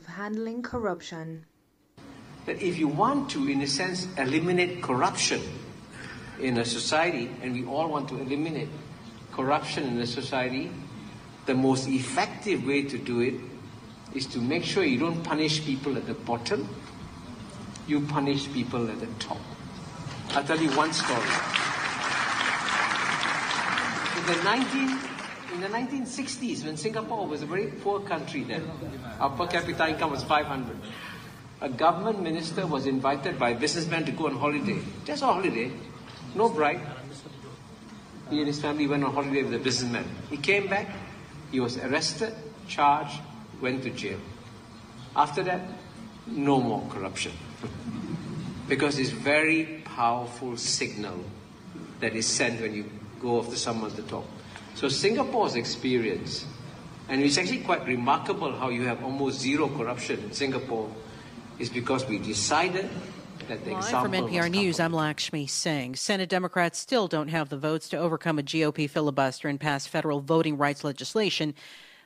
of handling corruption. That if you want to, in a sense, eliminate corruption in a society, and we all want to eliminate corruption in a society, the most effective way to do it is to make sure you don't punish people at the bottom, you punish people at the top. I'll tell you one story. In the 19, in the 1960s, when Singapore was a very poor country then, our per capita income was 500. A government minister was invited by a businessman to go on holiday. Just on holiday, no bribe. He and his family went on holiday with a businessman. He came back, he was arrested, charged, went to jail. After that, no more corruption. because it's very powerful signal that is sent when you go after someone the top. So Singapore's experience, and it's actually quite remarkable how you have almost zero corruption in Singapore, is because we decided that the Live example from NPR was News, I'm Lakshmi Singh. Senate Democrats still don't have the votes to overcome a GOP filibuster and pass federal voting rights legislation.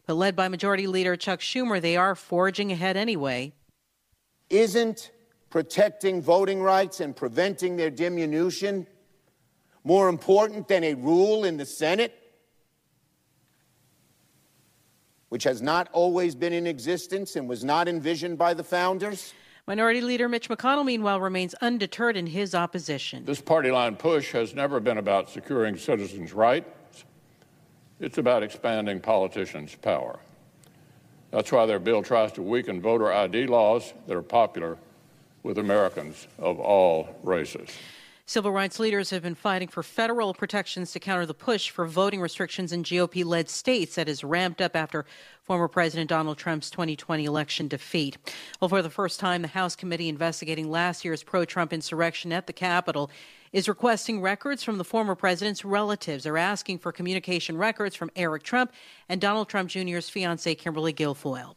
But led by Majority Leader Chuck Schumer, they are forging ahead anyway. Isn't protecting voting rights and preventing their diminution more important than a rule in the Senate, which has not always been in existence and was not envisioned by the founders? Minority Leader Mitch McConnell, meanwhile, remains undeterred in his opposition. This party line push has never been about securing citizens' rights. It's about expanding politicians' power. That's why their bill tries to weaken voter ID laws that are popular with Americans of all races. Civil rights leaders have been fighting for federal protections to counter the push for voting restrictions in GOP led states that has ramped up after former President Donald Trump's 2020 election defeat. Well, for the first time, the House committee investigating last year's pro Trump insurrection at the Capitol is requesting records from the former president's relatives. They're asking for communication records from Eric Trump and Donald Trump Jr.'s fiancee, Kimberly Guilfoyle.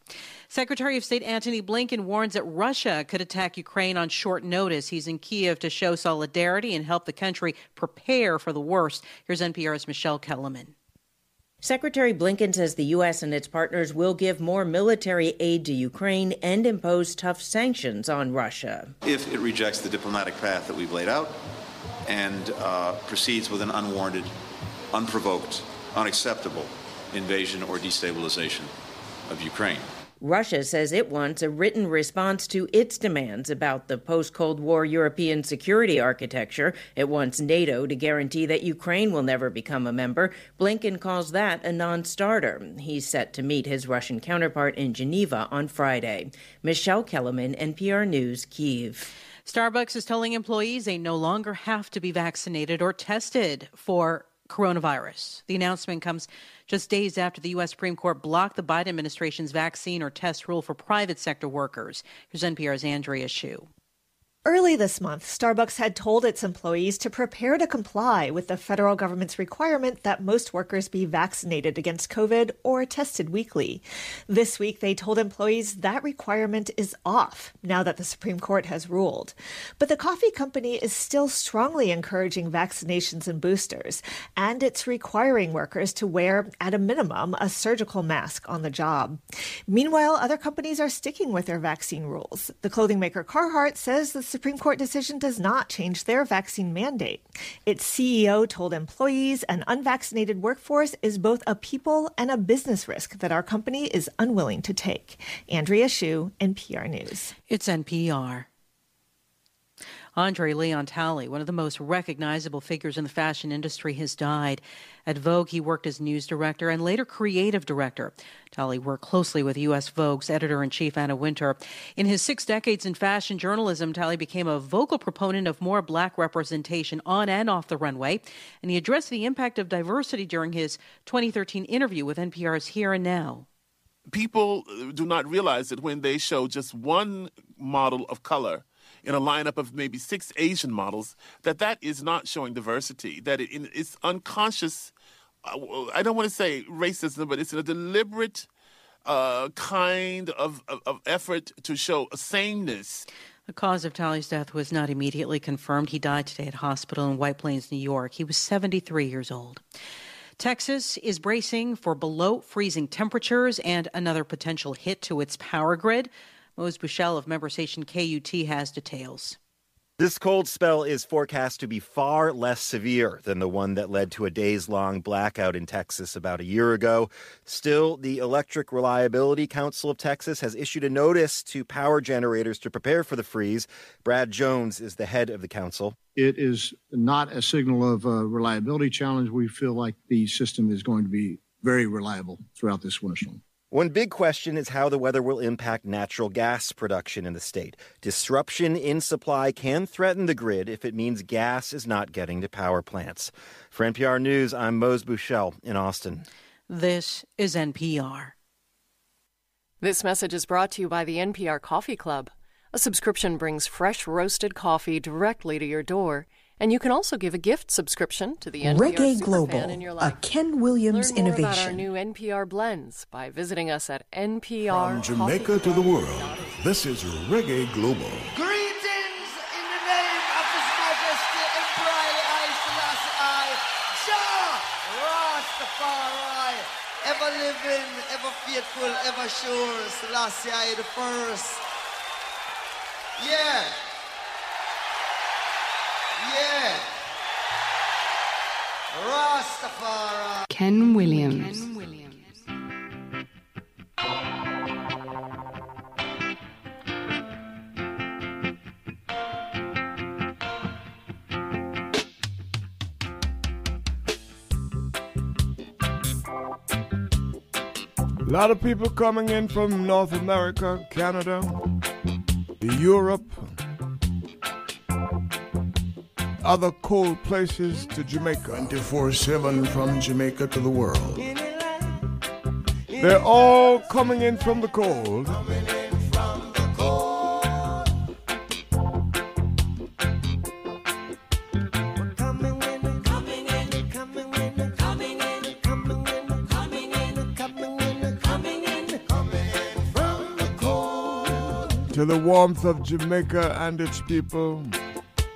Secretary of State Antony Blinken warns that Russia could attack Ukraine on short notice. He's in Kiev to show solidarity and help the country prepare for the worst. Here's NPR's Michele Kelemen. Secretary Blinken says the U.S. and its partners will give more military aid to Ukraine and impose tough sanctions on Russia. If it rejects the diplomatic path that we've laid out and uh, proceeds with an unwarranted, unprovoked, unacceptable invasion or destabilization of Ukraine. Russia says it wants a written response to its demands about the post Cold War European security architecture. It wants NATO to guarantee that Ukraine will never become a member. Blinken calls that a non starter. He's set to meet his Russian counterpart in Geneva on Friday. Michele Kelemen, NPR News, Kiev. Starbucks is telling employees they no longer have to be vaccinated or tested for coronavirus. The announcement comes just days after the U.S. Supreme Court blocked the Biden administration's vaccine or test rule for private sector workers. Here's NPR's Andrea Hsu. Early this month, Starbucks had told its employees to prepare to comply with the federal government's requirement that most workers be vaccinated against COVID or tested weekly. This week, they told employees that requirement is off now that the Supreme Court has ruled. But the coffee company is still strongly encouraging vaccinations and boosters, and it's requiring workers to wear, at a minimum, a surgical mask on the job. Meanwhile, other companies are sticking with their vaccine rules. The clothing maker Carhartt says the Supreme Court decision does not change their vaccine mandate. Its CEO told employees an unvaccinated workforce is both a people and a business risk that our company is unwilling to take. Andrea Hsu, NPR News. It's NPR. Andre Leon Talley, one of the most recognizable figures in the fashion industry, has died. At Vogue, he worked as news director and later creative director. Talley worked closely with U.S. Vogue's editor in chief, Anna Wintour. In his six decades in fashion journalism, Talley became a vocal proponent of more black representation on and off the runway, and he addressed the impact of diversity during his 2013 interview with NPR's Here and Now people do not realize that when they show just one model of color in a lineup of maybe six Asian models, that that is not showing diversity. That it, it's unconscious. Uh, I don't want to say racism, but it's a deliberate uh, kind of, of, of effort to show sameness. The cause of Talley's death was not immediately confirmed. He died today at hospital in White Plains, New York. He was 73 years old. Texas is bracing for below freezing temperatures and another potential hit to its power grid. Mose Buchele of member station KUT has details. This cold spell is forecast to be far less severe than the one that led to a days long blackout in Texas about a year ago. Still, the Electric Reliability Council of Texas has issued a notice to power generators to prepare for the freeze. Brad Jones is the head of the council. It is not a signal of a reliability challenge. We feel like the system is going to be very reliable throughout this winter storm. One big question is how the weather will impact natural gas production in the state. Disruption in supply can threaten the grid if it means gas is not getting to power plants. For NPR News, I'm Mose Buchele in Austin. This is NPR. This message is brought to you by the NPR Coffee Club. A subscription brings fresh roasted coffee directly to your door and you can also give a gift subscription to the NPR Reggae Global, in your life. a Ken Williams Learn more innovation. about our new NPR blends by visiting us at NPR. From Jamaica to the world, this is Reggae Global. Greetings in the name of His Majesty Emperor I Selassie Jah Rastafari, ever living, ever faithful, ever sure, Selassie I the first. Yeah. Yeah. Rastafari. Ken Williams. Ken Williams. A lot of people coming in from North America, Canada, Europe, other cold places to Jamaica. 24 7 from Jamaica to the world. They're all coming in from the cold. To the warmth of Jamaica and its people.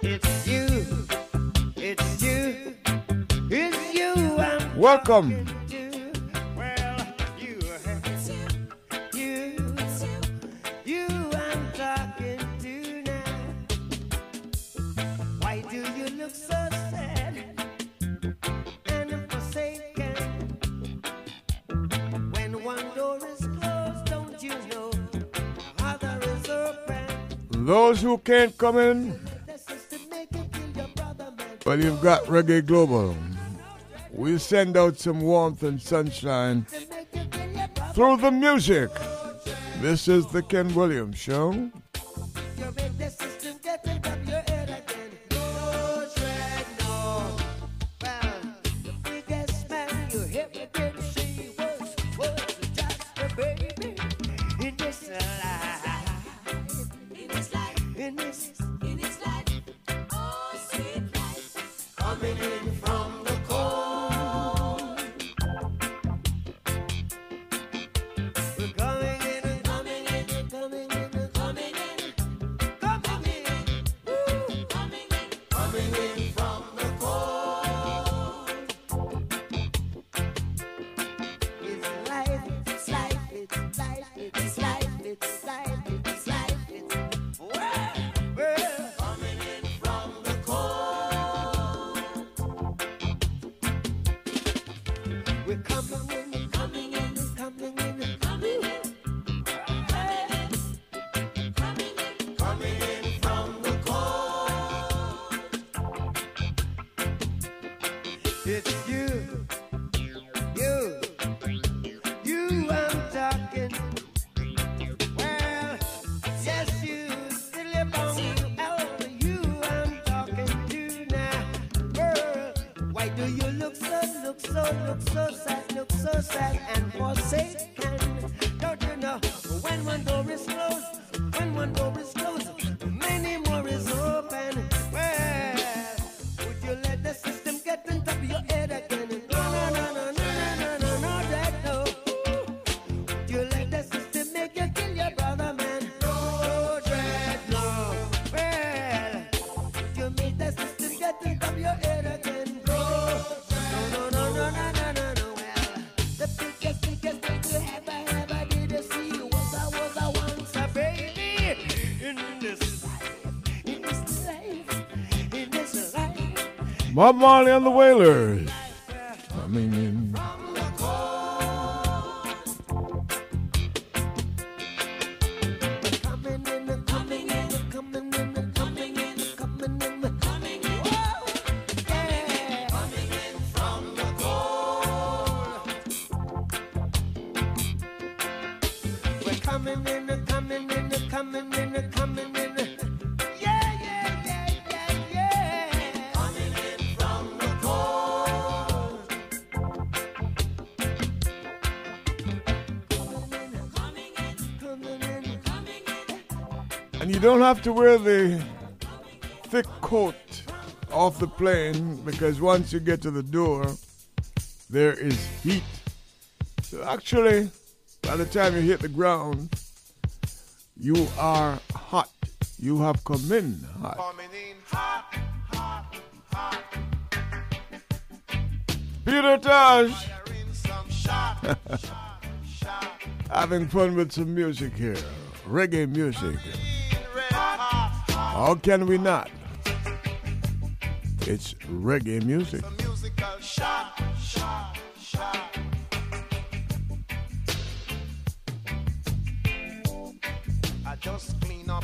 It's you. It's you. It's you. I'm Welcome. Well, you. You. You. I'm talking to now. Why do you look so sad and forsaken? When one door is closed, don't you know other is open? Those who can't come in, well, you've got Reggae Global. We send out some warmth and sunshine through the music. This is the Ken Williams Show. Bob Marley and the Wailers. Don't have to wear the thick coat off the plane because once you get to the door, there is heat. So actually, by the time you hit the ground, you are hot. You have come in hot. In hot, hot, hot. Peter Tosh. Having fun with some music here. Reggae music. How can we not? It's reggae music. I just clean up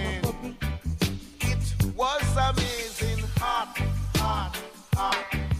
Far as weather goes.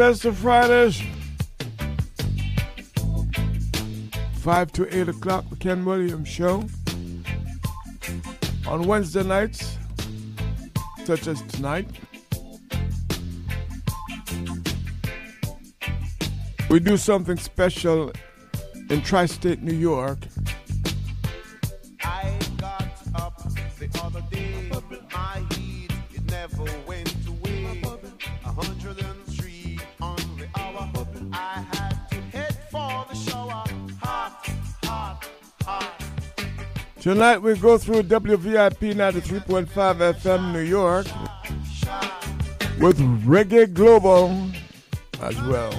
Tuesdays to Fridays, 5 to 8 o'clock, the Ken Williams Show. On Wednesday nights, such as tonight, we do something special in tri state New York Tonight we go through WVIP 93.5 FM New York with Reggae Global as well.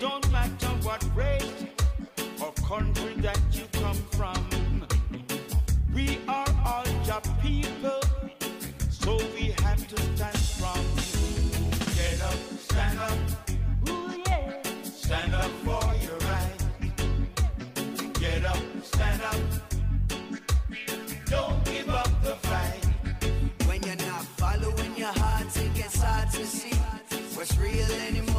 don't matter what race or country that you come from. We are all your people, so we have to stand strong. Get up, stand up. Ooh, yeah. Stand up for your right. Get up, stand up. Don't give up the fight. When you're not following your heart, it gets hard to see what's real anymore.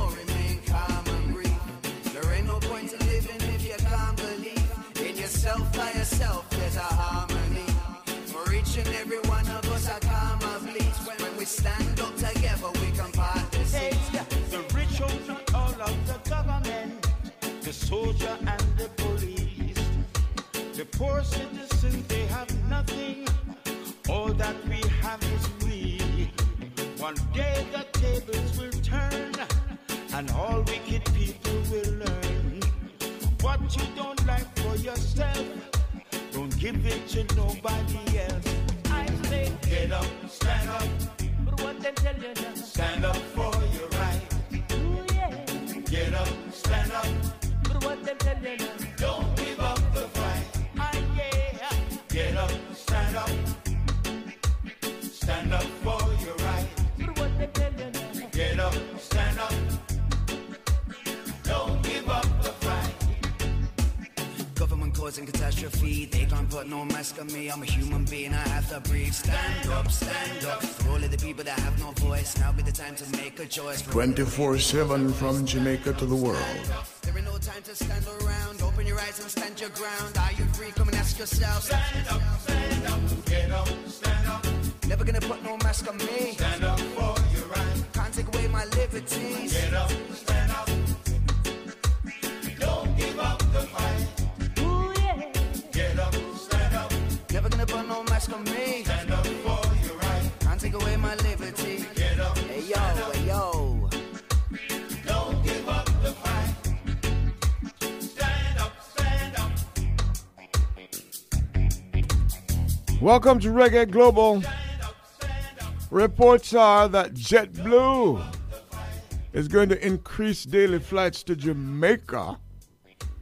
poor citizens, they have nothing. All that we have is we. One day the tables will turn, and all wicked people will learn. What you don't like for yourself, don't give it to nobody else. I say, get up, stand up. But what they tell you now? Stand up for your right. Ooh, yeah. Get up, stand up. But what they tell you now? 24 7 from Jamaica to the world. There ain't no time to stand around. Open your eyes and stand your ground. Are you free? Come and ask yourself. Stand up, stand up, get up, stand up. Never gonna put no mask on me. Stand up for your right. Can't take away my liberties. Get up, stand up. Welcome to Reggae Global. Reports are that JetBlue is going to increase daily flights to Jamaica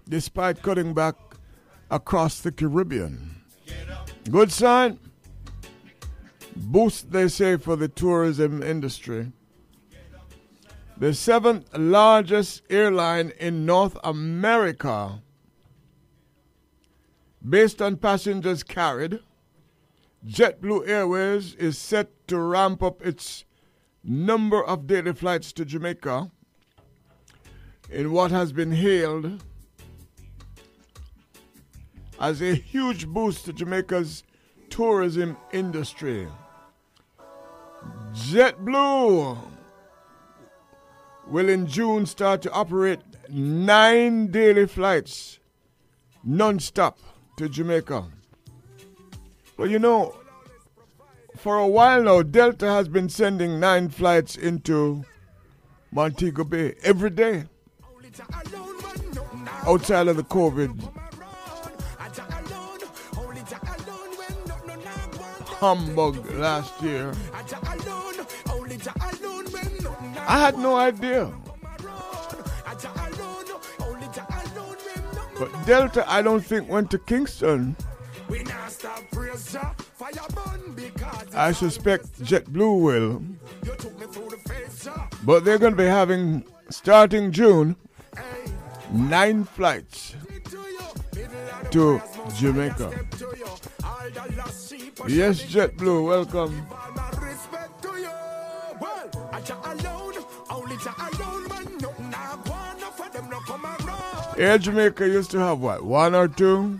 despite cutting back across the Caribbean. Good sign. Boost, they say, for the tourism industry. The seventh largest airline in North America, based on passengers carried, JetBlue Airways is set to ramp up its number of daily flights to Jamaica in what has been hailed as a huge boost to Jamaica's tourism industry. JetBlue will in June start to operate nine daily flights non-stop to Jamaica. Well, you know, for a while now, Delta has been sending nine flights into Montego Bay every day outside of the COVID humbug last year. I had no idea. But Delta, I don't think, went to Kingston. I suspect JetBlue will. But they're going to be having, starting June, nine flights to Jamaica. Yes, JetBlue, welcome. Air Jamaica used to have what, one or two?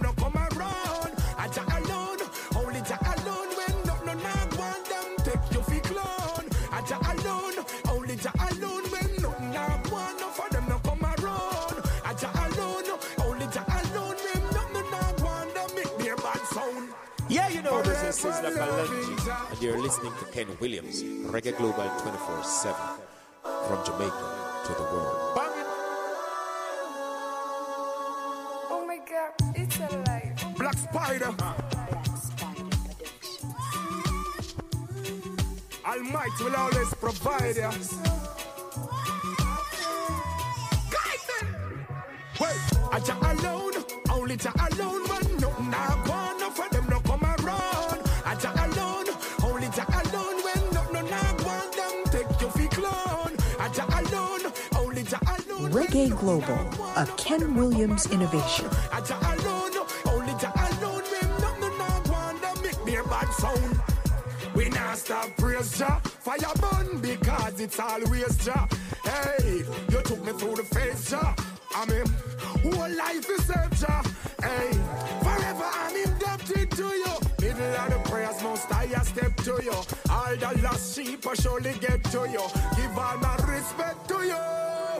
know, brothers and This is La Balanji, and you're listening to Ken Williams, Reggae Global 24 7, from Jamaica to the world. Oh my god, it's alive. Black Spider. Almighty will always provide you. Guide them. Wait, Aja alone, only Jah alone, but no, nah, Reggae Global, a Ken Williams innovation. We not stop praise Jah, fire burn because it's always Jah. Hey, you took me through the face Jah. I mean, whole life is saved Jah. Hey, forever I'm indebted to you. Step to you. All the lost sheep I surely get to you. Give all my respect to you.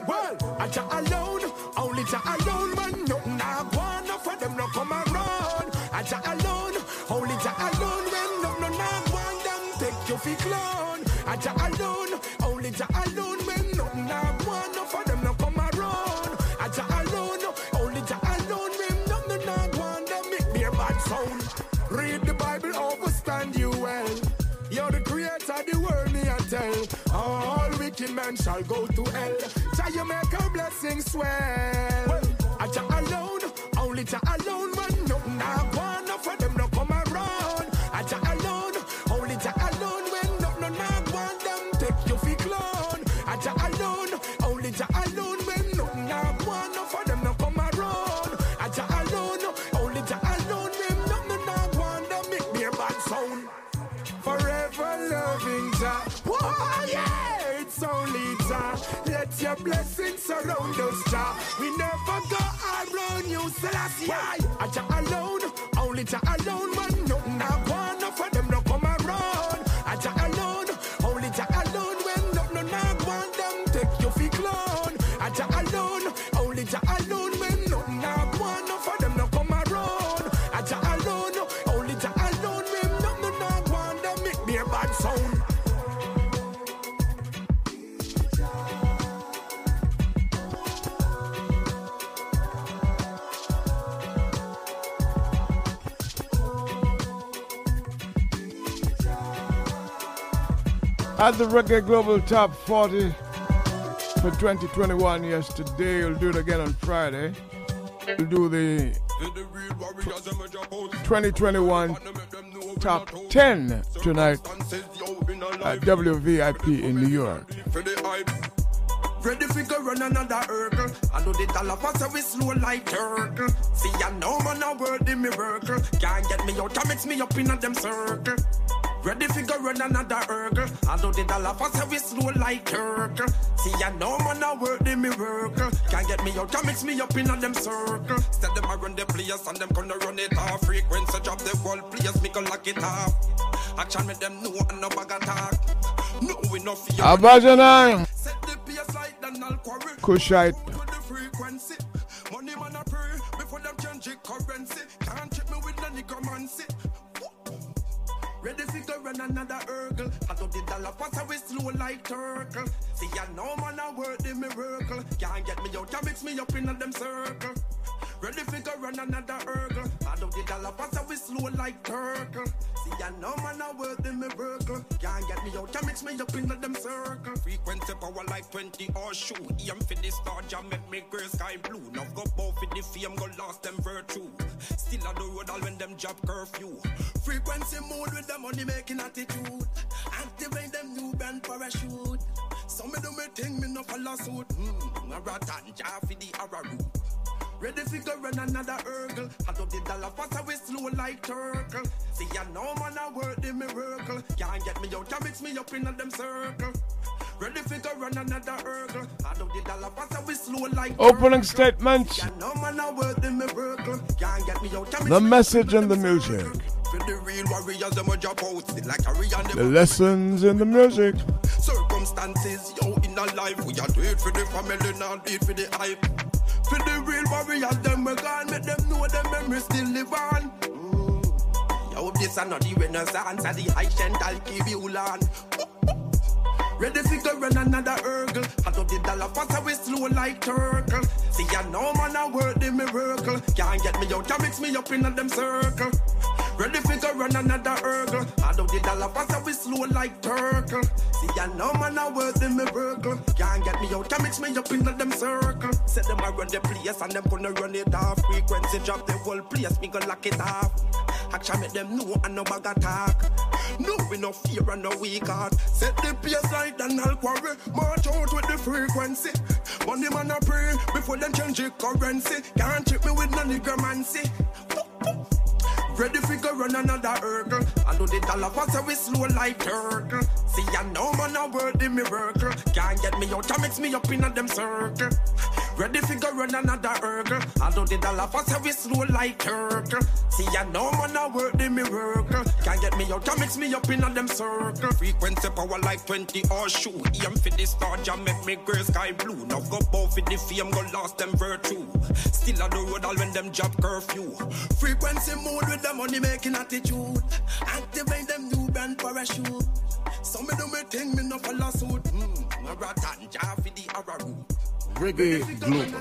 Well, I Jah alone, only Jah alone, man. Nothing I want, no for them no come around. I Jah alone, only Jah alone, when no no no want them take you fi clown. I Jah alone, men shall go to hell. Jah you make our blessings swell. I Jah alone, only Jah alone, your blessings surround us, Jah. We never go around you, Selassie. I Jah alone, only Jah alone, At the Reggae Global Top 40 for 2021 yesterday. You'll do it again on Friday. We'll do the 2021 Top 10 tonight at WVIP in New York. Ready fi go run another hurdle. I know the dollar pass we slow like turtle. See I know man a word the miracle. Can't get me out, can mix me up in a them circle. Ready fi go run another hurdle. I know the dollar so we slow like turtle. See I know man a word the miracle. Can't get me out, can mix me up in a them circle. Instead them a run the place and them gonna run it off. Frequency drop the whole place, me go lock it off. Action make them know and no bag attack. No we no fear. Abajanai. Set the pace like Donald Quarrie. Kushite. Frequency. Money man a pray before them change the currency. Can't check me with necromancy. Ready fi go run another hurdle. I do the dollar pass away slow like turtle. See I know man a work the miracle. Can't get me out, can't mix me up in them circle. Ready fi go run another hurdle. I don't the dollar pass away slow like turtle. See I know man a work the miracle. Can't get me out, can mix me up in a them circle. Frequency power like 20 or shoe. Aim for the star jam make me gray sky blue. Now go bow for the fame, go lost them virtue. Still on the road all when them job curfew. Frequency mode with the money making attitude. Activate them new brand parachute. Some me do me thing, me no follow suit. Hmm, a ratan, jar for the arrow. Ready fi go run another hurdle. I do the dollar pass away slow like turtle. See I know man I work the miracle. Can't get me out, can mix me up in a them circle. Ready fi go run another hurdle. I do the dollar pass away slow like Opening statements. turtle. No man I work the miracle. Can't get me out, can mix The me message and the music. The real warriors, them a drop out. Still like a real The lessons in the music. circumstances, yo, in our life. We are do it for the family, not do it for the hype. For the real warriors, them we gone, make them know them memories still live on. Mm. Yo, this are not the renaissance of the ancient Alkebulan. Ready to go run another hurdle. Out of the dollar fast we slow like turtle. See I know man I work the miracle. Can't get me out, can mix me up in a them circle. Ready to go run another hurdle. Out of the dollar fast we slow like turtle. See I know man I work the miracle. Can't get me out, can mix me up in a them circle. Set them I run the place and them gonna run it off. Frequency drop the whole place, me go lock it off. Action make them know and no bag attack. No, we no fear and no weak heart. Set the pace like the I'll quarry. March out with the frequency. Money man a pray before them change the currency. Can't trick me with no niggermancy. Ready fi go run another hurdle. I know the dollar fast we slow like turtle. See I know man a word the miracle. Can't get me out, mix me up in a them circle. Ready fi go run another hurdle. I know the dollar fast we slow like turtle. See I know man a word the miracle. Can't get me out, mix me up in a them circle. Frequency power like 20 or shoe. Aim for the star, jam make me gray sky blue. Now go both for the fame, go lost them virtue. Still on the road all when them job curfew. Frequency mode with the money making attitude. Activate them new brand parachute. Some me do me thing, me no follow suit. Hmm, a rat and jar for the arrow. Reggae Global.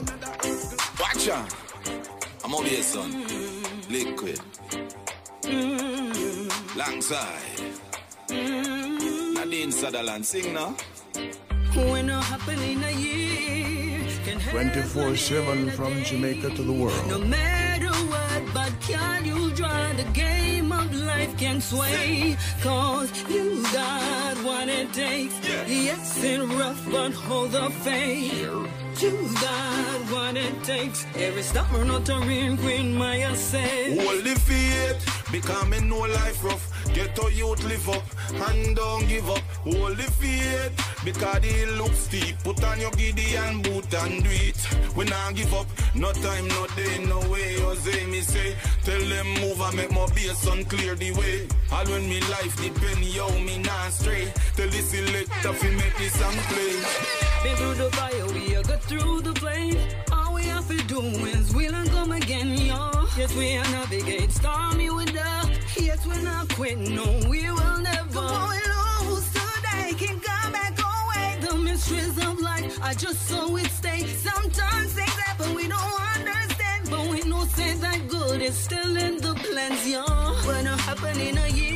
Watch out. I'm over here, son. Liquid. Langside. Nadine Sutherland, sing now. When it happen in a year, can 24 7 from Jamaica to the world. No matter can sway? Cause you got what it takes. Yes, it's rough, but hold the faith. You got what it takes. Every stubborn Notarian Queen Maya said. Hold the faith, me know life rough. Get to youth live up and don't give up. Hold the faith, because it looks steep. Put on your Gideon boot and do it. We not give up. No time, no day, no way. Say me say, tell them move and make my bass and clear the way. All when me life depend, yo, me not stray. Tell the selector fi make this song play. Been through the fire, we are got through the flames. All we have to do is we'll and come again, yo. Yes, we are navigate stormy weather. Yes, we're not quit, no, we will never. We lose today, can come back away. The mysteries of life, I just saw it stay. Sometimes things happen, we don't understand. But we know say that good is still in the plans, yo. When it happen in a year,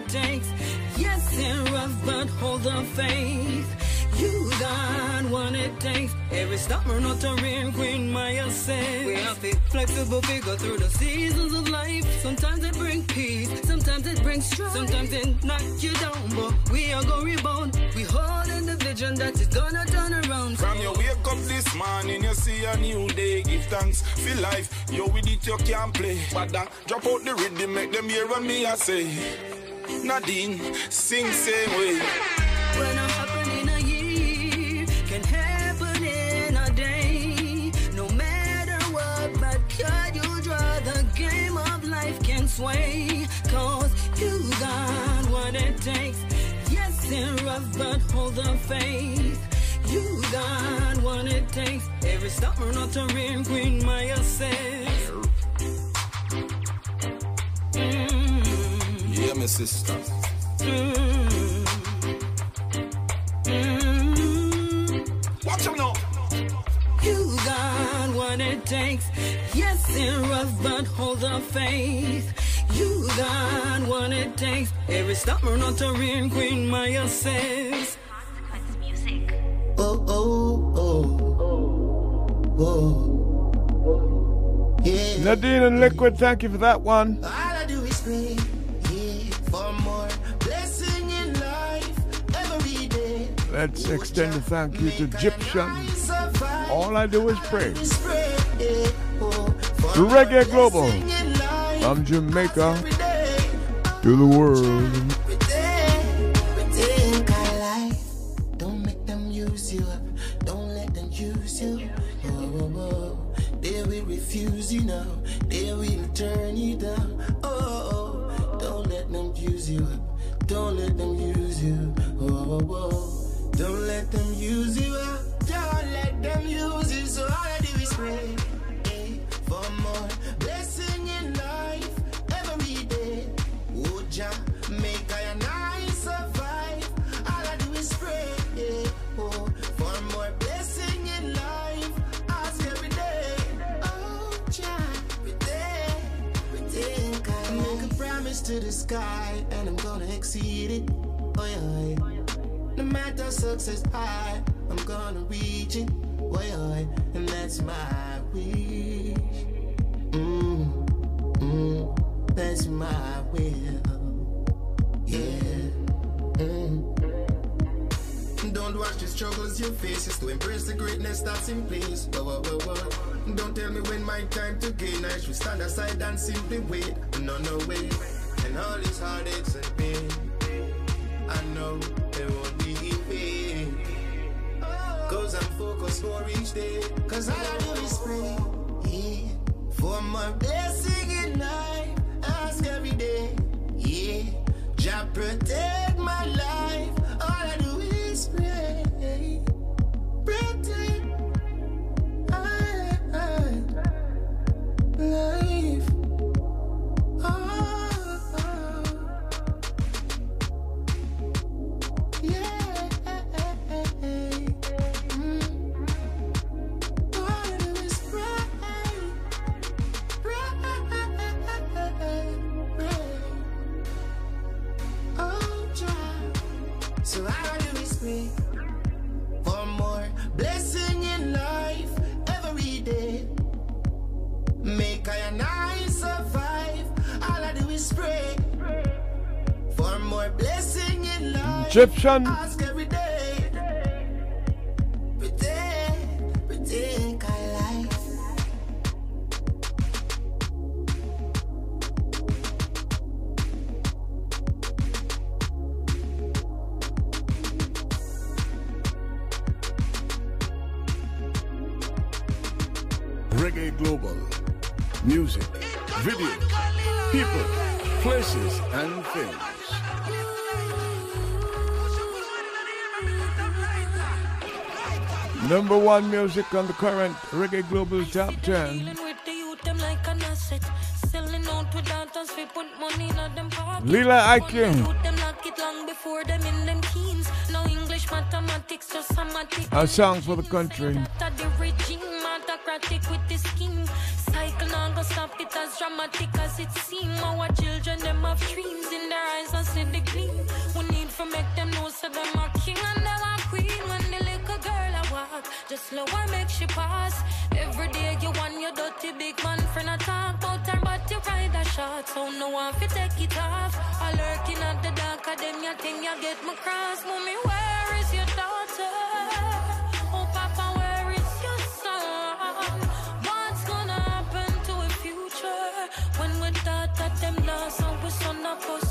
it takes. Yes, it's rough, but hold the faith. You got what it takes. Every stubborn Notarian Queen Maya says. We have to flexible figure through the seasons of life. Sometimes it brings peace, sometimes it brings strife. Sometimes it knock you down, but we are gonna rebound. We hold in the vision that is gonna turn around. From your wake up this morning, you see a new day. Give thanks for life. Yo, with it you can't play. But then drop out the rhythm, make them hear what me I say. Nadine, sing same way. When it happen in a year, can happen in a day. No matter what, but can you draw the game of life can sway? Cause you got what it takes. Yes, it's rough, but hold the faith. You got what it takes. Every stubborn Notarian Queen Maya says. Yeah, my sister. Watch them now. You got what it takes. Yes, it's rough, but hold the faith. You got what it takes. Every stubborn Notarian Queen Maya says. Oh, oh, oh. Whoa. Yeah. Nadine and Liquid, thank you for that one. All I do is pray yeah, for more blessing in life every day. Let's extend a thank you to Egyptian. All I do is pray. Oh, Reggae Global from Jamaica to the world. Think I life. Don't make them use you up. Don't let them use you. Oh, oh, oh. They will refuse you now. They will turn you down. Oh, you. Don't let them use you. Oh, oh, oh. Don't let them use you. Don't let them use you. So do is pray for more blessing in life every day. Oh, Jah, to the sky, and I'm gonna exceed it. Oh, yeah. No matter success high, I'm gonna reach it. Oh, yeah. And that's my wish. Mm, mm, that's my will. Yeah. Mm. Don't watch the struggles you face, it's to embrace the greatness that's in place. Whoa, whoa, whoa, whoa. Don't tell me when my time to gain. I should stand aside and simply wait. No, no way. And all these heartaches and pain, I know they won't be in vain. Cause I'm focused for each day. Cause all I do is pray. Yeah. For my blessing in life, ask every day. Yeah. Jah protect my life. All I do is pray. Protect my life. Blessing in life every day. Make I and I survive. All I do is pray for more blessing in life. Egyptian. Number one music on the current Reggae Global Top 10. with the youth, them like an asset. Selling out without us, we put money in them pocket. Lila Ike. Youth, them lock it long before them in them teens. No English, mathematics, just somatic. A song for the country. After the regime, autocratic with the scheme. Cycle now go stop it as dramatic as it seem. Our children, them have dreams in their eyes, I see the gleam. We need to make walk, just slow and make she pass. Every day you want your dirty big man friend I talk about her, but you ride a shot. So no one fi take it off. I lurking at the dark of them, you think you get my cross. Mommy, where is your daughter? Oh, Papa, where is your son? What's gonna happen to future when that them lost and we son of us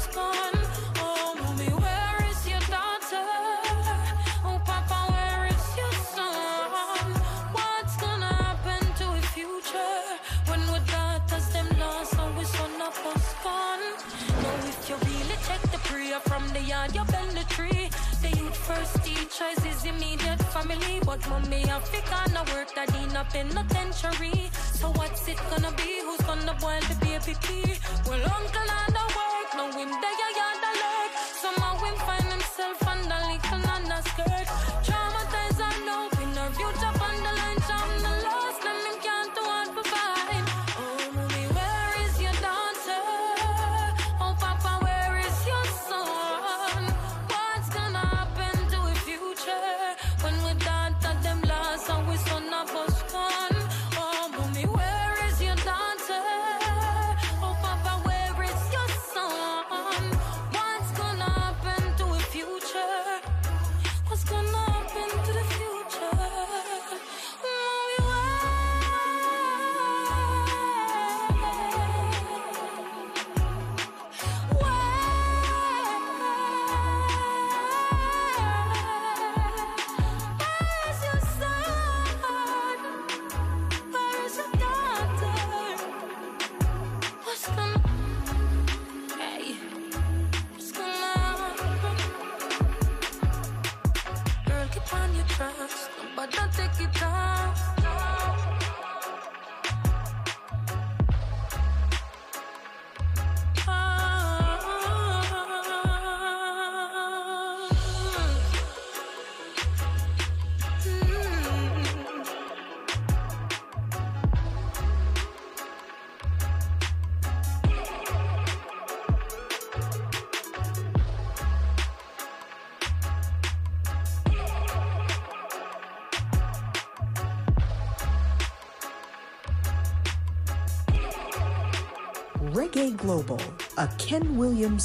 but mommy Africa no work that in a penitentiary. So what's it gonna be? Who's gonna boil the baby pea? Well, uncle not the work, no him there yard alert. Somehow him find himself under little under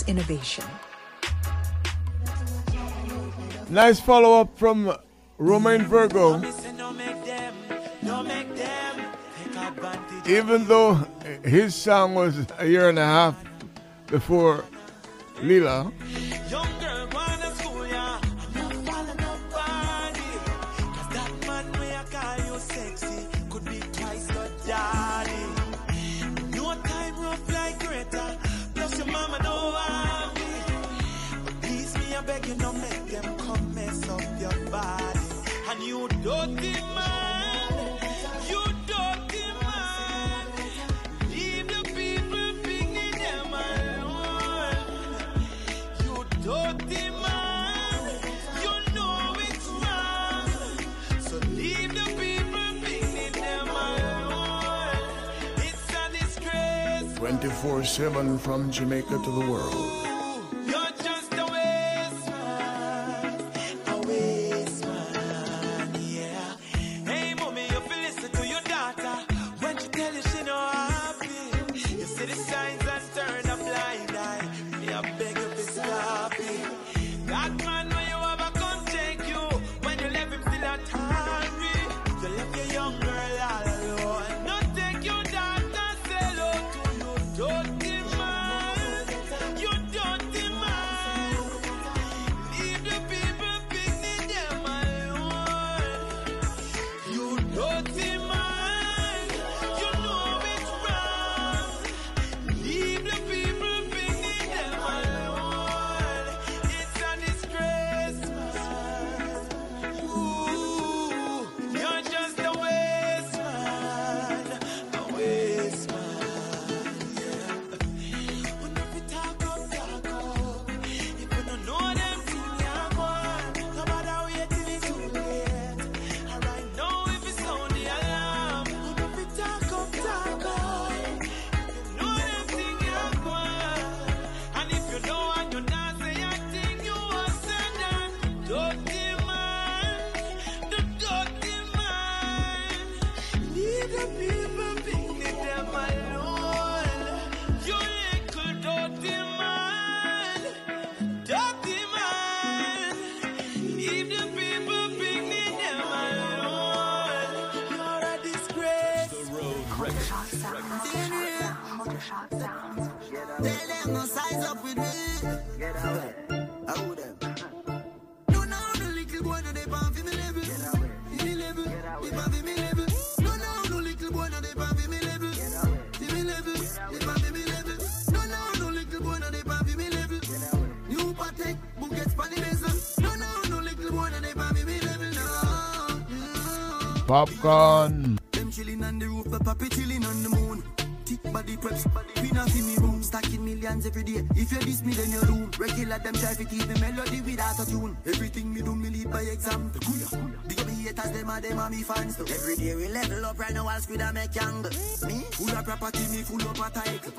Innovation. Nice follow up from Romain Virgo. Even though his song was a year and a half before Lila, 24 7 from Jamaica to the world. Popcorn. Them chilling on the roof, chilling on the moon. Body preps, we not in me room. Stacking millions every day. If you diss me, then you. Regular them try to keep the melody without a tune. Everything me do, me lead by example. Big haters, them are them fans. Every day we level up right now, I'll squid and make young. Me, full of property, me full of a title.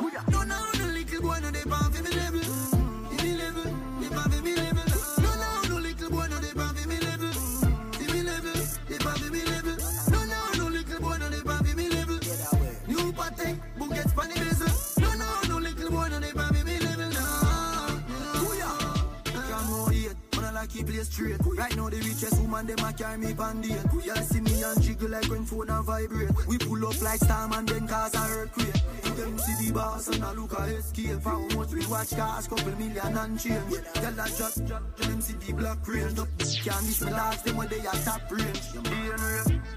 Me on date. Y'all see me and jiggle like when phone and vibrate. We pull up like storm and then cause a earthquake. Them see the boss and I look at escape. How much we watch cars, couple million and change. Tell a just, them see the black range. Can't miss my dogs, them when they are top range.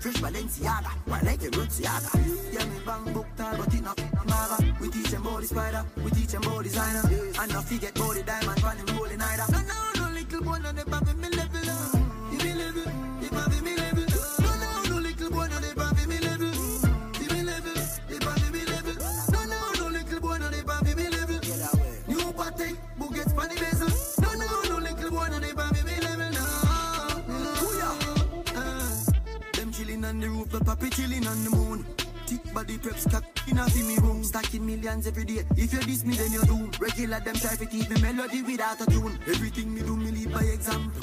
Fresh Balenciaga, one like a Siaga. Yeah, me bang book tall, but it not maga. We teach them about the spider, we teach them about designer. And not forget about the the puppy chilling on the moon. Thick body preps, cock in a me room. Stacking millions every day. If you diss me, then you do. Regular them try to keep me melody without a tune. Everything me do, me lead by example.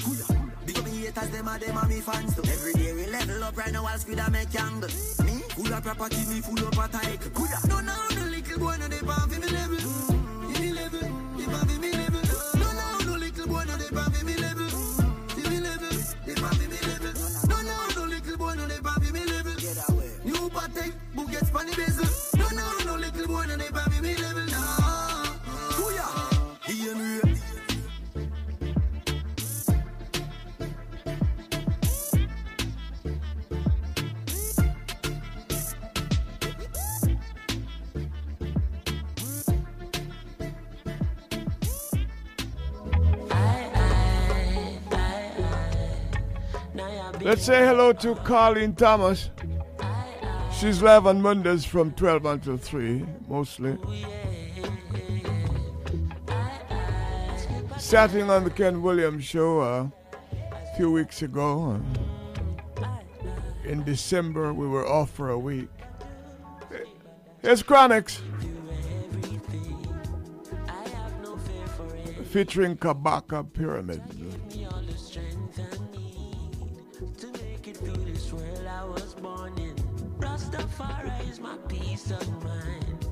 Big me haters, them are them are me fans too. Every day we level up right now, I'll squid and make young. Me, full of property, me full of a title. Kuya. No, no, no, little boy no dey pan for me level. Say hello to Colleen Thomas. She's live on Mondays from 12 until 3, mostly. Starting on the Ken Williams show uh, a few weeks ago. Uh, in December, we were off for a week. Here's Chronixx. Featuring Kabaka Pyramid. Rastafari is my peace of mind.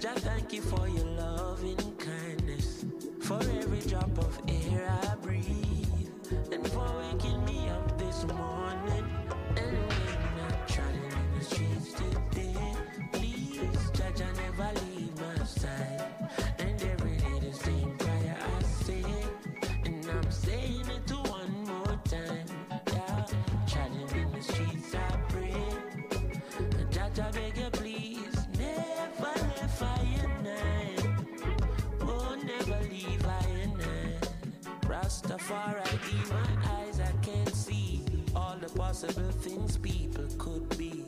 Just thank you for your loving kindness, for every drop of air I breathe, and for waking me up this morning. And when I'm trotting in the streets today, please, Judge, I never leave Rastafari, be my eyes, I can't see all the possible things people could be.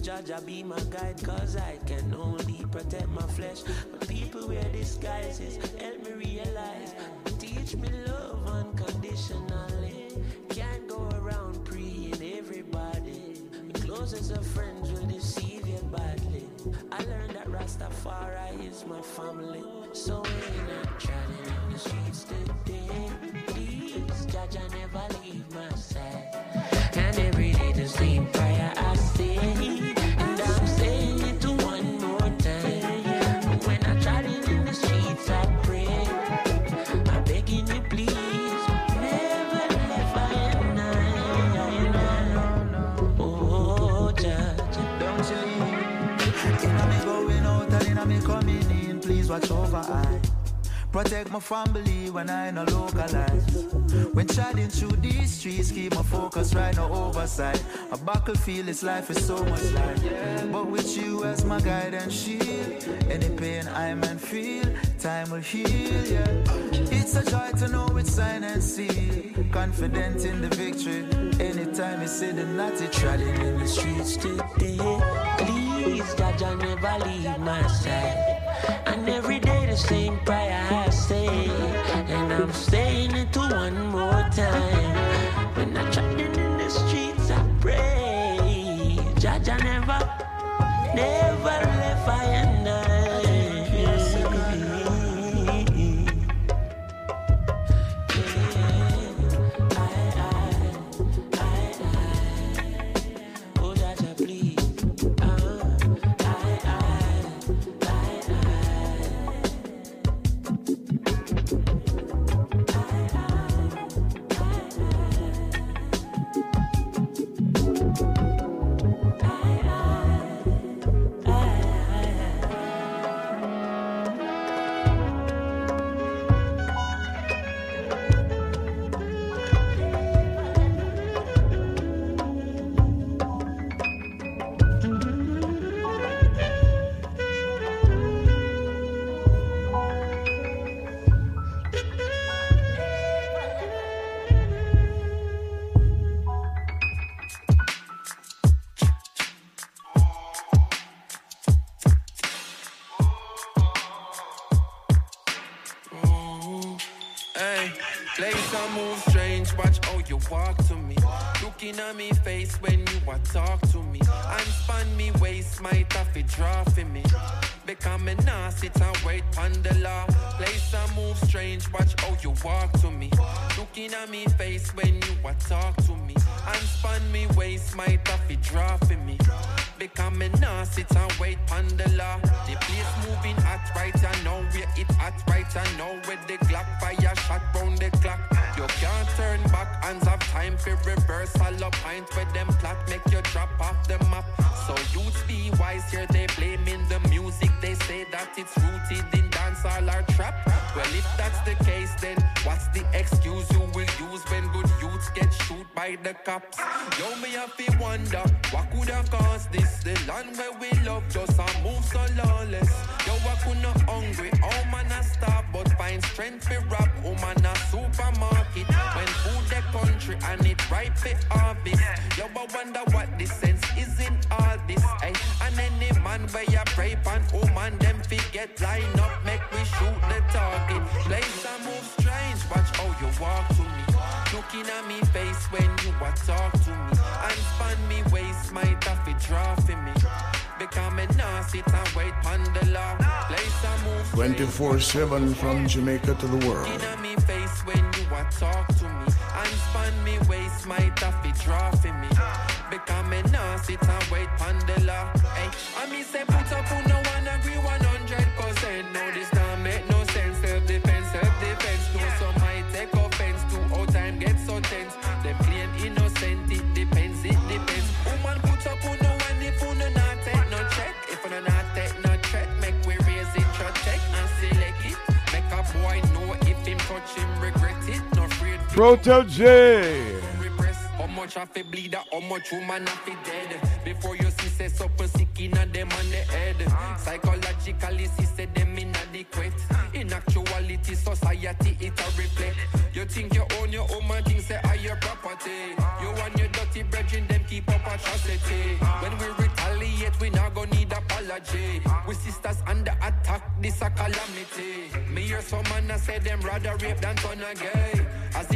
Judge, I be my guide, cause I can only protect my flesh. But people wear disguises, help me realize. Teach me love unconditionally. Can't go around preying everybody. The closest of friends will deceive you badly. I learned that Rastafari is my family. So when I'm trotting in the streets today, every Protect my family when I no localize. When chatting through these streets, keep my focus right, no oversight. A battlefield, this life is so much life. But with you as my guide and shield, any pain I man feel, time will heal. Yeah. It's a joy to know it's sign and seal. Confident in the victory. Anytime you say the natty trotting in the streets today. Please, Judge, I never leave my side. And every day the same prayer I say. And I'm saying it to one more time. When I'm trotting in the streets, I pray. I never, never left I I. walk to me. Looking at me face when you a talk to me. And span me waist, my draw for me. Become a nah sit and wait on the law. Place I move strange, watch how you walk to me. Looking at me face when you a talk to me. And span me waist, my draw for me. Become a nah sit and wait on the law. The place moving hot right and now where it hot right and now with the Glock fire shot round the clock. You can't turn back, hands have time for reversal of point where them plot make you drop off the map. So youths be wise here, they blaming the music. They say that it's rooted in dancehall or trap. Well, if that's the case, then what's the excuse you will use when good youths get shoot by the cops? Yo, me have to wonder what could have caused this. The land where we love just a move so lawless. Yo, I could not hungry, oh man, I starve, but find strength for rap. Oh man, a supermarket when food the country and it ripe for harvest. Yo, I wonder what the sense is in all this. Hey, and any man where you pray pan, oh man, them forget line up, make we shoot the target. Place and move watch how you walk to me. Looking at me face when you a talk to me. And span me waist, have to draw for me. Become a sit and wait the law. Place move 24 7 from Jamaica to the world. Looking at me face when you a talk to me. And span me waist, have to draw for me. Become a and wait pon the law. Hey, I me say put up on Repress. How much to bleed, how much woman to dead. Before you see say them on the head. Psychologically, say them inadequate. In actuality, society it a reflect. You think you own your own say your property. You your dirty brethren, them keep up atrocity. When we retaliate, we not gonna need apology. We sisters under attack, this a calamity. Me hear some man a say them rather rape than turn a gay. As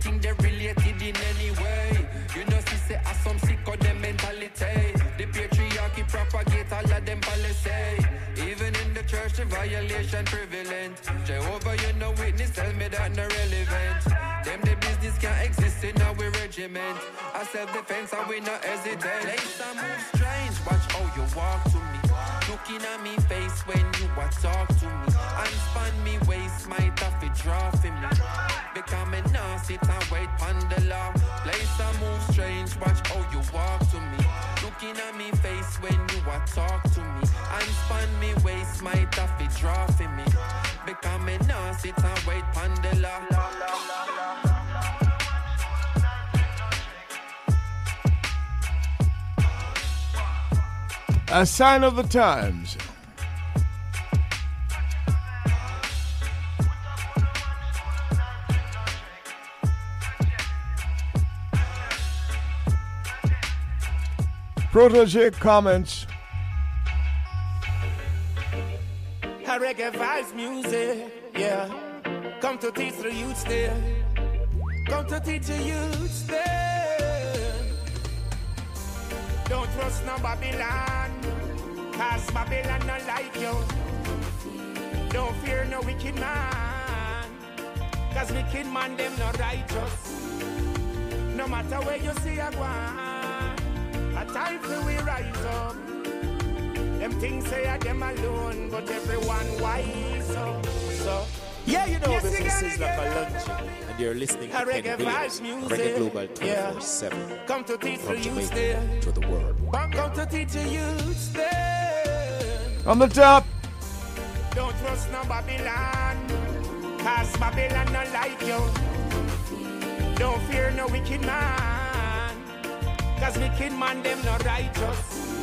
them they related in any way. You know, see say as some sick of them mentality. The patriarchy propagate all of them policy. Even in the church, the violation prevalent. Jehovah, you know witness, tell me that no relevant. Them the business can't exist in our regiment. I self-defense and we not hesitate. Place and move strange, watch how you walk to me. Looking at me face when you a talk to me. And span me waist, might have to draw for me. Become a sit and wait pon the law. Place and move strange, watch how you walk to me. Looking at me face when you a talk to me. And span me waist, might have to draw for me. Become a nah sit and wait pon the law. A sign of the times. Protoje comments. Reggae vibes music, yeah. Come to teach the youths there. Come to teach the youths there. Don't trust no Babylon, cause Babylon not like you. Don't fear no wicked man, cause wicked man them not righteous. No matter where you see a one, a time for we rise up. Them things say I them alone, but everyone wise up. So, Yeah, you know Yes, this is gotta Sizzla get and you're listening to reggae Williams, vibes music. Reggae Global Yeah. 24-7, come to teach from Jamaica to the world. Come to teach the youths there. On the top, Don't trust no Babylon, cause Babylon not like you. Don't fear no wicked man, cause wicked man them not righteous.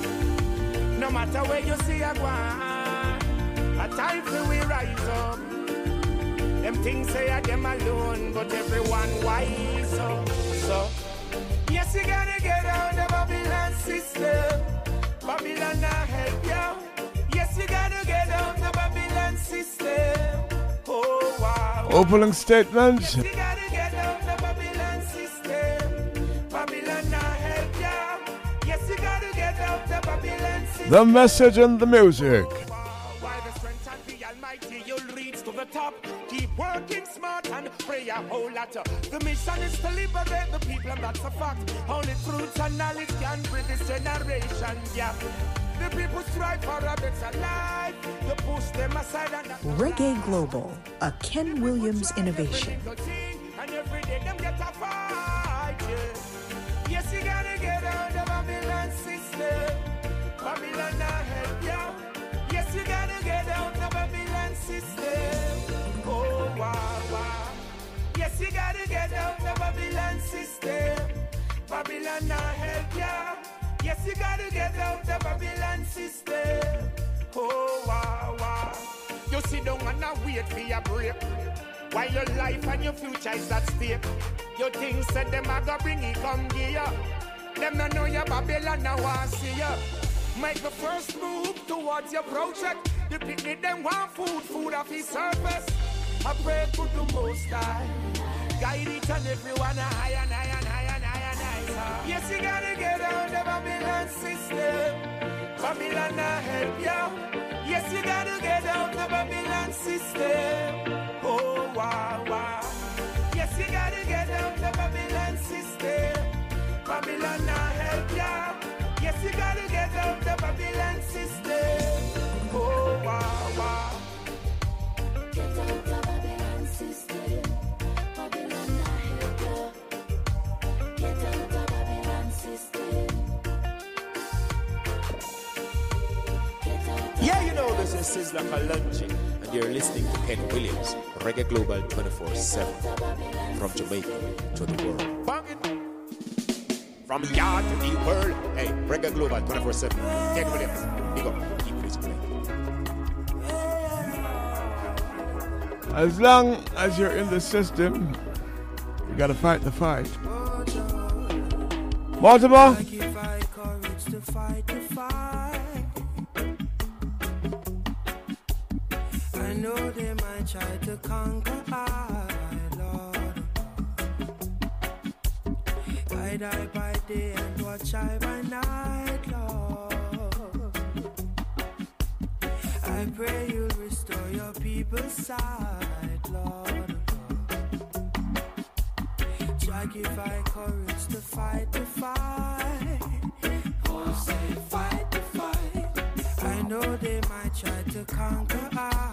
No matter where you see a one, a time for we rise up. Them things say are them alone, but everyone wise up. So, yes, you gotta get out the Babylon system. Babylon not help you. Opening statements. You gotta get out the Babylon system. Babylon not help you. Yes, you gotta get out the Babylon system. The message and the music. Oh, By the strength of the Almighty, you'll reach to the top. Keep working smart and pray a whole lot. The mission is to liberate the people, and that's a fact. Only truth and knowledge can bridge this generation gap. The people strive for a better life. You push them aside and Reggae Global, a Ken Williams innovation. and every day them get a fight. Yeah. Yes, you gotta get out of Babylon system. Babylon not help. Yes, you gotta get out of Babylon system. Oh wow wow. You sit down and a wait for your break. While your life and your future is at stake. You think said them a go bring it come gear. Them no know your Babylon now want see ya. Make the first move towards your project. The picnic them want food, food off his surface. I pray to the most high. Guide each and everyone a higher and higher and higher Yes, you gotta get out the Babylon system. Babylon not help you. Yes, you gotta get out the Babylon system. Oh, wow, wow. Yes, you gotta get out the Babylon system. Babylon not help you. Yes, you gotta get out the Babylon system. Oh, wow, wow. Yeah, you know this is Sizzla Kalonji, and you're listening to Ken Williams, Reggae Global 24 7, from Jamaica to the world. Bang it. From yard to the world, hey, Reggae Global 24 7, Ken Williams, big up, keep this playing. As long as you're in the system, you gotta fight the fight. Baltimore? I know they might try to conquer I, Lord. I by day and watch I by night, Lord. I pray you'll restore your people's sight, Lord. Try give I courage to fight the fight. Oh, say fight the fight. I know they might try to conquer I,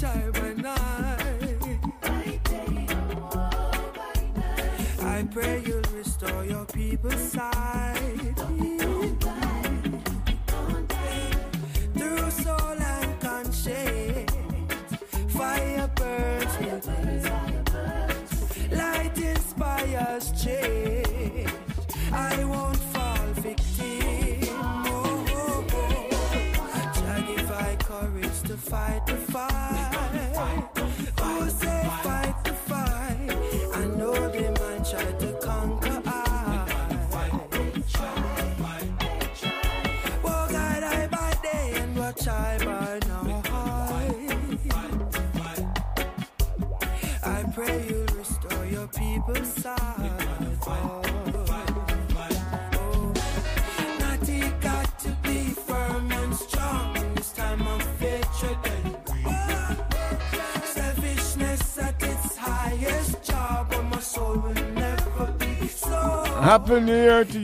day and watch I by night. I pray you'll restore your people's sight. Through soul and conscience, fire burns. Light inspires change. So. Happy New Year to.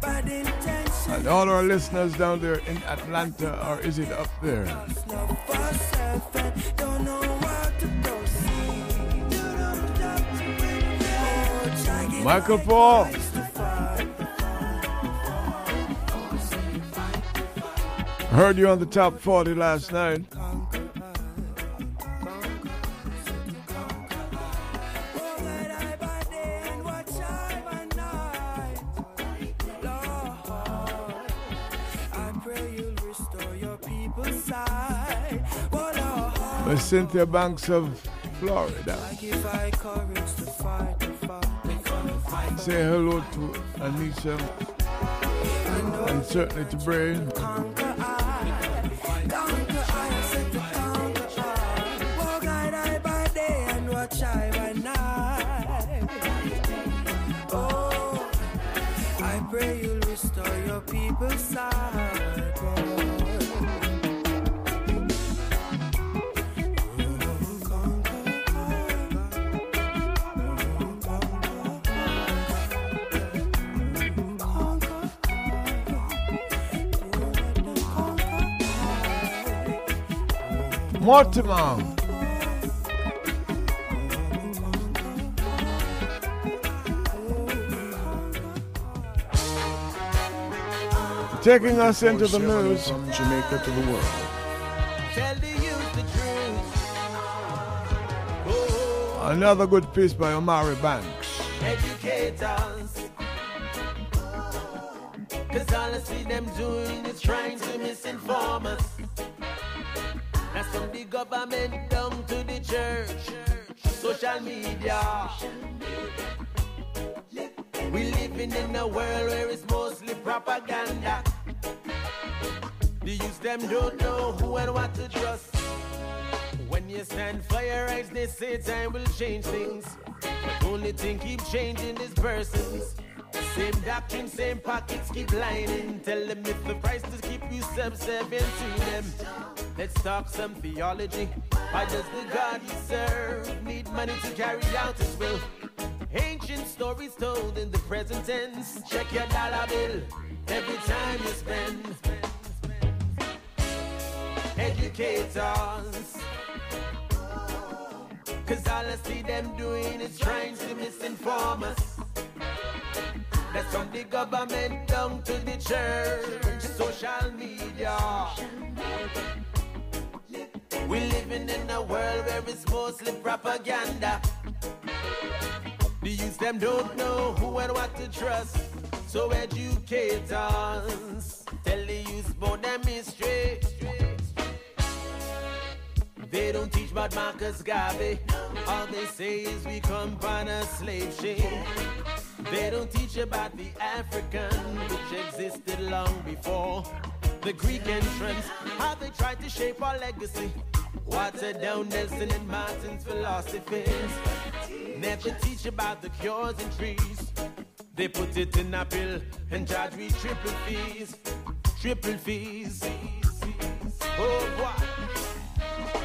Bad intention, And all our listeners down there in Atlanta, or is it up there? Michael Paul. Heard you on the top 40 last night. Cynthia Banks of Florida. Say hello to Anisha and certainly to Bray. Walk I die by day and watch I by night. Oh, I pray you'll restore your people's. Mortimer. Taking us into the news. From Jamaica to the world. Tell the youth the truth. Another good piece by Omari Banks. Educate us. Cause all I see them doing is trying to misinform us. Government down to the church, social media. We living in a world where it's mostly propaganda. The youth them don't know who and what to trust. When you stand for your rights, they say time will change things. But only thing keep changing is persons. Same doctrine, same pockets keep lining. Tell them if the price is keep you subservient to them. Let's talk some theology. Why does the God you serve need money to carry out his will? Ancient stories told in the present tense. Check your dollar bill every time you spend. Educate us. Cause all I see them doing is trying to misinform us. That's from the government down to the church, social media. We living in a world where it's mostly propaganda. The youth them don't know who and what to trust. So educate us. Tell the youth about them history. They don't teach about Marcus Garvey. All they say is we come on a slave ship. They don't teach about the African, which existed long before the Greek entrance. How they tried to shape our legacy. Water down Nelson and Martin's philosophies. Never teach about the cures and trees. They put it in a pill and charge we triple fees. Triple fees. Oh, boy.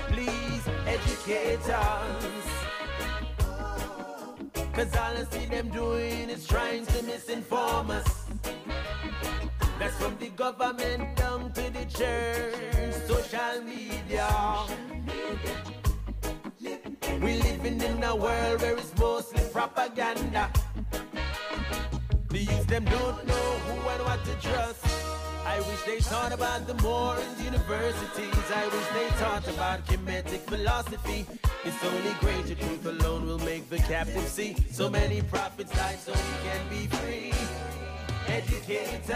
Please educate us. Cause all I see them doing is trying to misinform us. That's from the government down to the church, social media. We living in a world where it's mostly propaganda. The youth them don't know who and what to trust. I wish they taught about the Moorish universities. I wish they taught about Kemetic philosophy. It's only greater truth alone will make the captive see. So many prophets died so we can be free. Educate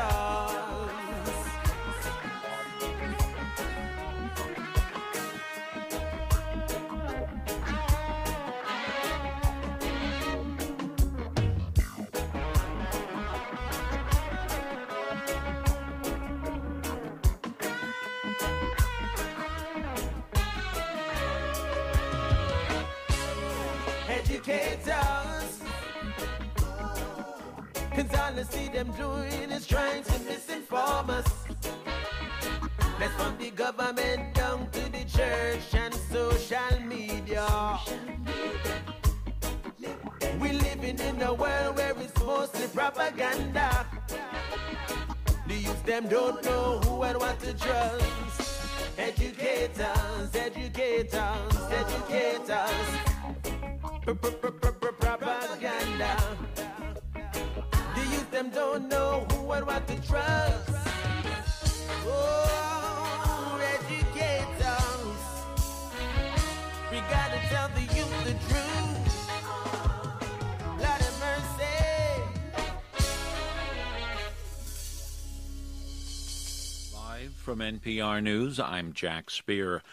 us. Cause all I see them doing is trying to misinform us. That's from the government down to the church and social media. We're living in a world where it's mostly propaganda. The youth them don't know who and what to trust. Educators, educators, us. Propaganda. The youth them don't know who and what to trust. Oh, educate us. We gotta tell the youth the truth. Lord have mercy. Live from NPR News, I'm Jack Speer.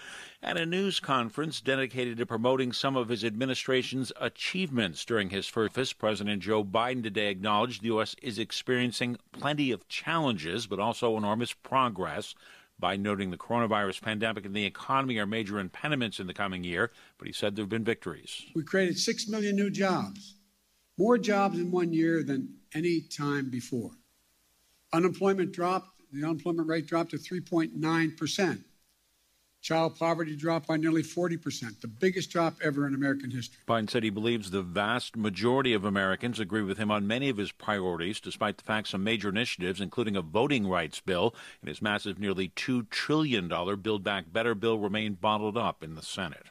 At a news conference dedicated to promoting some of his administration's achievements during his first, President Joe Biden today acknowledged the U.S. is experiencing plenty of challenges, but also enormous progress by noting the coronavirus pandemic and the economy are major impediments in the coming year, but he said there have been victories. We created 6 million new jobs, more jobs in one year than any time before. Unemployment dropped, the unemployment rate dropped to 3.9%. Child poverty dropped by nearly 40%, the biggest drop ever in American history. Biden said he believes the vast majority of Americans agree with him on many of his priorities, despite the fact some major initiatives, including a voting rights bill and his massive nearly $2 trillion Build Back Better bill, remain bottled up in the Senate.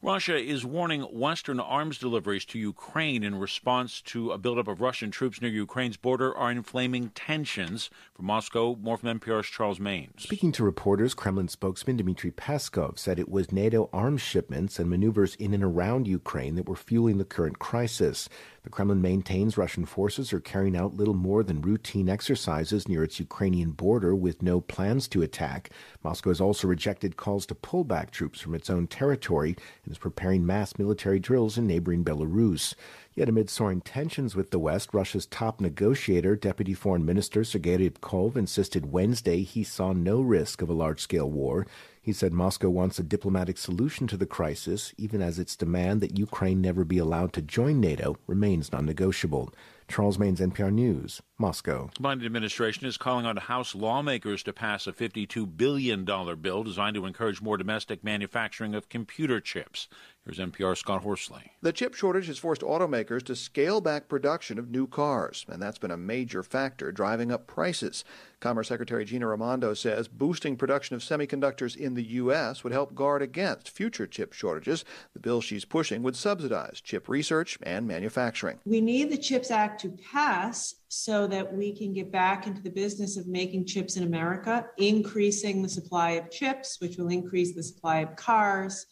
Russia is warning Western arms deliveries to Ukraine in response to a buildup of Russian troops near Ukraine's border are inflaming tensions. From Moscow, more from NPR's Charles Maynes. Speaking to reporters, Kremlin spokesman Dmitry Peskov said it was NATO arms shipments and maneuvers in and around Ukraine that were fueling the current crisis. The Kremlin maintains Russian forces are carrying out little more than routine exercises near its Ukrainian border with no plans to attack. Moscow has also rejected calls to pull back troops from its own territory and is preparing mass military drills in neighboring Belarus. Yet amid soaring tensions with the West, Russia's top negotiator, Deputy Foreign Minister Sergei Ryabkov, insisted Wednesday he saw no risk of a large scale war. He said Moscow wants a diplomatic solution to the crisis, even as its demand that Ukraine never be allowed to join NATO remains non negotiable. Charles Maynes, NPR News, Moscow. The Biden administration is calling on House lawmakers to pass a $52 billion bill designed to encourage more domestic manufacturing of computer chips. Here's NPR Scott Horsley. The chip shortage has forced automakers to scale back production of new cars, and that's been a major factor driving up prices. Commerce Secretary Gina Raimondo says boosting production of semiconductors in the U.S. would help guard against future chip shortages. The bill she's pushing would subsidize chip research and manufacturing. We need the CHIPS Act to pass so that we can get back into the business of making chips in America, increasing the supply of chips, which will increase the supply of cars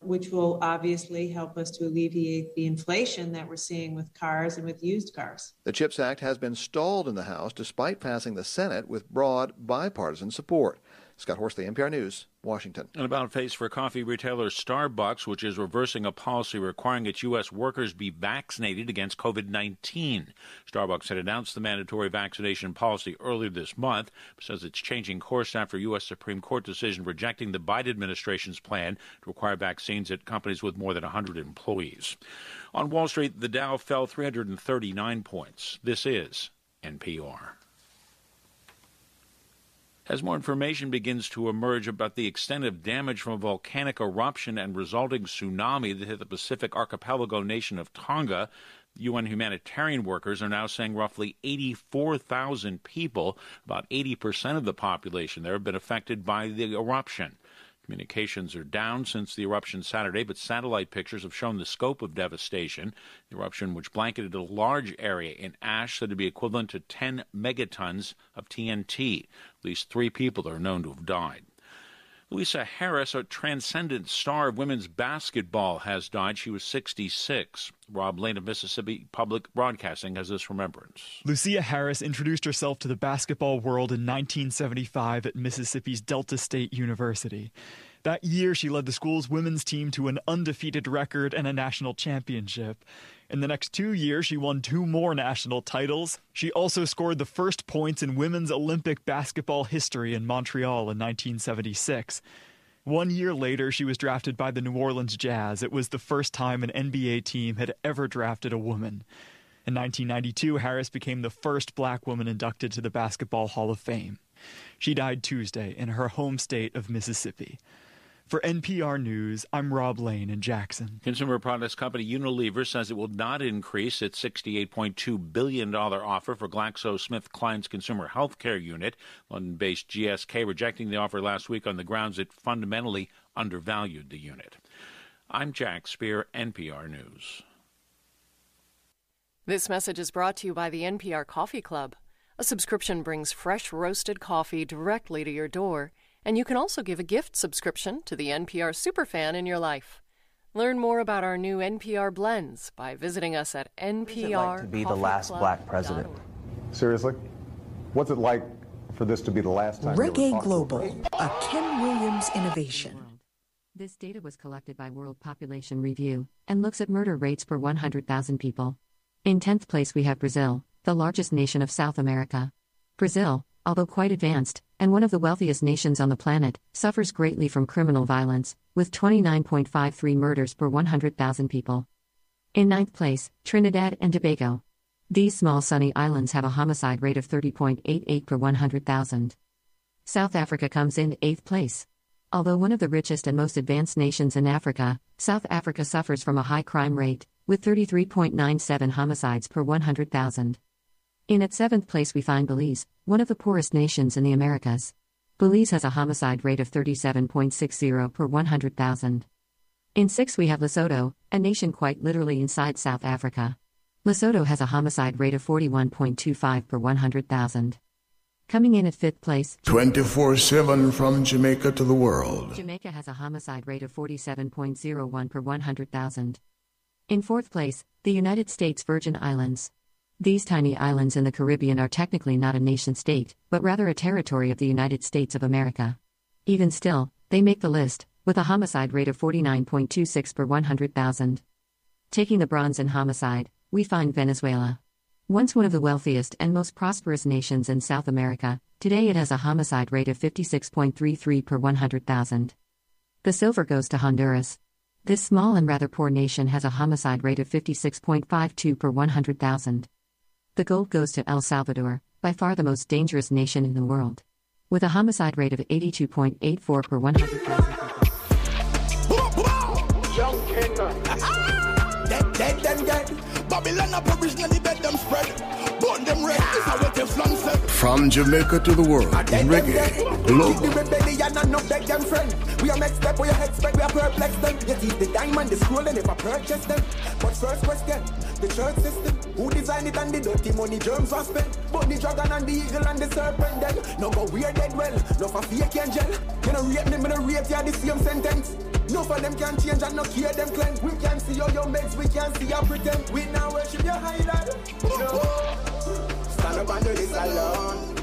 which will obviously help us to alleviate the inflation that we're seeing with cars and with used cars. The CHIPS Act has been stalled in the House despite passing the Senate with broad bipartisan support. Scott Horsley, NPR News, Washington. And about face for coffee retailer Starbucks, which is reversing a policy requiring its U.S. workers be vaccinated against COVID 19. Starbucks had announced the mandatory vaccination policy earlier this month, but says it's changing course after U.S. Supreme Court decision rejecting the Biden administration's plan to require vaccines at companies with more than 100 employees. On Wall Street, the Dow fell 339 points. This is NPR. As more information begins to emerge about the extent of damage from a volcanic eruption and resulting tsunami that hit the Pacific archipelago nation of Tonga, UN humanitarian workers are now saying roughly 84,000 people, about 80% of the population there, have been affected by the eruption. Communications are down since the eruption Saturday, but satellite pictures have shown the scope of devastation. The eruption, which blanketed a large area in ash said to be equivalent to 10 megatons of TNT. At least three people are known to have died. Louisa Harris, a transcendent star of women's basketball, has died. She was 66. Rob Lane of Mississippi Public Broadcasting has this remembrance. Lusia Harris introduced herself to the basketball world in 1975 at Mississippi's Delta State University. That year, she led the school's women's team to an undefeated record and a national championship. In the next two years, she won two more national titles. She also scored the first points in women's Olympic basketball history in Montreal in 1976. One year later, she was drafted by the New Orleans Jazz. It was the first time an NBA team had ever drafted a woman. In 1992, Harris became the first black woman inducted to the Basketball Hall of Fame. She died Tuesday in her home state of Mississippi. For NPR News, I'm Rob Lane in Jackson. Consumer products company Unilever says it will not increase its $68.2 billion offer for GlaxoSmithKline's consumer healthcare unit. London based GSK rejecting the offer last week on the grounds it fundamentally undervalued the unit. I'm Jack Speer, NPR News. This message is brought to you by the NPR Coffee Club. A subscription brings fresh roasted coffee directly to your door and you can also give a gift subscription to the NPR Superfan in your life. Learn more about our new NPR blends by visiting us at NPR. Like to be the last black president. Seriously? What's it like for this to be the last time? Reggae Global, a Ken Williams innovation. This data was collected by World Population Review and looks at murder rates per 100,000 people. In 10th place, we have Brazil, the largest nation of South America. Brazil, although quite advanced, and one of the wealthiest nations on the planet, suffers greatly from criminal violence, with 29.53 murders per 100,000 people. In ninth place, Trinidad and Tobago. These small sunny islands have a homicide rate of 30.88 per 100,000. South Africa comes in eighth place. Although one of the richest and most advanced nations in Africa, South Africa suffers from a high crime rate, with 33.97 homicides per 100,000. In its seventh place, we find Belize, one of the poorest nations in the Americas. Belize has a homicide rate of 37.60 per 100,000. In sixth, we have Lesotho, a nation quite literally inside South Africa. Lesotho has a homicide rate of 41.25 per 100,000. Coming in at fifth place, 24 7 from Jamaica to the world. Jamaica has a homicide rate of 47.01 per 100,000. In fourth place, the United States Virgin Islands. These tiny islands in the Caribbean are technically not a nation state, but rather a territory of the United States of America. Even still, they make the list, with a homicide rate of 49.26 per 100,000. Taking the bronze in homicide, we find Venezuela. Once one of the wealthiest and most prosperous nations in South America, today it has a homicide rate of 56.33 per 100,000. The silver goes to Honduras. This small and rather poor nation has a homicide rate of 56.52 per 100,000. The gold goes to El Salvador, by far the most dangerous nation in the world. With a homicide rate of 82.84 per 100,000. Young king. dead, dead, them dead. Babylon bed them spread. Burn them red. This is what Teflon said. From Jamaica to the world, reggae, Keep global. the rebellion and not beg them friend. We are next step, we are expect, we are perplex them. You teeth the diamond, the scroll, and never purchase them. But first question, the church system. Who designed it and the dirty money germs was spent? But the dragon and the eagle and the serpent then. No go weird dead well, no for fake angel. Me no rate them, me no rate ya the same sentence. No for them can change and no care them cleanse. We can see all your meds, we can see your pretend. We now worship your idol. No. Stand up and do this alone.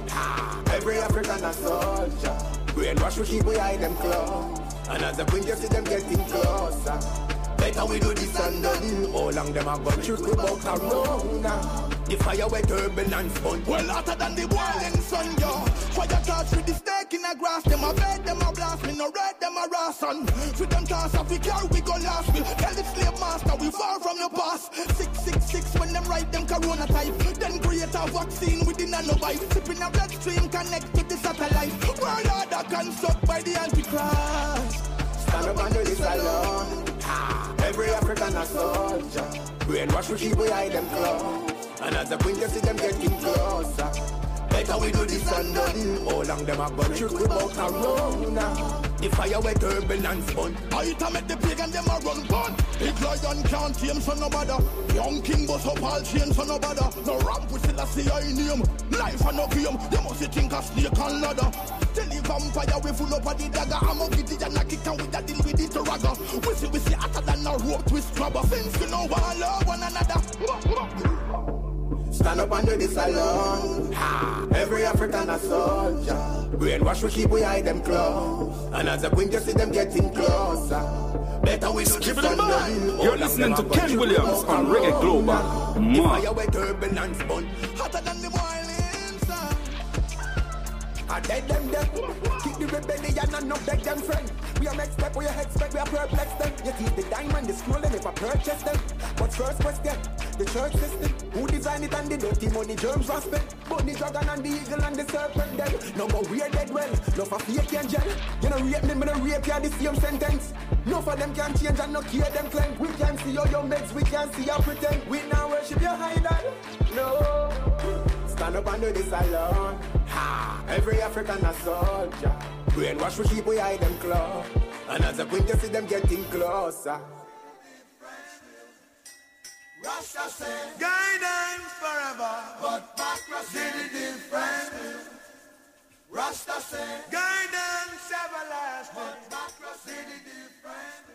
Every African a soldier. Brainwash we keep we hide them close. And as the wind you see them getting closer. Better we do this and done. How long them a gun trick we bout corona. The fire wet turbulence fun. Well hotter than the boiling sun, yo. Fire touch with the snake in the grass. Them a bed, them a blast. Me no red, them a ration. With them toss off we car, we go last. We tell it slave master, we far from the past. Six, six, six when them write them corona type. Then create a vaccine within a nobite. Sipping a bloodstream connect to the satellite. World order construct by the antichrist. Stand up and do this alone. Ah, Every African a soldier. Brainwash we keep hide them close. And as the wind you see them getting closer. Better we do this and done. How long them a gun trick we bout corona. The fire wet turbulence fun. I to make the pagan them a run gun. Big lion can't tame so no bother. Young king bust up all chain so no bother. No ramp we still a see I name. Life and no game. You must think a snake and ladder. Tell the vampire we full up of the dagger. I'm a giddy and a kick and we da deal with it ragga. We see we see hotter than a rope twist grabber. Since you know one love one another. Stand up and do this alone. Ha! Every African a soldier. Brainwash we keep we hide them close. And as the wind you see them getting closer. Better we do this and done. You're listening to Ken Williams on Reggae Global. Fire where turbulence bun. Hotter than the sun. I dead them dead. Keep the rebellion and not beg them friend. We are next step, we are expect, we are perplex them. You keep the diamond, the scroll, and never purchase them. But first question, the church system. Who designed it and the dirty money germs was spent? But the dragon and the eagle and the serpent then. No go weird dead well, no for fake angel. You know rape me, me no rape you the same sentence. No for them can change and no care them claim. We can see all your meds, we can see your pretend. We now worship your idol. No. Stand up and do this alone. Ha! Every African a soldier. Brainwash we keep we hide them close. And as the wind you see them getting closer. Rasta said, guidance forever, but Bakra said it different. Rasta said, guidance everlasting, but Bakra said it different.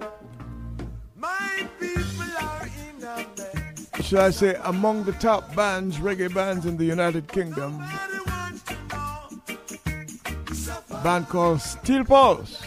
should I say, among the top bands, reggae bands in the United Kingdom. Band called Steel Pulse.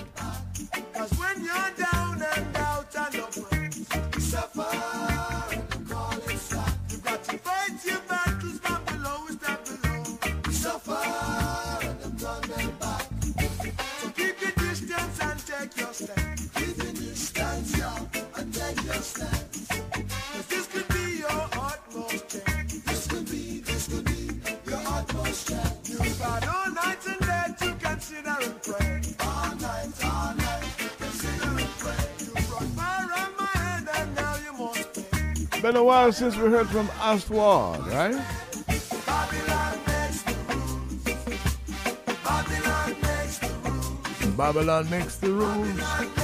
Been a while since we heard from Aswad, right? Babylon makes the rules.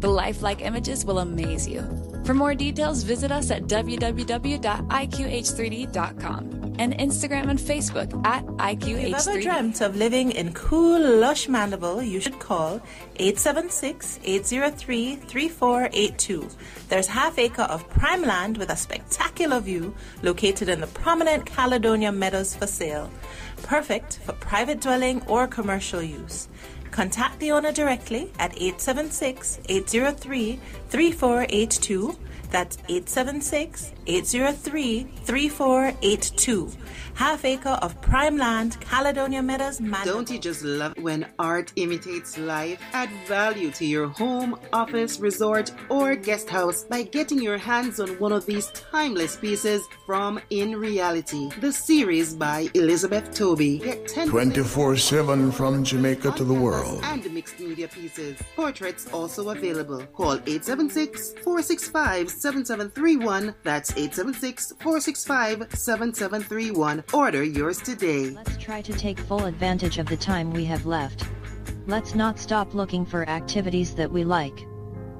the lifelike images will amaze you. For more details, visit us at www.iqh3d.com. and Instagram and Facebook at IQH3D. If you've ever IQH3D. dreamt of living in cool, lush Mandeville, you should call 876-803-3482. There's half acre of prime land with a spectacular view located in the prominent Caledonia Meadows for sale. Perfect for private dwelling or commercial use. Contact the owner directly at 876-803-3482. That's 876-803-3482. Half acre of prime land, Caledonia Meadows, Mandeville. Don't you just love when art imitates life? Add value to your home, office, resort, or guest house by getting your hands on one of these timeless pieces from In Reality, the series by Elizabeth Toby. Get 10 24 7 from Jamaica to the world. and mixed media pieces. Portraits also available. Call 876 465 7731. That's 876 465 7731. Order yours today. Let's try to take full advantage of the time we have left. Let's not stop looking for activities that we like.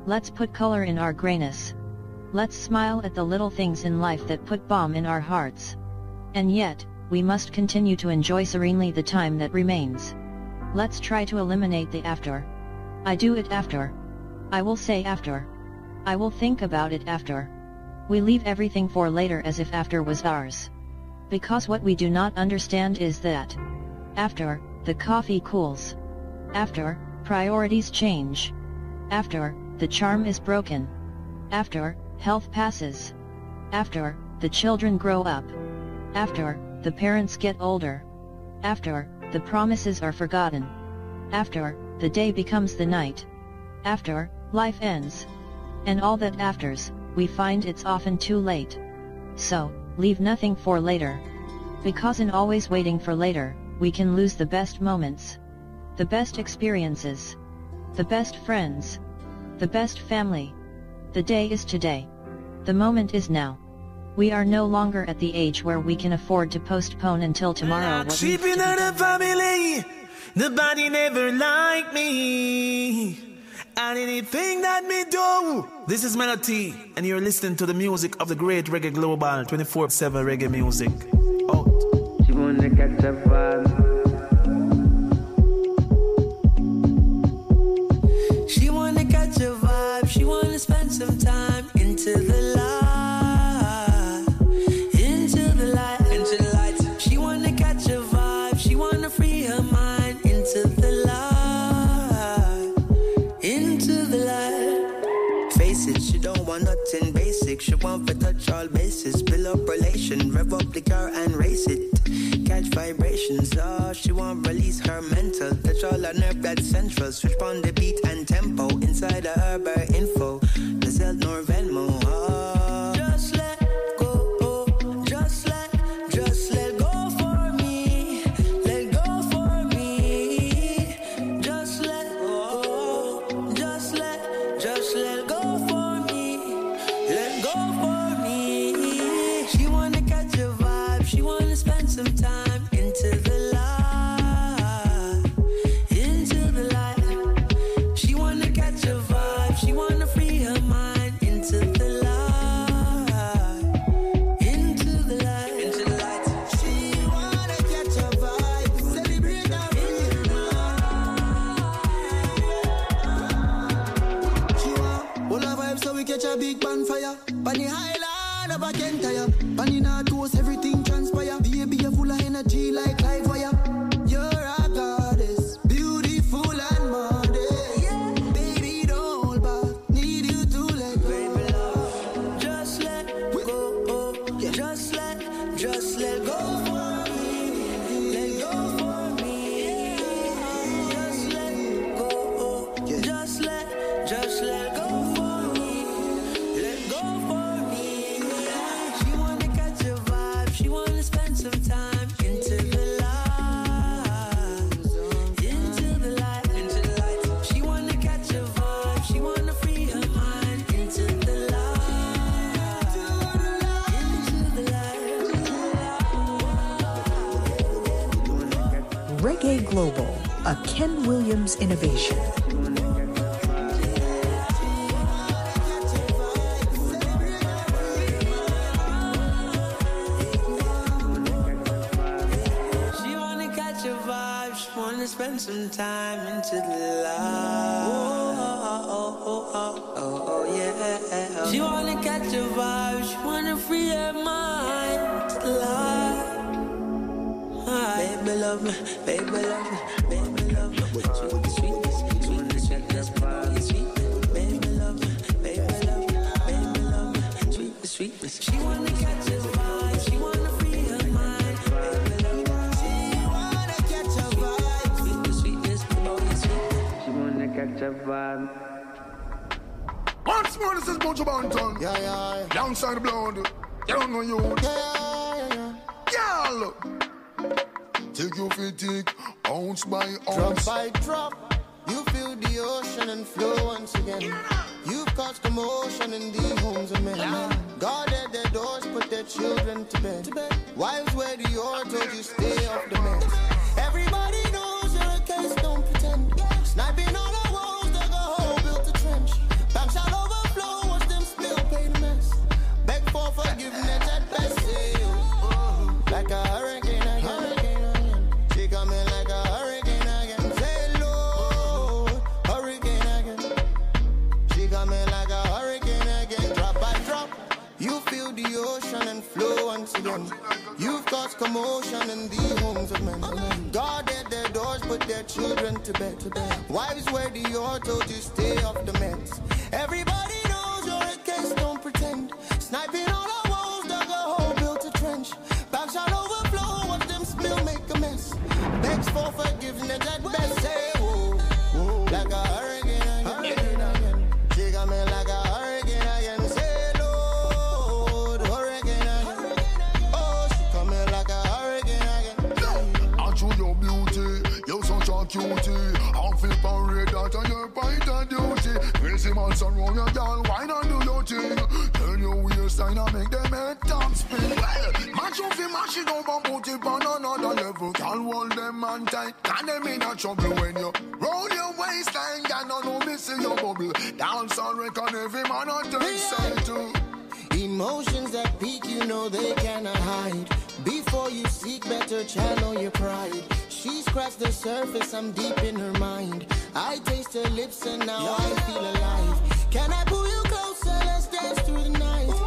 Let's put color in our grayness. Let's smile at the little things in life that put balm in our hearts. And yet, we must continue to enjoy serenely the time that remains. Let's try to eliminate the after. I do it after. I will say after. I will think about it after. We leave everything for later as if after was ours. Because what we do not understand is that after the coffee cools, after priorities change, after the charm is broken, after health passes, after the children grow up, after the parents get older, after the promises are forgotten, after the day becomes the night, after life ends, and all that afters, we find it's often too late. So, leave nothing for later. Because in always waiting for later, we can lose the best moments, the best experiences, the best friends, the best family. The day is today. The moment is now. We are no longer at the age where we can afford to postpone until tomorrow what Sleeping out family, nobody never liked me. And anything that me do, this is Melody, and you're listening to the music of the great Reggae Global 24 7 reggae music. She She want to touch all bases. Build up relation, rev up the car and race it. Catch vibrations, oh, she want release her mental. Touch all her nerve that's central. Switch on the beat and tempo. Inside of her info. No Zelle nor Venmo, comes innovation. spend some time into the light. Oh, oh, oh, oh, oh, oh yeah. She wanna catch a vibe, she wanna free her mind to the light. Baby love me, baby love me, wanna catch a vibe. Once more, this is Mojo Banton. Yeah, yeah. Downside the blood. You don't know you. Yeah, yeah, yeah. Girl. Take your feet, take ounce by ounce. Drop by drop, you feel the ocean and flow once again. You've caused commotion in the homes of men. Guarded their doors, put their children to bed. Wives wear the oar, told you stay off the men. Everybody knows you're a case, don't pretend. Sniping all oh, like a hurricane again. She coming like a hurricane again. Say Lord, hurricane again. She coming like a hurricane again. Drop by drop, you feel the ocean and flow once again. You've caused commotion in the homes of men. Guarded their doors, put their children to bed. Wives wear the told you stay off the meds. Everybody knows you're a case, don't pretend. Sniping all Forgiveness at best, say, whoa, whoa. Like a hurricane again, again. She got me like a hurricane again, say, Lord, hurricane again. Oh, she coming like a hurricane again. I choose your beauty, you're such a cutie. I feel parade that on your point of duty. Crazy man surround your girl, why not do your thing? Turn your waistline and make them head top spin. Well, match up the mash it up and put it on another level. Can't hold them man tight, can them in a trouble when you roll your waistline. Can no no missing your bubble. Dance and reckon every man on turn side too. Emotions that peak, you know they cannot hide. Before you seek better, channel your pride. She scratched the surface, I'm deep in her mind. I taste her lips and now I feel alive. Can I pull you closer? Let's dance through the night.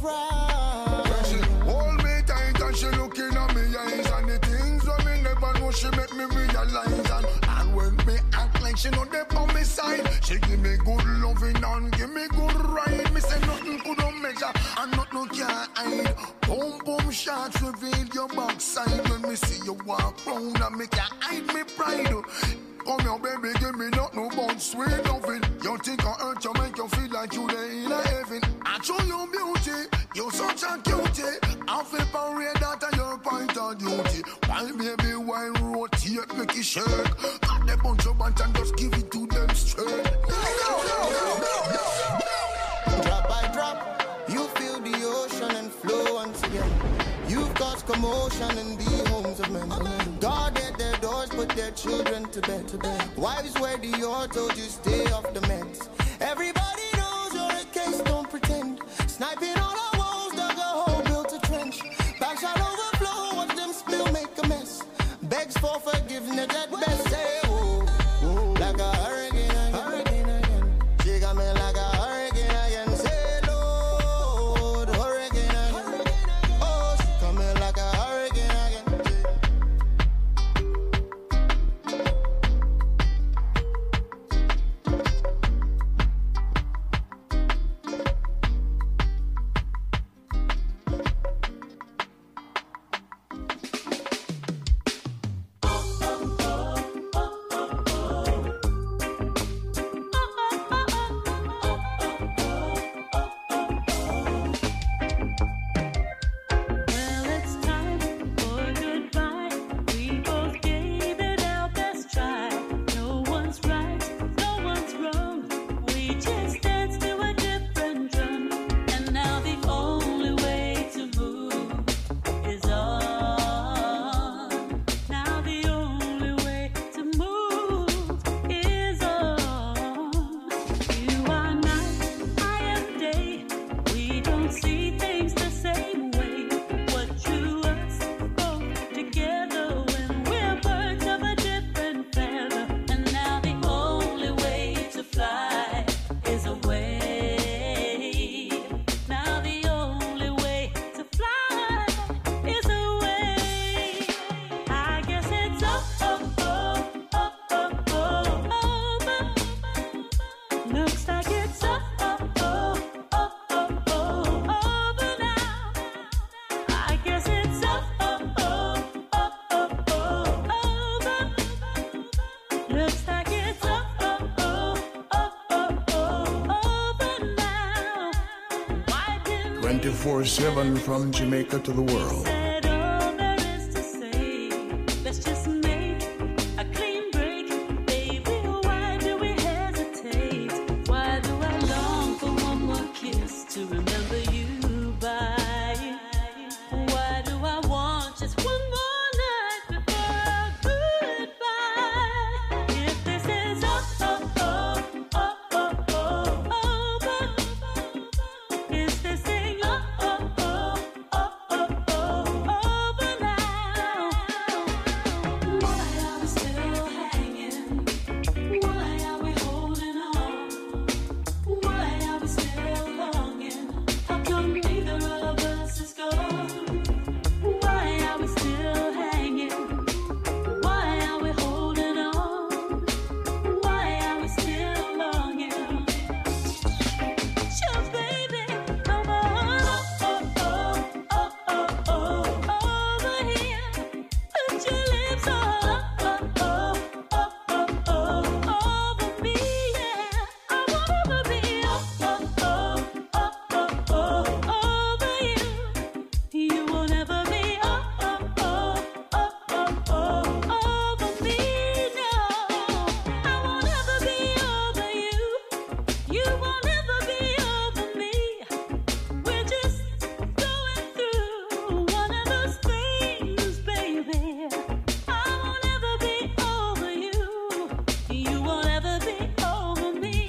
What a. She hold me tight and she looking at me eyes. And the things that me never know she make me realize. And, and when me act like she know they on me side she give me good loving and give me good ride. Me say nothing could not measure and nothing can hide. Boom boom shots reveal your backside. When me see you walk round and me can hide me pride Come here, baby, give me not no but sweet loving. You think I hurt you, make you feel like you there in a heaven. I show you beauty, you such a cutie. I feel parade that are your point of duty. Why, baby, why rotate, make it shake? Got the bunch of bunch and just give it to them straight. No, no, no, no. Drop by drop, you feel the ocean and flow once again. Caused commotion in the homes of men. Guarded their doors, put their children to bed. To bed. Wives wear the oar, told you stay off the meds. Everybody knows you're a case, don't pretend. Sniping all our walls, dug a hole, built a trench. Back shall overflow, watch them spill, make a mess. Begs for forgiveness at best, 24 7 from Jamaica to the world.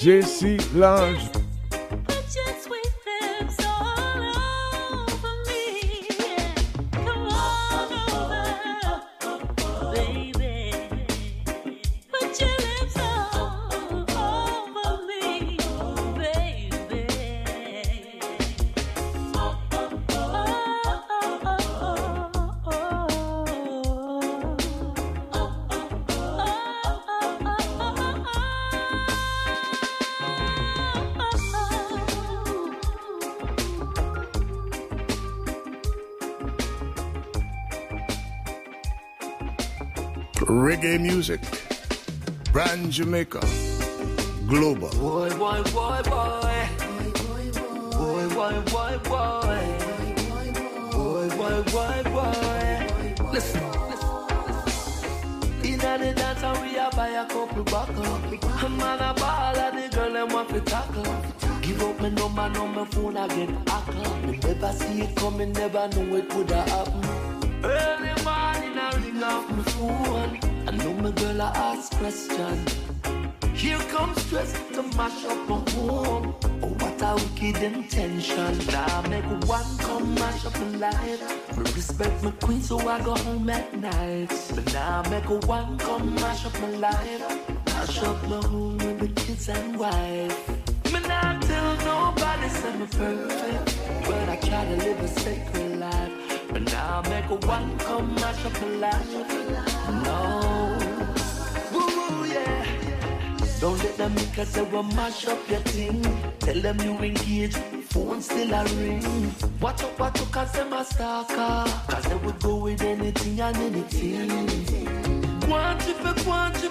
Over me. Jamaica. Global. Boy, boy, boy, boy. Boy, boy, boy, boy. Boy, boy, boy, boy. Listen. Inna the dance we a buy a couple buckle. A man a ball and the girl them want to tackle. Give up my number, number phone I get hackle. Me never see it coming, never know it woulda happen. Early morning Ring phone. I know my girl I ask question. Here comes stress to mash up my home. Oh, what a wicked intention. Now make one come mash up my life. Me respect my queen, so I go home at night. But now make one come mash up my life. Mash up my home with the kids and wife. Me not tell nobody say me perfect, but I try to live a sacred now make one come mash up. No. Woo, woo, yeah. Don't let them make us say we mash up your thing. Tell them you engage, phone still a ring. Watch out, watch out, cause them a stalker. Cause they would go with anything and anything. Want you for, want you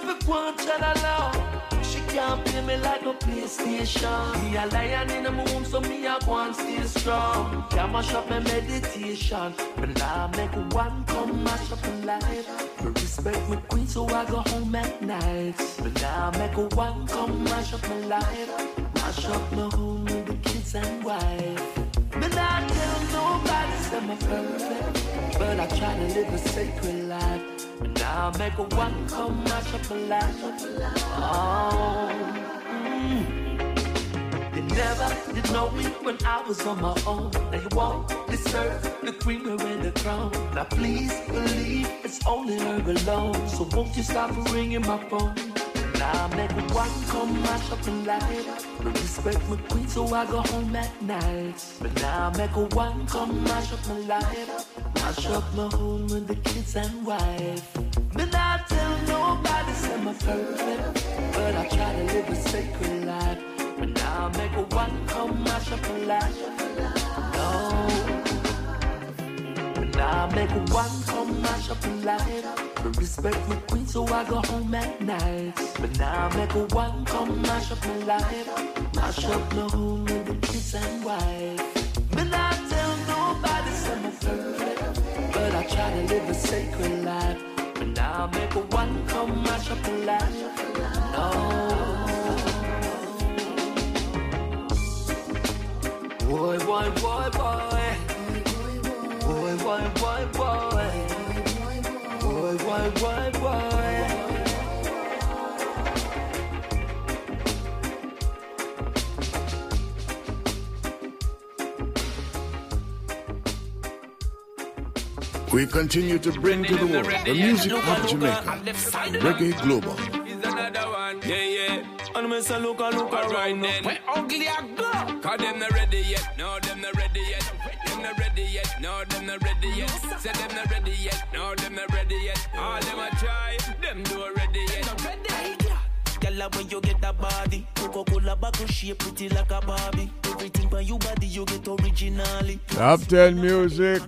can't play me like a PlayStation. Me a lion in the moon, so me a go and stay strong. Can't mash up my meditation. But now make one come mash up my life. Me respect my queen, so I go home at night. But now make one come mash up my life. Mash up my home with the kids and wife. Me not tell nobody say I'm perfect, eh. but I try to live a sacred life. And now make a one come life. Oh. You never did know me when I was on my own. Now you won't deserve the creamer and the crown. Now please believe it's only her alone. So won't you stop ringing my phone? Now I make a one come my shopping light. No respect my queen, so I go home at night. But now I make a one come mash up my life. Mash up my home with the kids and wife. But I tell nobody, say my perfect. But I try to live a sacred life. But now I make a one come mash up my life. No the light. Me respect my queen, so I go home at night. But now I make one come my. Mash up my home with the kids and wife. Me not tell nobody say my perfect, but I try to live a sacred life. But now I make one come my life. No. Boy, boy, boy, boy. Boy, boy, boy, boy. Boy, boy, boy, boy. We continue to bring to the world the music of Jamaica. Reggae Global. Is another one. Yeah, yeah. And me say look a look around then. Where ugly I go? Cause them not ready yet. No, them not ready yet. Them not ready yet. No, them not ready yet. Say them not ready yet. No, them not ready yet. All them a try. Them do ready yet. Gyal, when you get that body, Coca-Cola bottle shape pretty like a Barbie. Everything by you body you get originally. Top 10 music.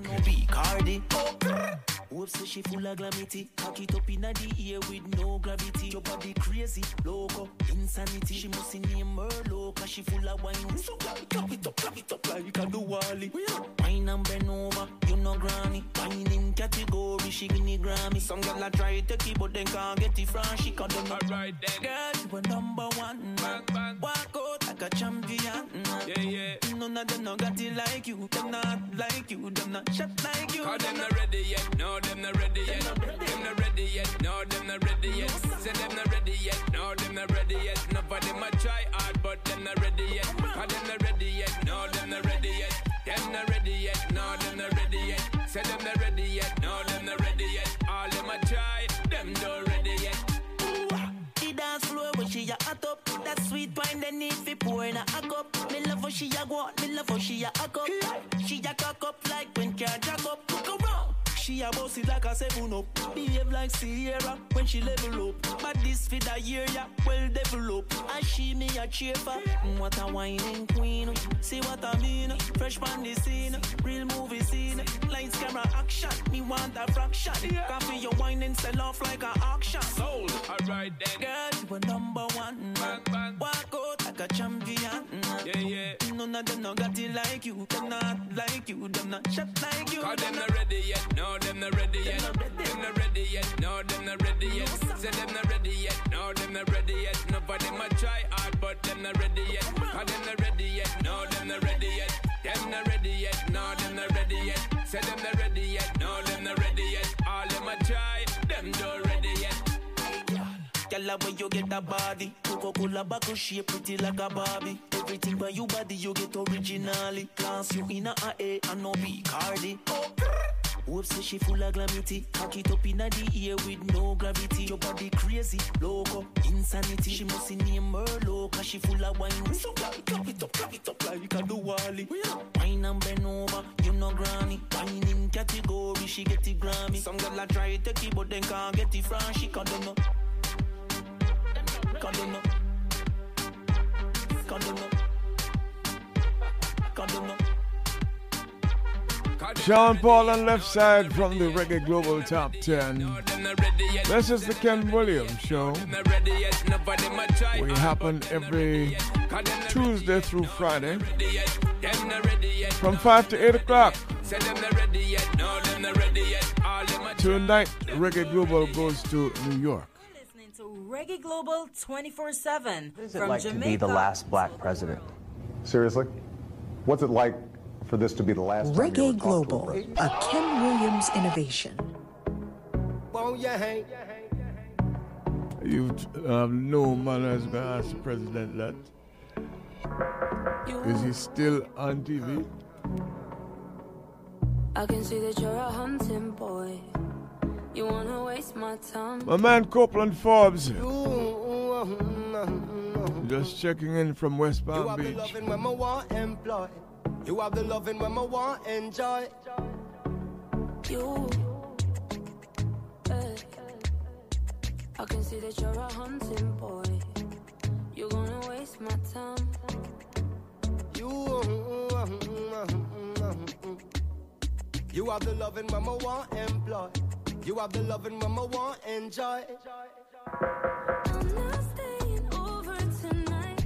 Hope say she full of glamity. Cock it up inna the ear with no gravity. Your body crazy, loco, insanity. She must name her low, cause she full of wine. So clap it up, clap it up like a do Wally. Wine and bend over, you know granny. Wine in category, she win the Grammy. Some girl a try take it, but then can't get it from she cause them Alright then. Girl, you a number one. Walk out like a champion. Yeah, yeah. None of them no got it like you. Them not like you. Them not shot like you. Cause them not ready yet. No, them not ready yet. Them not ready yet. No, them not ready yet. Say them not ready yet. No, them not ready yet. Nobody might try hard, but them not ready yet. Cause them not That sweet wine they need fi pour in a cup. Me love how she a go me love how she a hack up She a cock up like when car jack up she a boss it like a seven up. Behave like Sierra when she level up. But this fit a year yeah, well developed. And she me a cheer for Mm, What a whining queen. See what I mean? Fresh on the scene. Real movie scene. Lights, camera, action. Me want a fraction. Coffee your wine and sell off like a auction. Sold Alright then. Girl, you a number one Walk out like a champion. Yeah, yeah None of them no got it like you. Them not like you Them not shot like you. Cause them not ready yet. No, them not ready yet. Them not ready yet. No, them not ready yet. Say them not ready yet. No, them not ready yet. Nobody might try hard But them not ready yet. Cause them not Gyal, when you get a body, Coca-Cola bottle shape pretty like a Barbie. Everything by you body you get originally. Class you in a A and no B Cardi. Say she full of glamity. Cock it up inna the ear with no gravity. Your body crazy, loco, insanity. She must name her low, cause she full of wine. So girl, clap it up, clap it up like a do Wally. Wine and bend over, you know granny. Wine in category, she get it Grammy. Some girl a try take it, but then can't get it from she cause them no. No. Sean Paul on left side from the Reggae Global Top 10. This is the Ken Williams Show. We happen every Tuesday through Friday from 5 to 8 o'clock. Tonight, Reggae Global goes to New York. Reggae Global 24 7 What is it from like Jamaica. to be the last black president? Seriously? What's it like for this to be the last time you Reggae ever talked to a Global, a Ken Williams innovation. You have um, no manners is going to ask the president that. Is he still on TV? I can see that you're a hunting boy. You wanna waste my time. My man Copeland Forbes. Just checking in from West Palm You Palm have the loving when I want employ. You have the loving when I want enjoy. You. eh. I can see that you're a hunting boy. You're gonna waste my time. You, you have the loving when I want employ. You have the loving mama want enjoy. I'm not staying over tonight.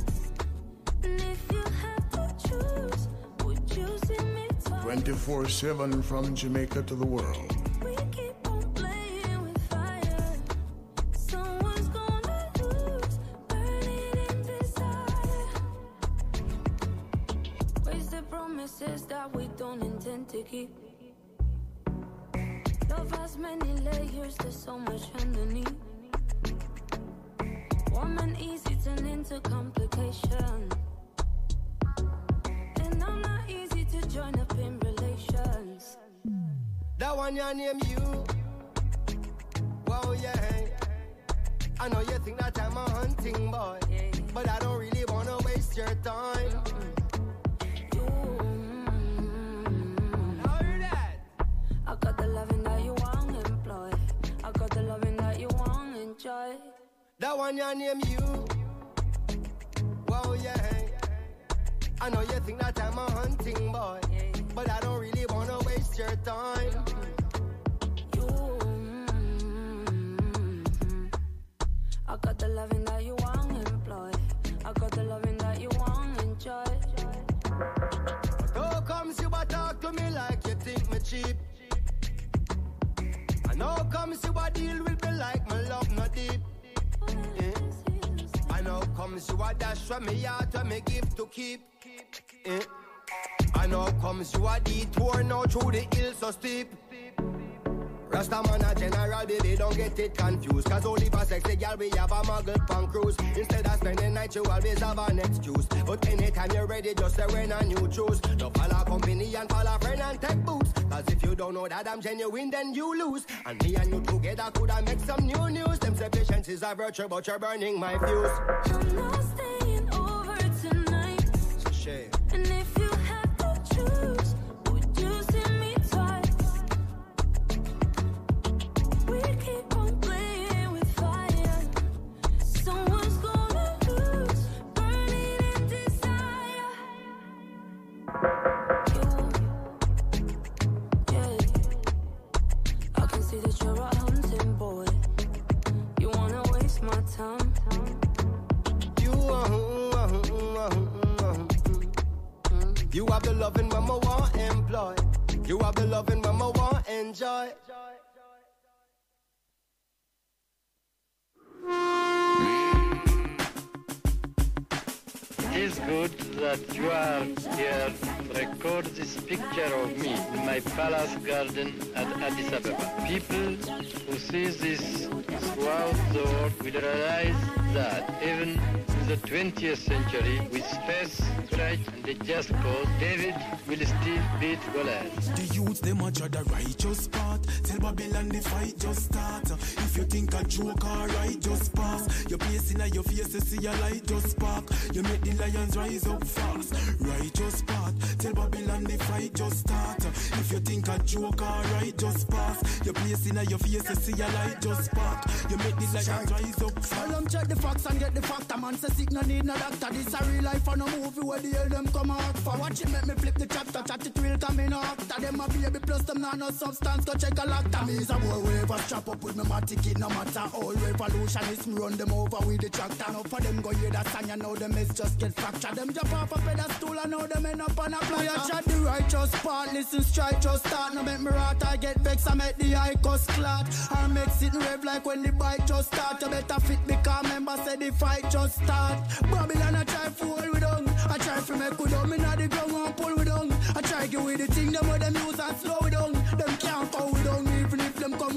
And if you have to choose, would you see me 24 7 from Jamaica to the world. We keep on playing with fire. Someone's gonna lose, burning in desire. Wasted promises that we don't intend to keep. Love has many layers, there's so much underneath. Warm and easy turn into complication. And I'm not easy to join up in relations. That one your name you. Wow, yeah. I know you think that I'm a hunting boy, but I don't really wanna waste your time. I got the loving that you want, employ. I got the loving that you want, enjoy. That one your name you. Wow, yeah. I know you think that I'm a hunting boy, but I don't really wanna waste your time. Mm-hmm. I got the loving that you want, employ. I got the loving that you want, enjoy. How comes you a talk to me like you think me cheap? And how comes you a deal with me like my love not deep? Eh? And how comes you a dash from me heart when me give to keep? Eh? And how comes you a detour now through the hills so steep? Rasta man a general, baby, don't get it confused. Cause only for sexy girl we have a muggle punk cruise. Instead of spending night, you always have an excuse. But anytime you're ready, just say when and you choose. Don't follow company and follow friend and take boots. Cause if you don't know that I'm genuine, then you lose. And me and you together could I make some new news. Them say patience is a virtue, but you're burning my fuse. I'm not staying over tonight. It's a shame. Loving mama want enjoy. It is good that you are here to record this picture of me in my palace garden at Addis Ababa. People who see this throughout the world will realize that even in the 20th century, with space, courage, and a just cause, David will still beat Goliath. The youths them a judge the righteous part. Tell Babylon the fight just start. If you think a joke alright, just pass. Your place in your face, you see a light just spark. You make the lions rise up fast. Righteous part. Tell Babylon the fight just start. If you think a joke alright, just pass. Your place in your face, you see a light just spark. You make the lions rise up fast. Tell them check the facts and get the fact. A man say sick no need no doctor. This a real life and a movie where the hell them come out for. Watch it make me flip the chapter. Chat it real come in after. Them a baby plus them nah no substance. Go check a lock. Me is a boy wave strap up with me my ticket. No matter all revolutionists me run them over with the tractor. No for them go hear that song you know them is just get fractured. Them jump off a pedestal and now them end up on a platter. Uh-huh. Chat the righteous part. Listen strike just start. No make me rot. I get vexed. I make the high cost clot. Or make it rev like when the bike just start. You better fit because member say the fight just start. Babylon I try fool. I try to make we down. Me not the ground and pull we down. I try get with the thing them with them use and slow we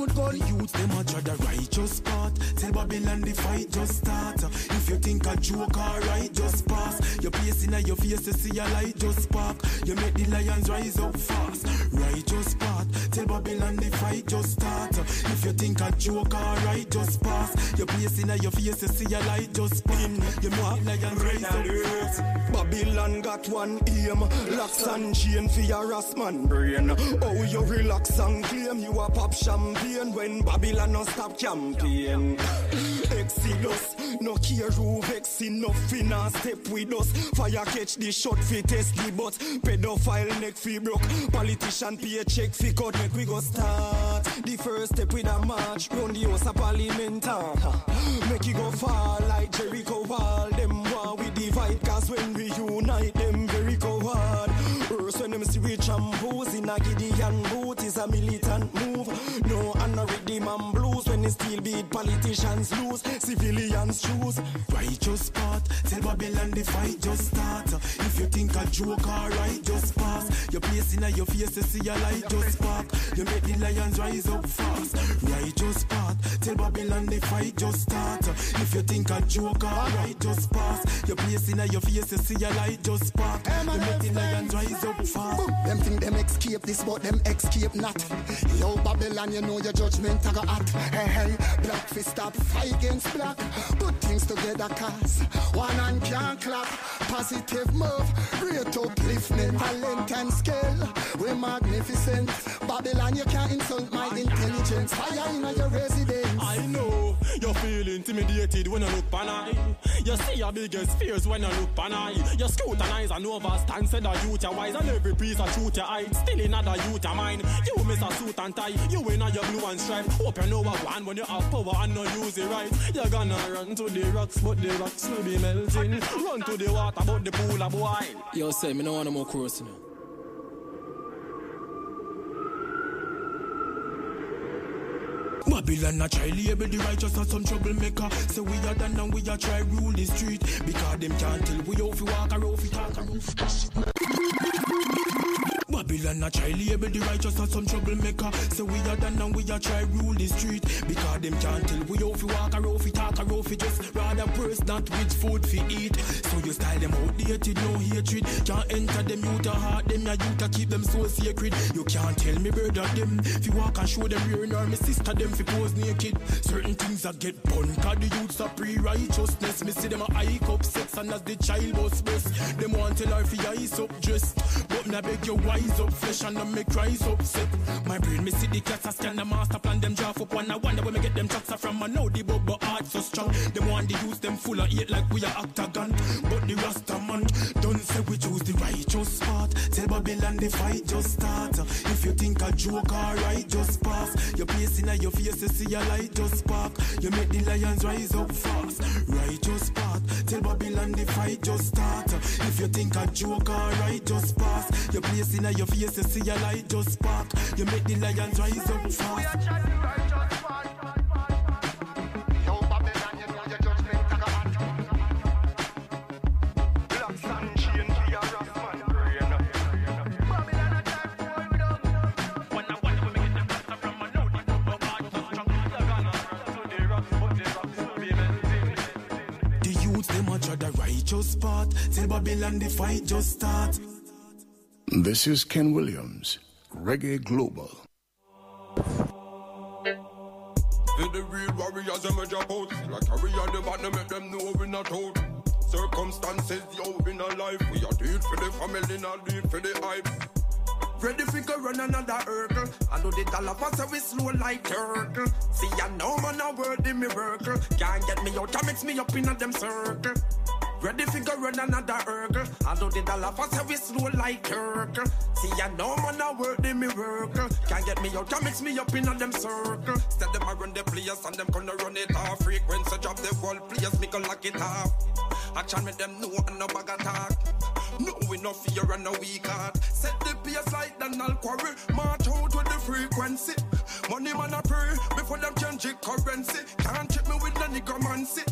gun. The youths them a judge the righteous part. Tell Babylon the fight just start. If you think a joke alright, just pass. Your place in your face, you see a light just spark. You make the lions rise up fast. Righteous part. Tell Babylon the fight just start. If you think a joke alright, just pass. Your place in your face, you see a light just spark. You make lions rise up fast. Babylon got one aim Locks and chain for your ass man brain Oh you relax and claim You a pop champagne When Babylon no stop campaign Exodus No care who vex enough in a step with us Fire catch the shot fi test the butt Pedophile neck fi broke Politician pay check fi cut Make we go start The first step with a march round the house of parliament. Make it go far like Jericho wall. Them war we divide, cause when we unite, them very coward. First when them see we tramples in a Gideon boot is a militant move. No, and no and blues when they still beat politicians lose. Civilians choose righteous path. Tell Babylon the fight just start. If you think a joke alright, just pass. Your place in your face, you see a light just spark. You make the lions rise up fast. Righteous path. Tell Babylon the fight just start. If you think a joke alright, just pass. Your place in your face, you see a light just spark. You make the lions rise up fast. Them think them escape this, but them escape not. Yo, Babylon, you know your judgment I got hot. Hey, hey, black fist stop, fight against black. Put things together, cause one hand can't clap. Positive move, great upliftment, talent and skill. We're magnificent. Babylon, you can't insult my intelligence. Fire in your residence. I know you feel intimidated when you look pan I. You see your biggest fears when you look pan I. You scrutinize and overstand, say that youth are wise and every piece of truth you hide. Still another youth of mine. You miss a suit and tie. You in your blue and stripe. Hope you know what one when you have power and not use it right. You're gonna run to the rocks, but the rocks will be melting. Run to the water, but the pool a boil. Yo, say, me no want no more know. Babylon a try label the righteous as some troublemaker. Say we are done and we are try rule the street because them can't tell we how fi walk or how fi talk or fi Babylon a try label the righteous as some troublemaker. Say we are done and we are try rule the street because them can't tell we how fi walk or how fi talk or how fi just rather purse not with food fi eat. So you style them outdated, no hatred. Can't enter them youth a heart, them ya youth a keep them so sacred. You can't tell me brother them If you walk and show them rear nor me sister them fi pose naked. Certain things a get bun cause the youths are pre-righteousness. Me see them a hike up sex and as the child bust breast. Them want tell her fi ice up dress. But me I beg you wise up flesh and them make rise upset. My brain me see the class a scan the master plan them draft up one. I wonder where me get them tracks from. I know the bubble heart so strong. Them want the use them full of hate like we are octagon. But the Rasta man don't say we choose the righteous path. Tell Babylon the fight just start. If you think a joke alright, just pass. Your place in your face, you see a light just spark. You make the lions rise up fast. Righteous path. Tell Babylon the fight just start. If you think a joke alright, just pass. Your place in your face, you see a light just spark. You make the lions rise up fast. The youths, them a tread the righteous path. Tell Babylon the fight just start. This is Ken Williams, Reggae Global. Feel the real warriors them a drop out. Like carry on the bottom make them know we not out. Circumstances yo in a life. We are do it for the family not do it for the hype. Ready fi go run another hurdle. I know the dollar pass we slow like turtle. See I know man a word in miracle Can't get me out, can mix me up in a them circle Ready fi go run another hurdle I know the dollar pass we slow like turtle See I know man a word in miracle Can't get me out, can mix me up in a them circle Instead them a run the players and them gonna run it off Frequency drop the whole players, me go lock it off Action make them know and no bag attack no, we no fear and no weak heart. Set the pace like Donald Quarrie. March out with the frequency. Money man a pray before them change the currency. Can't check me with the necromancy.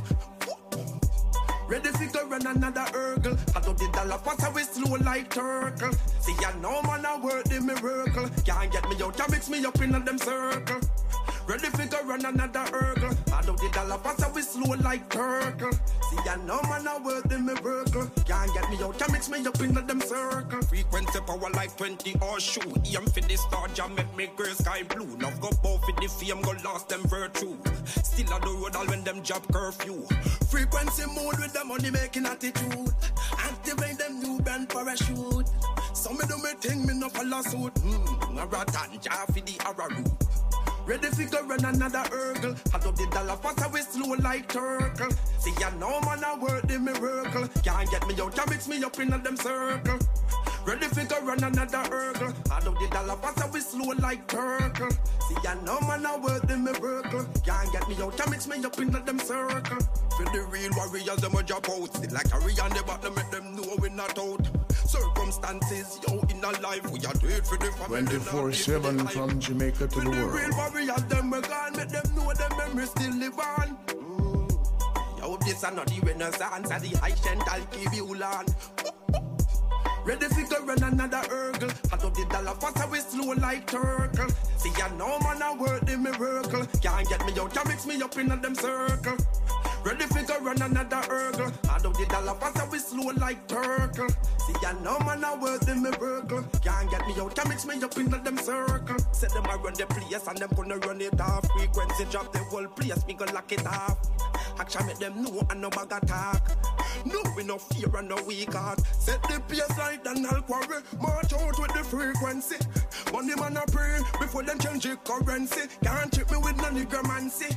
Ready fi go run another hurdle. I do the dollar pass away slow like turtle. See I know man a work the miracle. Can't get me out, can mix me up in a them circle. Ready fi go run another hurdle. I do the dollar pass away slow like turtle. See I know man a work the miracle. Can't get me out, can mix me up in a them circle. Frequency power like 20 or shoe. Aim for the star jam make me gray sky blue. Now go bow for the fame, go lost them virtue. Still on the road all when them job curfew. Frequency mode with the money making attitude. Activate them new brand parachute. So me do me thing, me no follow suit. Hmm, a rat and for the arrow. Ready fi go run another hurdle. I do the dollar pass away slow like turtle. See I know man a work the miracle. Can't get me out, can't mix me up in a them circle. Ready fi go run another hurdle. I know the dollar pass so we slow like turtle. See, I know man, I work the miracle. Can't get me out, can't mix me up in a them circle. For the real warriors, them a drop out. Like a real the bottom, make them know we not out. Circumstances, yo, a life, we are do it for the family. 24 7 from Jamaica to the world. real warriors, them we gone, make them know them memories still live on. Mm. Yo, this are not the renaissance, and the high give you land. Ready fi go run another hurdle. I know the dollar so we slow like turtle. See, I know man, I work the miracle. Can't get me out, can't mix me up in a them circle. Ready fi go run another hurdle. I know the dollar pass so we slow like turtle. See, I know man, I work the miracle. Can't get me out, can't mix me up in them circle. Set them I run the place and them gonna run it off. Frequency drop the whole place, me go lock it off. Action make them know and no bag attack. No, we no fear and no weak heart. Set the pace like Donald Quarrie. March out with the frequency. Money man a pray before them change the currency. Can't trick me with no necromancy.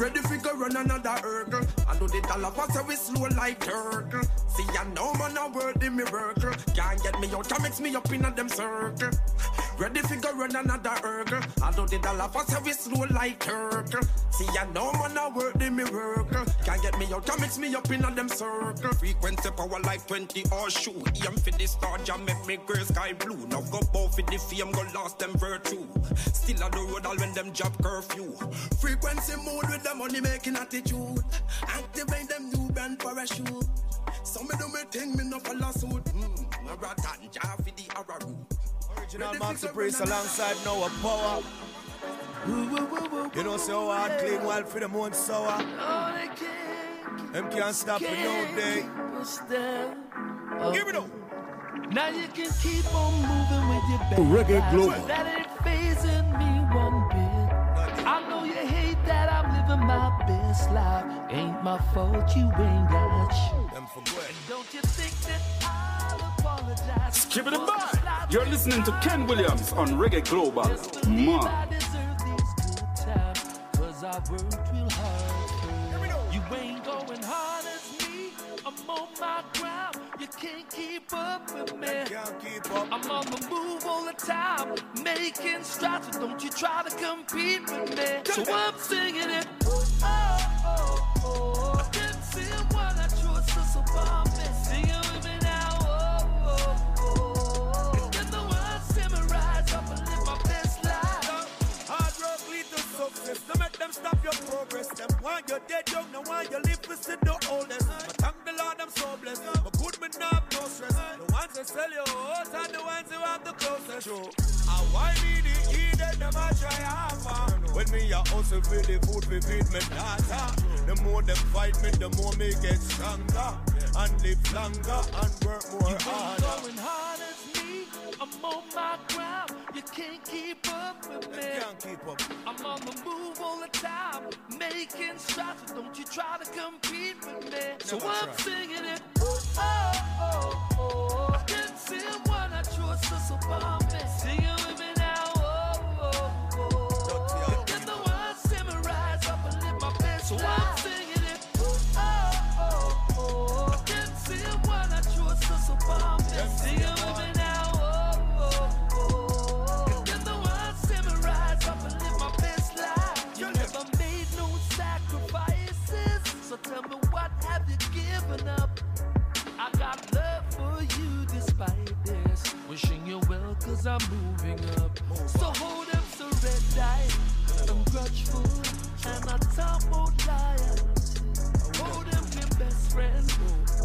Ready fi go run another hurdle. I know the dollar pass we slow like turtle. See, I know man a word the miracle. Can't get me out, can mix me up in a them circle. Ready fi go run another hurdle. I know the dollar pass we slow like turtle. See, I know man a word the miracle. Can't get me out, can mix me up in a them circle. Frequency power like 20 or shoe. Aim for the star, jam make me girl sky blue. Now go bow for the fame, go lost them virtue. Still on the road all when them job curfew. Frequency mode with the money making attitude. Activate them new brand parachute. Some of them may think me no follow suit. Hmm, Marathon, jar for the Araru. Original Maxi Priest alongside Noah Powa. You know, so hard, clean while for the moon sour. Them can't stop for no day. Give it up. Now you can keep on moving with your back. Reggae Global. That ain't phasing me one bit. I know you hate that I'm living my best life. Ain't my fault you ain't got shit. And don't you think that I'll apologize? Skip it by. You're listening to Ken Williams on Reggae Global. Man. I deserve these good times, cause I worked real hard. You ain't going hard as me. I'm on my ground. You can't keep up with me. I'm on the move all the time, making strides. So don't you try to compete with me. So I'm singing it. Oh, oh, oh, oh. Didn't see what I chose to so them stop your progress. Them want you dead young, no want you live see the oldest. But thank the Lord, I'm so blessed. But good me not have no stress. The ones that sell your horse are the ones who have the closest. True. I why me the eat them a try harder. When me a hustle for the food, we feed me data. The more them fight me, the more me get stronger. And live longer and work more harder. Going hard I'm on my ground. You can't keep up with me. You Can't keep up. I'm on the move all the time, making strides. So don't you try to compete with me. So I'm try. singing it. Oh, oh, oh. Didn't see what I to so bomb me. Sing it with me now. Oh, oh, oh. Get the words simmer, up and live my best So cause I'm moving up. So hold up. I'm grudgeful, and I loyalty. Hold your best friend,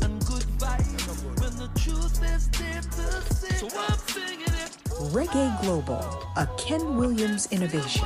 and good vibes. When the truth is there to see. So I'm singing it. Reggae Global, a Ken Williams innovation.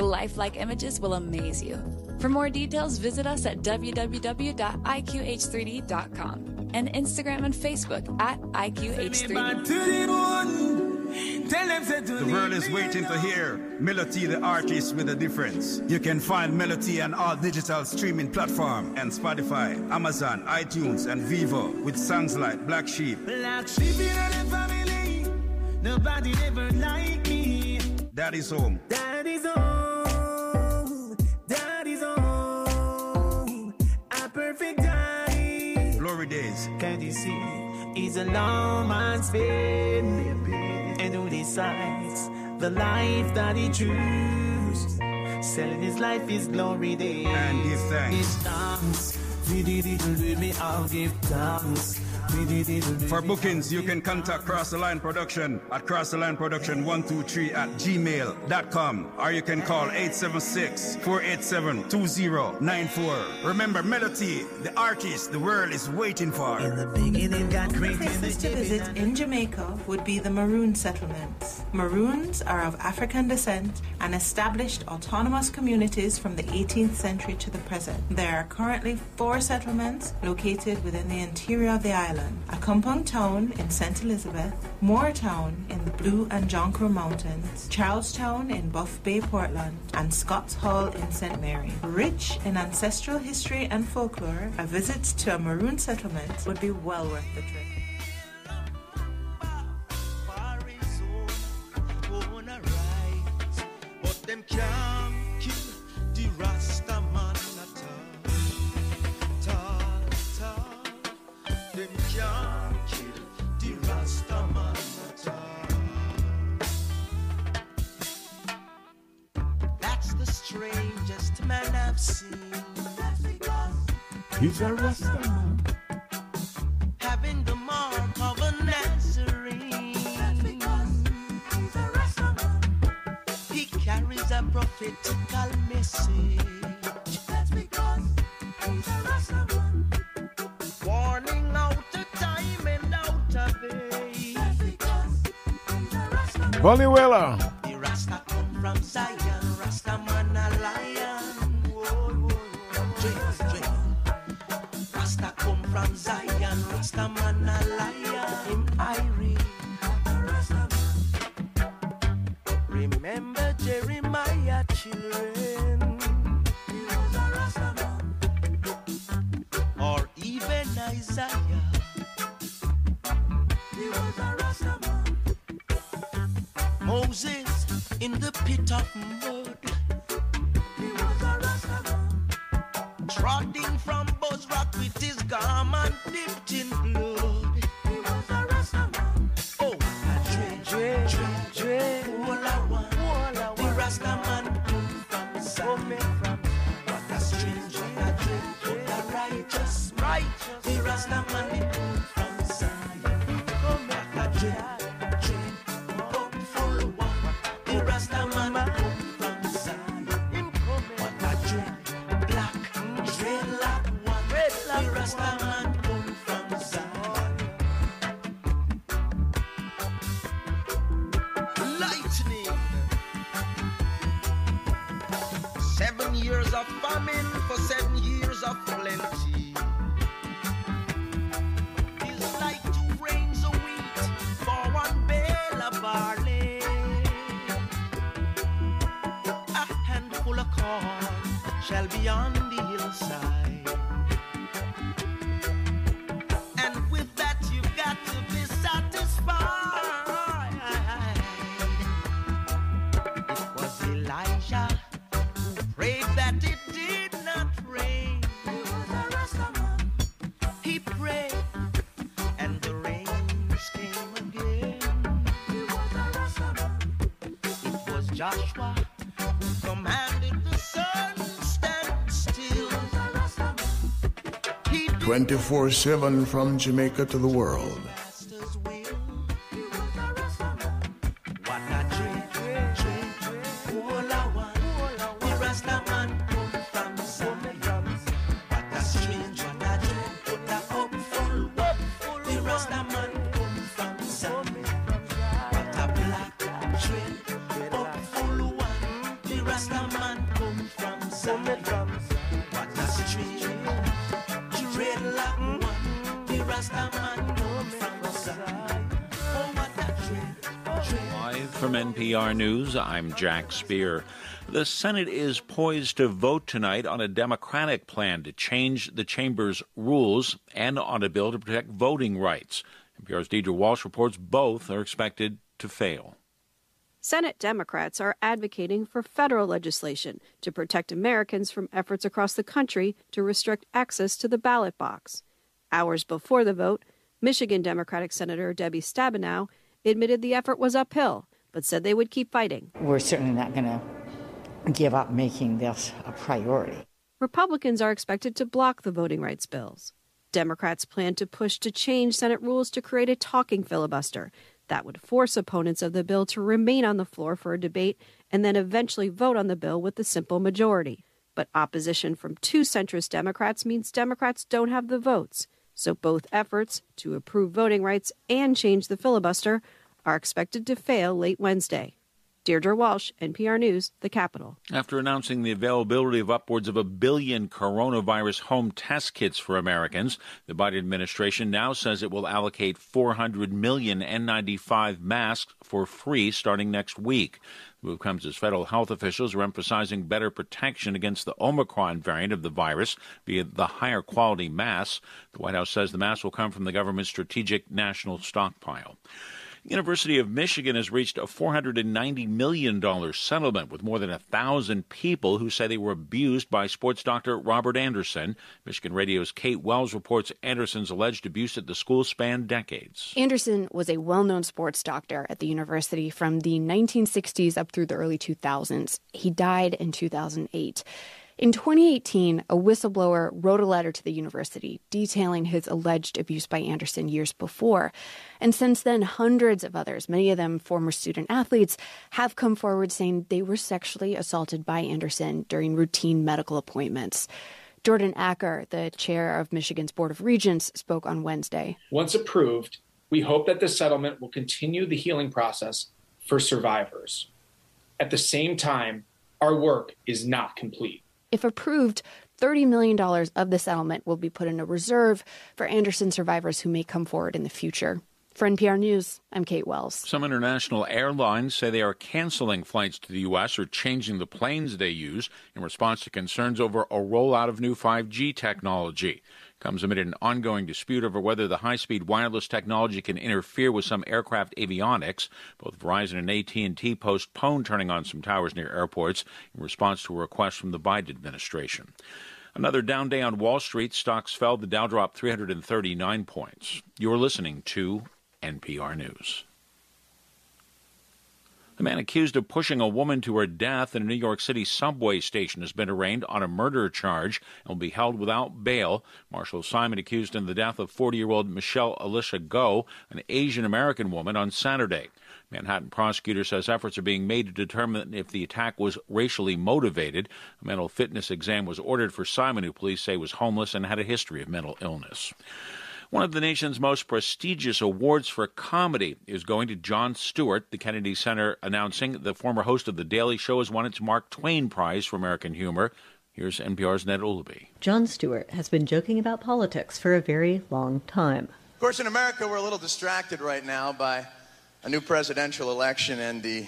The lifelike images will amaze you. For more details, visit us at www.iqh3d.com and Instagram and Facebook at IQH3D. The world is waiting to hear Melody, the artist with a difference. You can find Melody on all digital streaming platforms and Spotify, Amazon, iTunes, and Vivo with songs like Black Sheep, Black sheep in the family. Nobody ever like me. Daddy's Home, Daddy's home. Days, Can't you see? He's a long man's fame. And who decides the life that he chooses? Selling his life is glory days. And he thanks. Give thanks. We did it with me, I'll give thanks. We did it with For bookings, you can contact Cross the Line Production at Cross the Line Production 123 at gmail.com or you can call 876 487 2094. Remember, Melody, the artist the world is waiting for. In the beginning, God created Places to visit in Jamaica would be the Maroon settlements. Maroons are of African descent and established autonomous communities from the 18th century to the present. There are currently four settlements located within the interior of the island. Accompong town in St. Elizabeth, Moortown in the Blue and John Crow Mountains, Charlestown in Buff Bay, Portland, and Scott's Hall in St. Mary. Rich in ancestral history and folklore, a visit to a Maroon settlement would be well worth the trip. them I've seen. He's a Rasta Having the mark of a Nazarene. He carries a prophetical message. Warning out of time and out of age. Weller. The Rasta come from Zion, in the Joshua who commanded the sun stand still. 24 7 from Jamaica to the world. I'm Jack Speer. The Senate is poised to vote tonight on a Democratic plan to change the chamber's rules and on a bill to protect voting rights. NPR's Deirdre Walsh reports both are expected to fail. Senate Democrats are advocating for federal legislation to protect Americans from efforts across the country to restrict access to the ballot box. Hours before the vote, Michigan Democratic Senator Debbie Stabenow admitted the effort was uphill, but said they would keep fighting. We're certainly not going to give up making this a priority. Republicans are expected to block the voting rights bills. Democrats plan to push to change Senate rules to create a talking filibuster that would force opponents of the bill to remain on the floor for a debate and then eventually vote on the bill with a simple majority. But opposition from two centrist Democrats means Democrats don't have the votes. So both efforts to approve voting rights and change the filibuster are expected to fail late Wednesday. Deirdre Walsh, NPR News, The Capitol. After announcing the availability of upwards of a billion coronavirus home test kits for Americans, the Biden administration now says it will allocate 400 million N95 masks for free starting next week. The move comes as federal health officials are emphasizing better protection against the Omicron variant of the virus via the higher quality masks. The White House says the masks will come from the government's strategic national stockpile. University of Michigan has reached a $490 million settlement with more than a thousand people who say they were abused by sports doctor Robert Anderson. Michigan Radio's Kate Wells reports Anderson's alleged abuse at the school spanned decades. Anderson was a well known sports doctor at the university from the 1960s up through the early 2000s. He died in 2008. In 2018, a whistleblower wrote a letter to the university detailing his alleged abuse by Anderson years before. And since then, hundreds of others, many of them former student athletes, have come forward saying they were sexually assaulted by Anderson during routine medical appointments. Jordan Acker, the chair of Michigan's Board of Regents, spoke on Wednesday. Once approved, we hope that this settlement will continue the healing process for survivors. At the same time, our work is not complete. If approved, $30 million of the settlement will be put in a reserve for Anderson survivors who may come forward in the future. For NPR News, I'm Kate Wells. Some international airlines say they are canceling flights to the U.S. or changing the planes they use in response to concerns over a rollout of new 5G technology. Comes amid an ongoing dispute over whether the high-speed wireless technology can interfere with some aircraft avionics. Both Verizon and AT&T postponed turning on some towers near airports in response to a request from the Biden administration. Another down day on Wall Street. Stocks fell. The Dow dropped 339 points. You're listening to NPR News. The man accused of pushing a woman to her death in a New York City subway station has been arraigned on a murder charge and will be held without bail. Marshall Simon accused in the death of 40 year old Michelle Alicia Go, an Asian American woman, on Saturday. Manhattan prosecutor says efforts are being made to determine if the attack was racially motivated. A mental fitness exam was ordered for Simon, who police say was homeless and had a history of mental illness. One of the nation's most prestigious awards for comedy is going to Jon Stewart. The Kennedy Center announcing the former host of The Daily Show has won its Mark Twain Prize for American Humor. Here's NPR's Neda Ulaby. Jon Stewart has been joking about politics for a very long time. Of course, in America, we're a little distracted right now by a new presidential election and the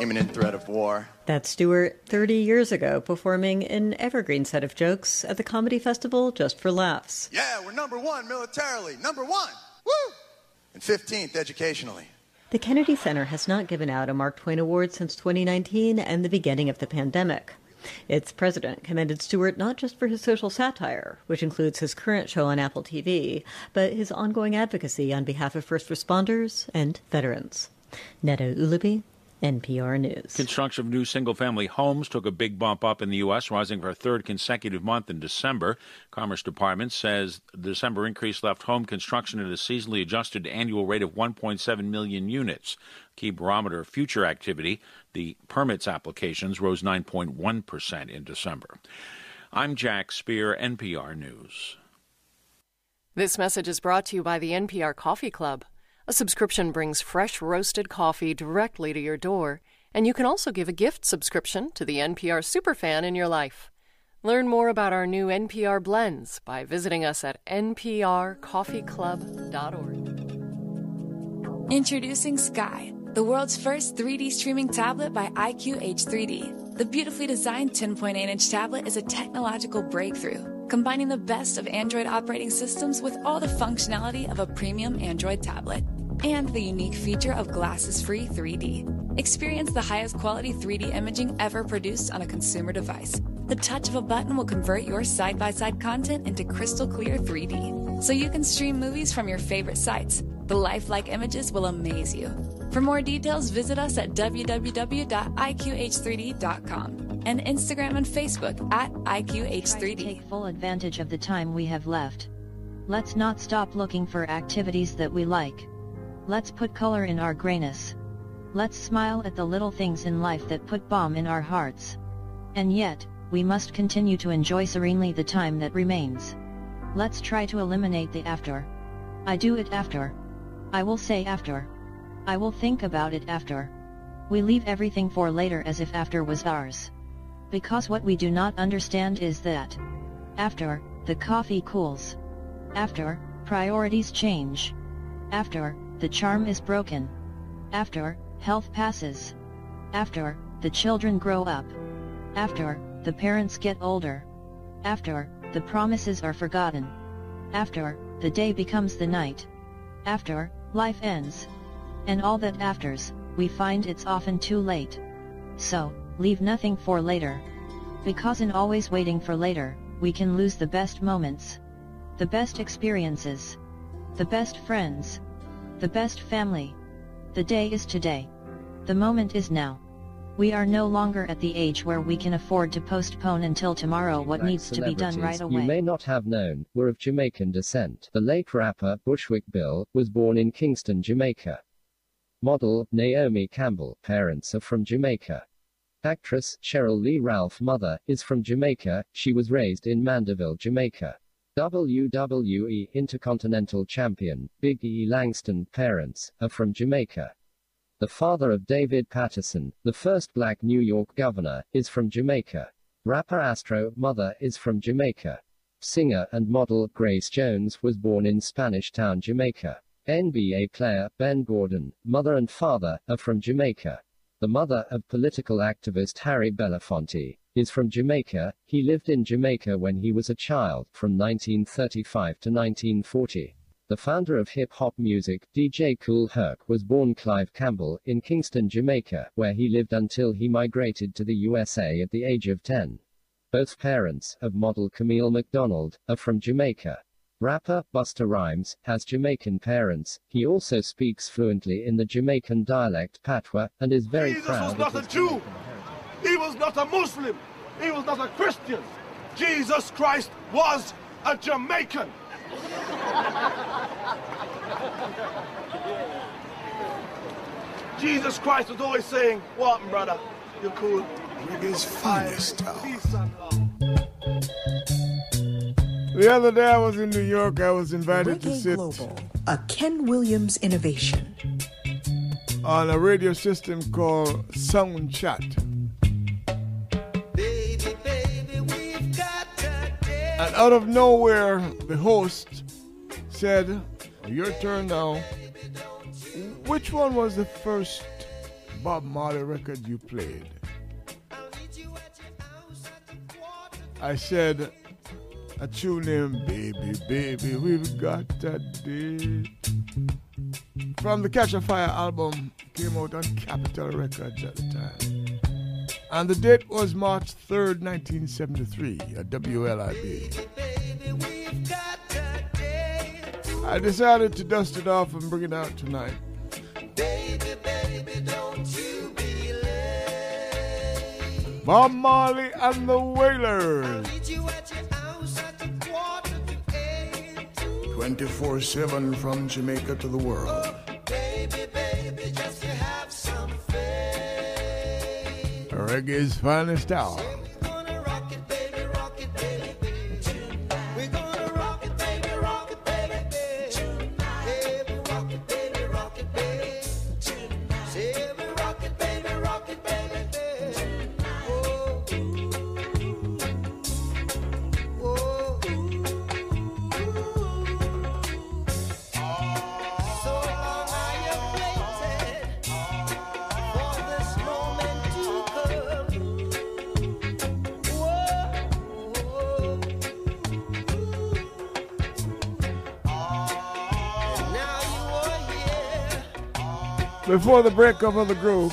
imminent threat of war. That's Stewart 30 years ago performing an evergreen set of jokes at the Comedy Festival just for laughs. Yeah, we're number one militarily. Number one. Woo! And 15th educationally. The Kennedy Center has not given out a Mark Twain Award since 2019 and the beginning of the pandemic. Its president commended Stewart not just for his social satire, which includes his current show on Apple TV, but his ongoing advocacy on behalf of first responders and veterans. Neda Ulaby, NPR News. Construction of new single family homes took a big bump up in the U.S., rising for a third consecutive month in December. Commerce Department says the December increase left home construction at a seasonally adjusted annual rate of 1.7 million units. Key barometer of future activity, the permits applications rose 9.1% in December. I'm Jack Speer, NPR News. This message is brought to you by the NPR Coffee Club. A subscription brings fresh roasted coffee directly to your door, and you can also give a gift subscription to the NPR superfan in your life. Learn more about our new NPR blends by visiting us at nprcoffeeclub.org. Introducing Sky, the world's first 3D streaming tablet by IQH3D. The beautifully designed 10.8 inch tablet is a technological breakthrough, combining the best of Android operating systems with all the functionality of a premium Android tablet and the unique feature of glasses free 3D. Experience the highest quality 3D imaging ever produced on a consumer device. The touch of a button will convert your side by side content into crystal clear 3D, so you can stream movies from your favorite sites. The lifelike images will amaze you. For more details, visit us at www.iqh3d.com and Instagram and Facebook at IQH3D. Take full advantage of the time we have left. Let's not stop looking for activities that we like. Let's put color in our grayness. Let's smile at the little things in life that put balm in our hearts. And yet, we must continue to enjoy serenely the time that remains. Let's try to eliminate the after. I do it after. I will say after. I will think about it after. We leave everything for later as if after was ours. Because what we do not understand is that after, the coffee cools. After, priorities change. After, the charm is broken. After, health passes. After, the children grow up. After, the parents get older. After, the promises are forgotten. After, the day becomes the night. After, life ends. And all that afters, we find it's often too late. So, leave nothing for later. Because in always waiting for later, we can lose the best moments. The best experiences. The best friends. The best family. The day is today. The moment is now. We are no longer at the age where we can afford to postpone until tomorrow what needs to be done right away. You may not have known, were of Jamaican descent. The late rapper, Bushwick Bill, was born in Kingston, Jamaica. Model, Naomi Campbell, parents are from Jamaica. Actress, Sheryl Lee Ralph mother, is from Jamaica, she was raised in Mandeville, Jamaica. WWE Intercontinental Champion, Big E Langston, parents, are from Jamaica. The father of David Paterson, the first black New York governor, is from Jamaica. Rapper Astro, mother, is from Jamaica. Singer and model Grace Jones was born in Spanish Town, Jamaica. NBA player Ben Gordon, mother and father, are from Jamaica. The mother of political activist Harry Belafonte is from Jamaica. He lived in Jamaica when he was a child, from 1935 to 1940. The founder of hip hop music, DJ Kool Herc, was born Clive Campbell in Kingston, Jamaica, where he lived until he migrated to the USA at the age of 10. Both parents, of model Camille McDonald, are from Jamaica. Rapper Busta Rhymes has Jamaican parents. He also speaks fluently in the Jamaican dialect patois and is very Jesus proud was of not a his Jew. He was not a Muslim. He was not a Christian. Jesus Christ was a Jamaican. Jesus Christ was always saying, What, brother? You're cool. Reggae's finest The other day I was in New York. I was invited to Reggae sit Global, a Ken Williams innovation. on a radio system called Sound Chat. And out of nowhere, the host said, Your turn now. Which one was the first Bob Marley record you played. I said a tune named Baby, Baby, We've Got a Date. From the Catch a Fire album, came out on Capitol Records at the time. And the date was March 3rd, 1973, at WLIB. I decided to dust it off and bring it out tonight. Bob Marley and the Wailers. 24 7 from Jamaica to the world. Oh, Reggae's finest hour. Before the breakup of the group,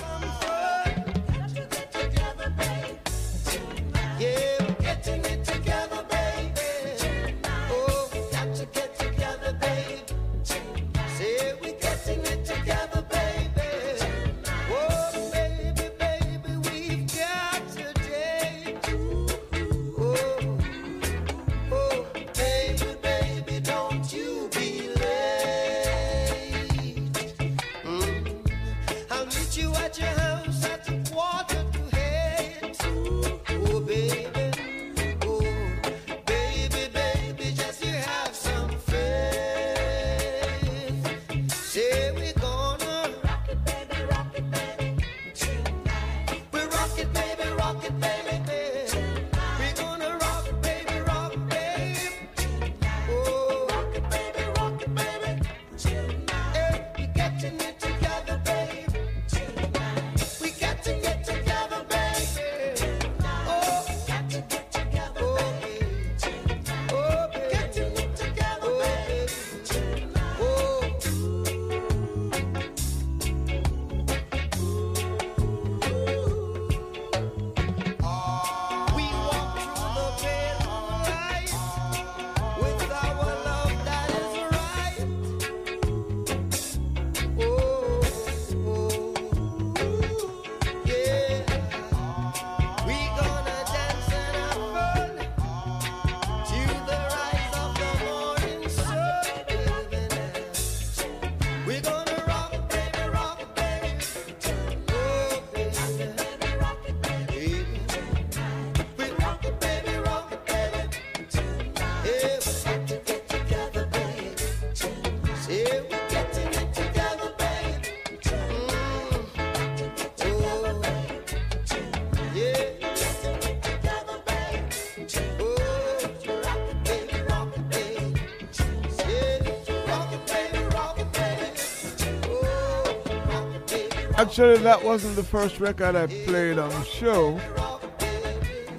Actually, that wasn't the first record I played on the show.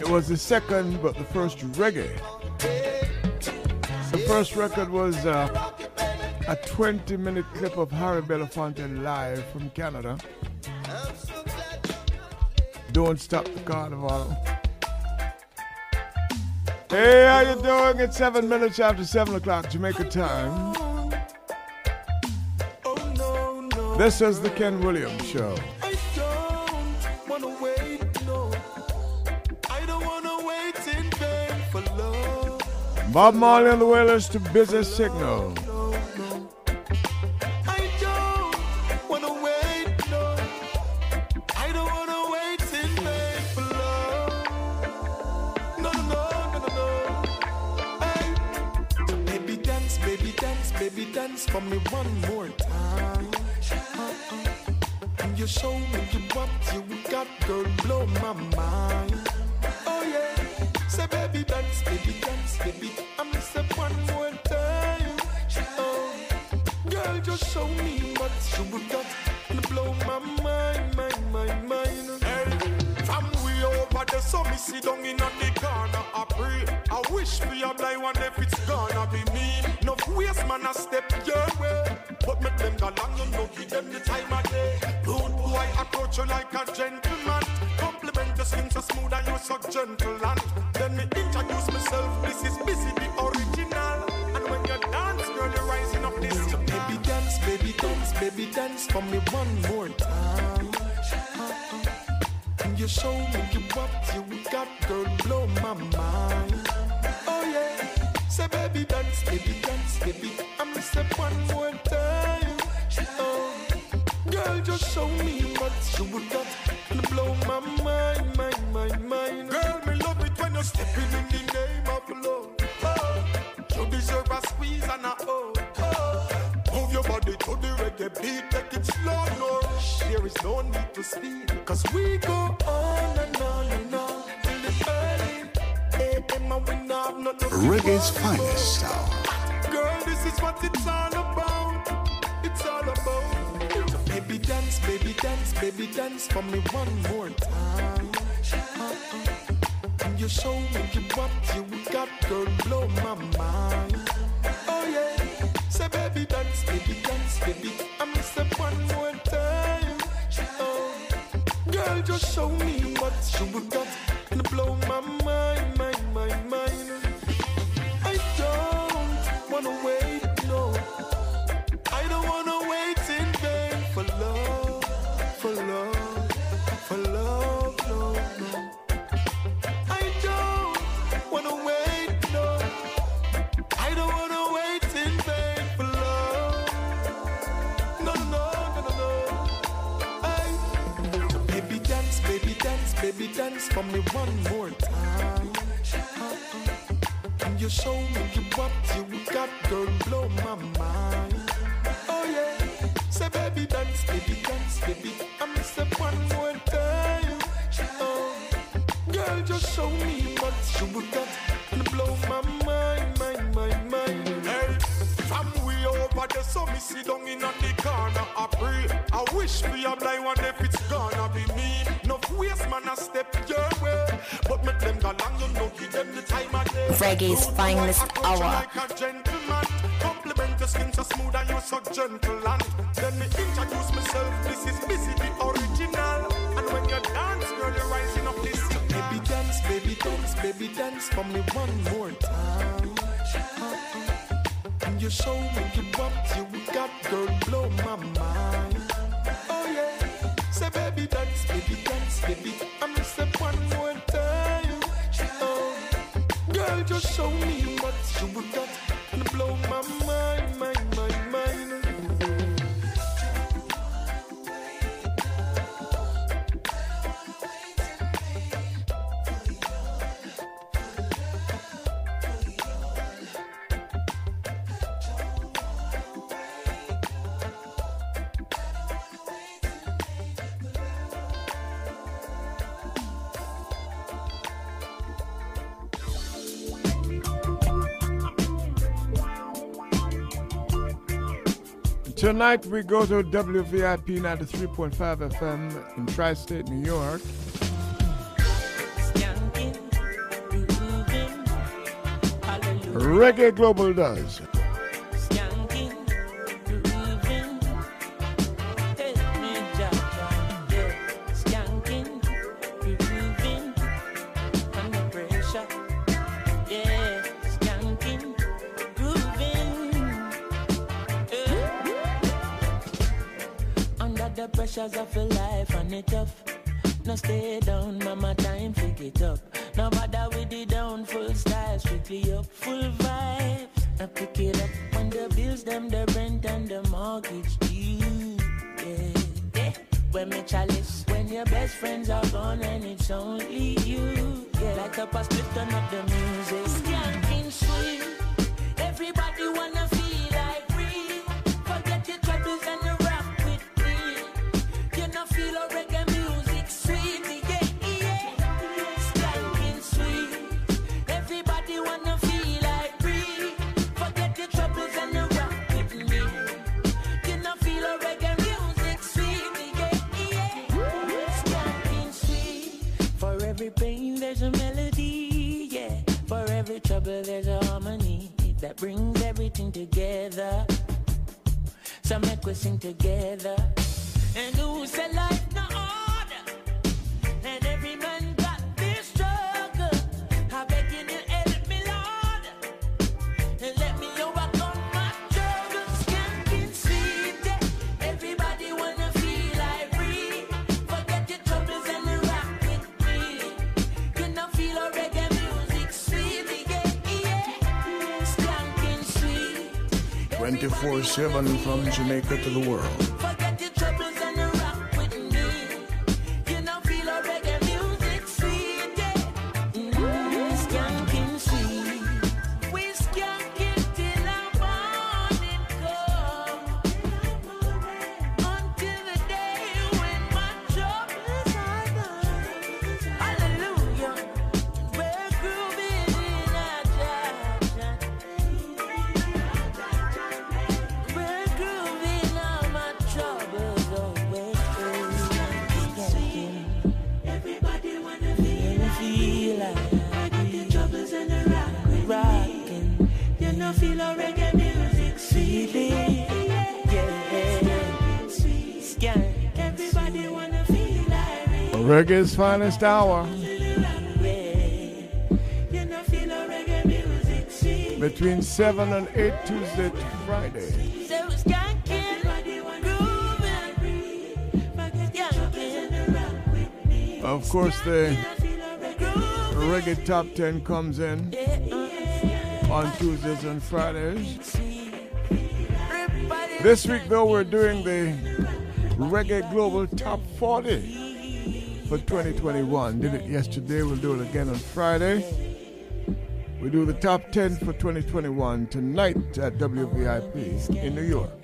It was the second, but the first reggae. The first record was uh, a 20 minute clip of Harry Belafonte live from Canada. Don't Stop the Carnival. Hey, how you doing? It's seven minutes after seven o'clock Jamaica time. This is the Ken Williams Show. Bob Marley and the Wailers to Business Signal. Baby dance, for me one more time. And you show me what you got, girl, blow my mind. Oh yeah, say baby dance, baby dance, baby. I'm say one more time. Oh, girl, just show me what you got and blow my mind, over there, so me sit down in on the corner, I pray. I wish for your blind one if it's gonna be me. No waste man, I step your way, but make them go long, you know, give them the time of day. Reggae's Rude finest hour. Like a gentleman, compliment your skin so smooth and you're so gentle. And then me introduce myself. This is busy, the original. And when you dance, girl, you're rising up this. Baby dance, baby dance, baby dance for me one more time. Uh-uh. And you show me you what you got, girl, blow my mind. Oh yeah, say baby dance, baby dance, baby. I'm say one more time. Oh, girl, just show me what you got and blow my mind, mind, Tonight we go to WVIP 93.5 FM in Tri State, New York. Reggae Global does. Pressures of a life and it tough. No stay down, mama, time pick it up. No bother with the down, full style, strictly up, full vibes. I pick it up when the bills, them, the rent and the mortgage due. Yeah, yeah. When me chalice, when your best friends are gone and it's only you. Yeah, like up a split, turn up the music. there's a harmony that brings everything together. So make we sing together. And who said life now? 24 7 from Jamaica to the world. finest hour. Between 7 and 8 Tuesday to Friday. Of course, the Reggae Top 10 comes in on Tuesdays and Fridays. This week, though, we're doing the Reggae Global Top 40 for 2021. Did it yesterday, we'll do it again on Friday. We do the top 10 for 2021 tonight at WVIP in New York.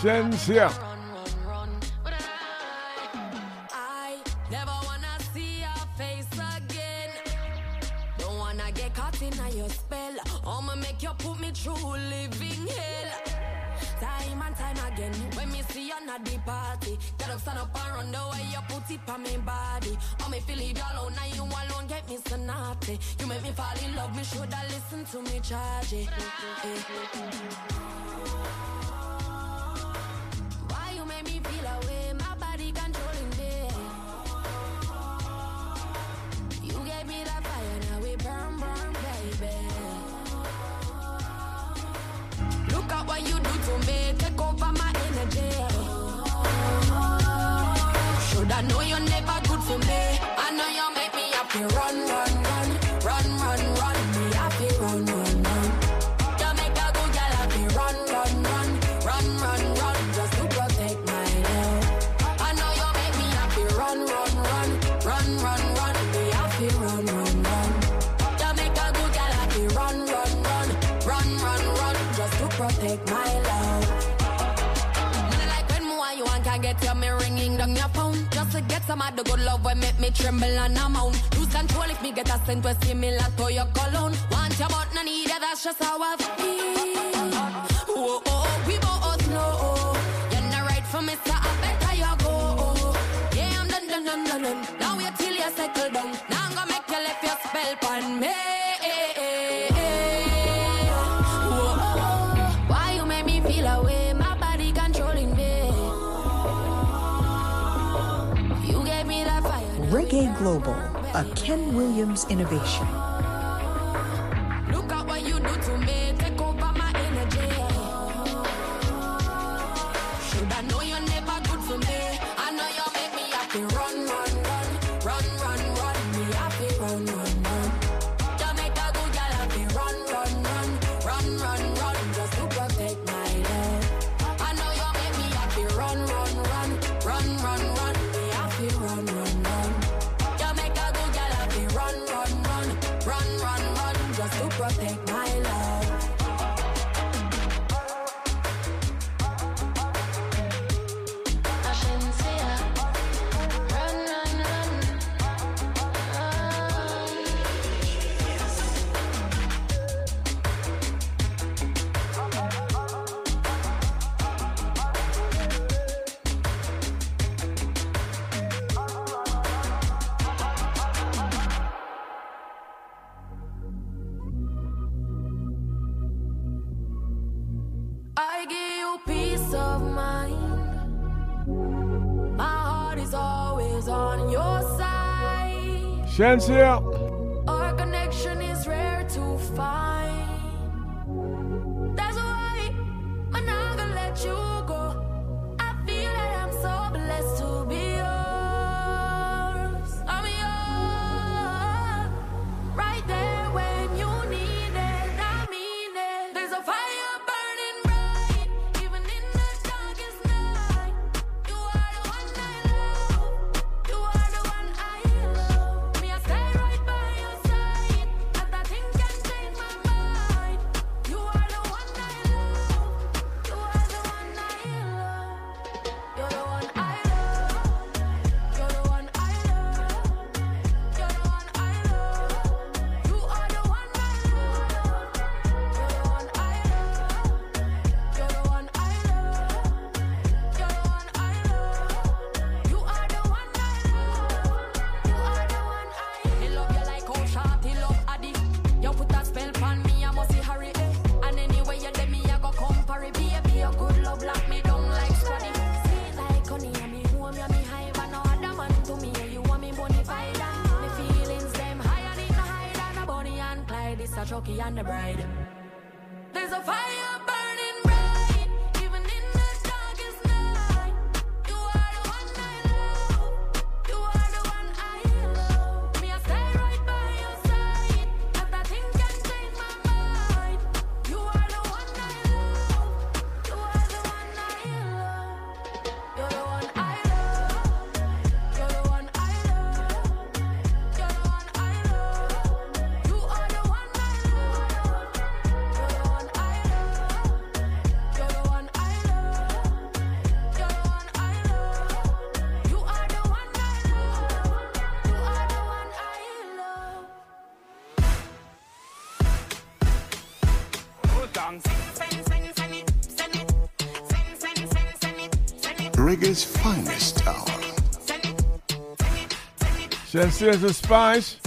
仙境 Ciencia. Sensitive to spice.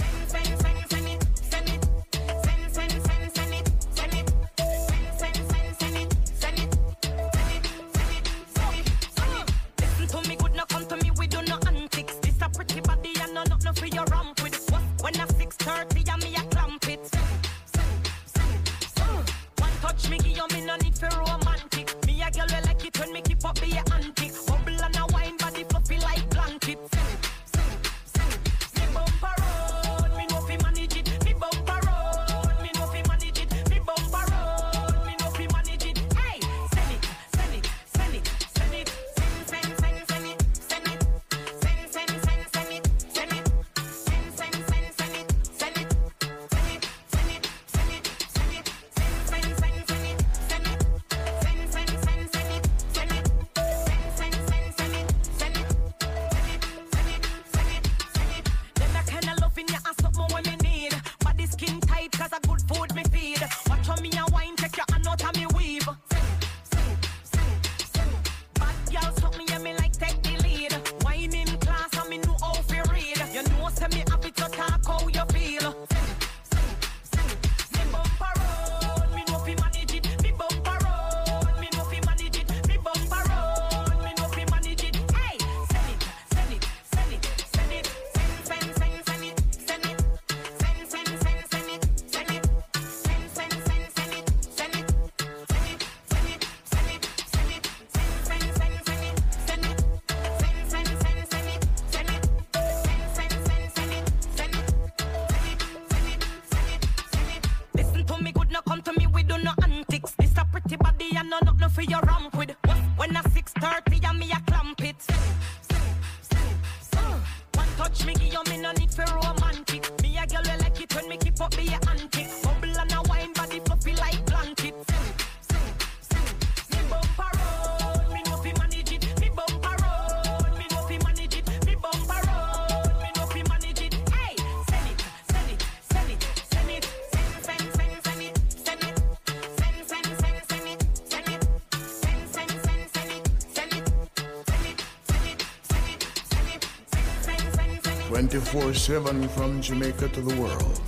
24 7 from Jamaica to the world.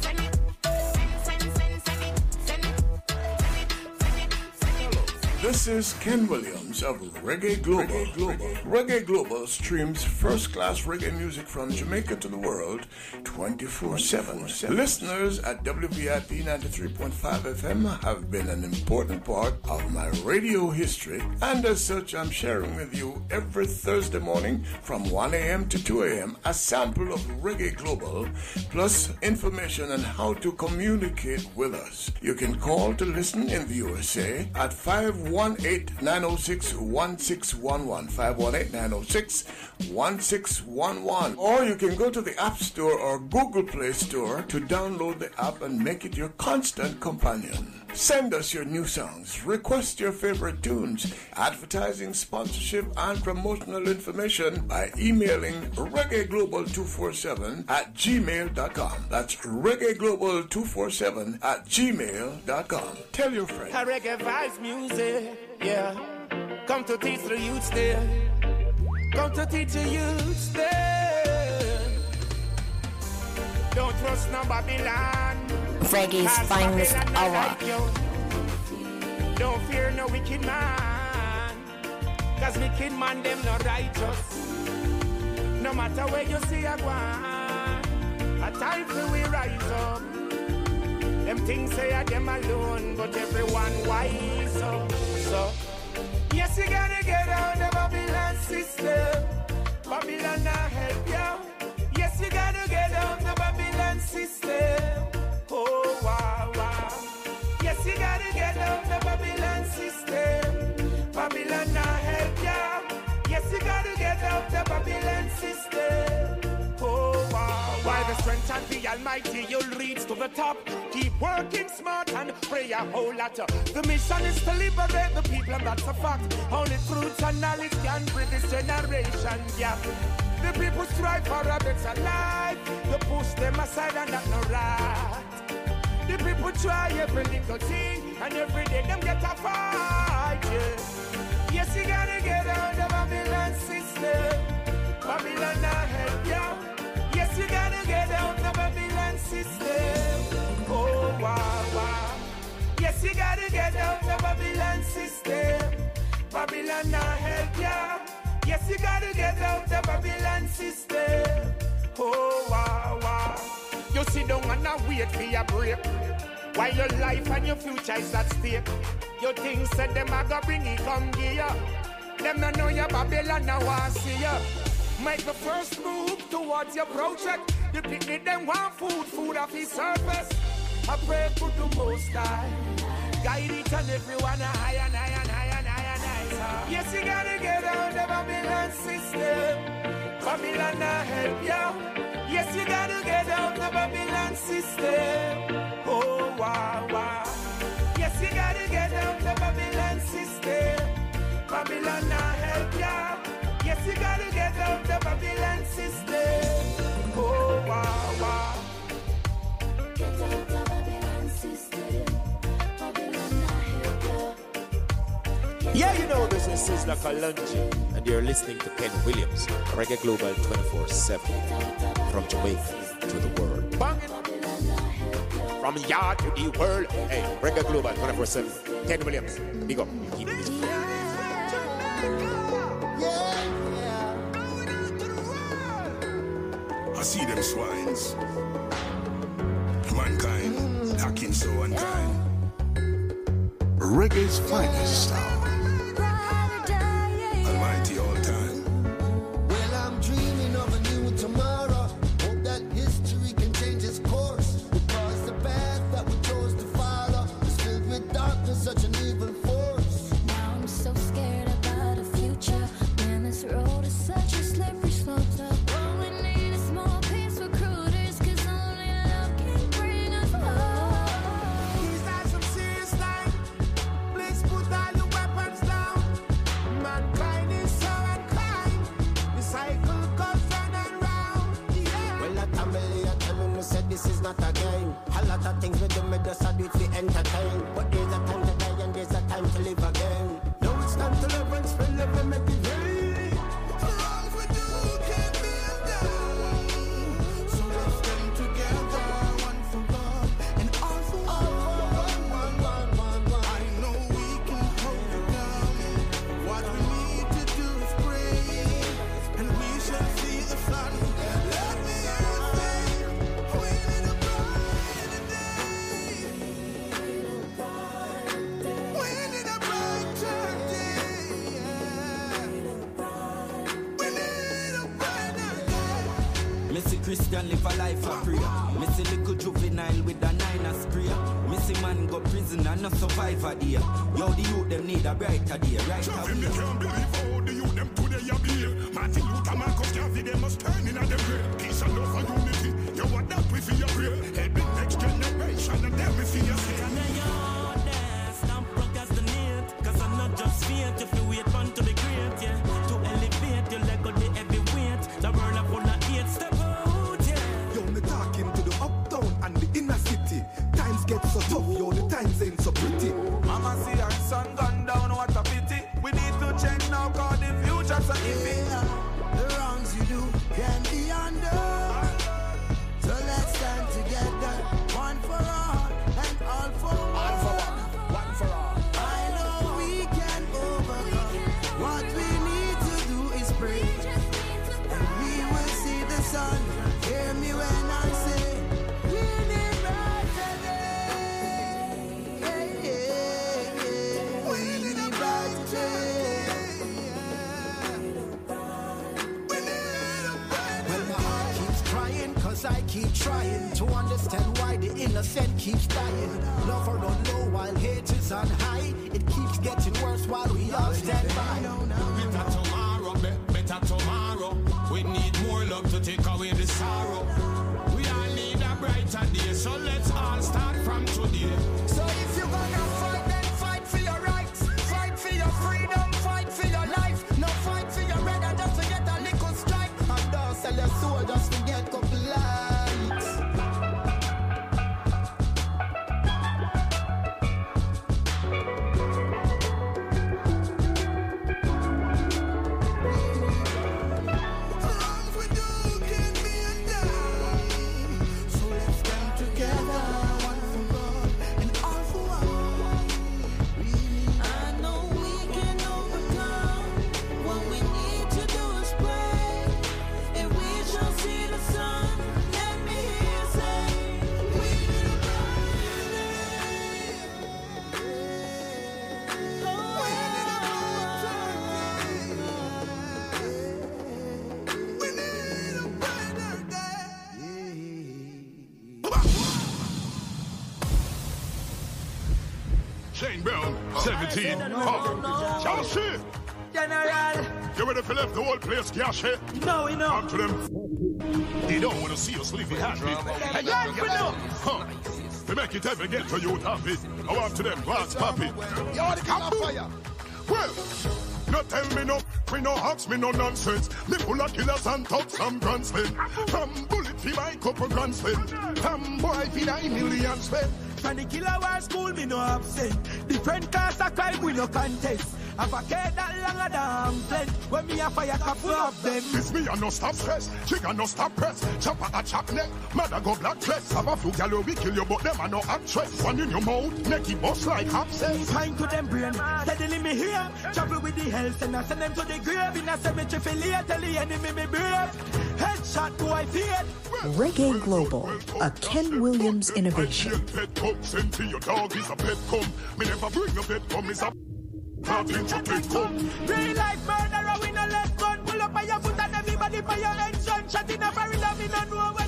This is Ken Williams of Reggae Global. Reggae Global, Reggae Global streams first class reggae music from Jamaica to the world 24 7. Listeners at WVIP 93.5 FM have been an important part of my radio history, and as such, I'm sharing with you every Thursday morning from 1 a.m. to 2 a.m. a sample of Reggae Global plus information on how to communicate with us. You can call to listen in the USA at 518 906 1611. 518 906 1611. Or you can go to the App Store or Google Play Store to download the app and make it your constant companion. Send us your new songs, request your favorite tunes, advertising, sponsorship, and promotional information by emailing reggaeglobal247 at gmail.com. That's reggaeglobal247 at gmail.com. Tell your friends. Reggae vibes music, yeah. Come to teach the youths there. Come to teach the youths there. Don't trust no Babylon. Reggae's finest hour. like. Don't fear no wicked man. Cause wicked man them not righteous. No matter where you see a one, a time for we rise up. Them things say I them alone, but everyone wise up. So, yes, you gotta get out the Babylon system. Babylon not help you. Yes, you gotta get out the Babylon system. Oh, wow, wow. Yes, you gotta get out the Babylon system. Babylon not help you. Yes, you gotta get out the Babylon system. Oh, wow, By the strength of the Almighty, you'll reach to the top. Keep working smart and pray a whole lot. The mission is to liberate the people, and that's a fact. Only truth and knowledge can bridge this generation gap. The people strive for a better life. You push them aside, and that's no right. The people try every little thing, and every day them get a fight. Yeah. Yes, you gotta get out of Babylon system. Babylon not help you. Yes, you gotta get out of Babylon system. Oh, wow, wow. Yes, you gotta get out of Babylon system. Babylon not help you. Yes, you gotta get out of Babylon system. Oh, wow, wow. You sit down and now wait for your break. While your life and your future is at stake. You think said them a go bring it come gear. Them no know your Babylon now want see ya. Make the first move towards your project. The picnic them want food, food off his surface. I pray for the most high. Guide each and everyone a higher and higher and higher and higher and higher. Yes, you gotta get out of Babylon system. Babylon not help you. This is Sizzla Kalonji, and you're listening to Ken Williams, Reggae Global 24 7, from Jamaica to the world. Banging from yard to the world. Hey, Reggae Global 24 7. Ken Williams, big up. Keep it. I see them swines. Mankind, acting so unkind. Reggae's finest Brown, 17. Oh, Chelsea! General! You ready for left the whole place, Gashi? No, we know. Come to them. They don't want to see us living happy. Hey, yeah, we know. Huh. They make it ever get to you happy. I want to them, what's poppy? You're the fire. Well, no tell me no, we no ask me no nonsense. Me full of killers and thugs from grand spend. From bullet fi my couple grand spend. From boy fi nine million spend. From the killer war school, me no absent. Different class of crime, we no contest. Have a fire couple of them. This me a no stop stress, trigger no stop press. Chopper a chop neck, mother go black dress. Have a few gal we kill you, but them a no actress. One in your mouth, neck it bust like abscess. Fine to them brain, steadily me here. Travel with the health and I send them to the grave. In a cemetery for later, the enemy me brave. Headshot to I fear. Reggae Global, a Ken Williams innovation. Pet come, send to your dog is a pet come. Me never bring a pet come, is a Nothing to pet come. Real life murderer, head, son. Shot in a barrel, me no know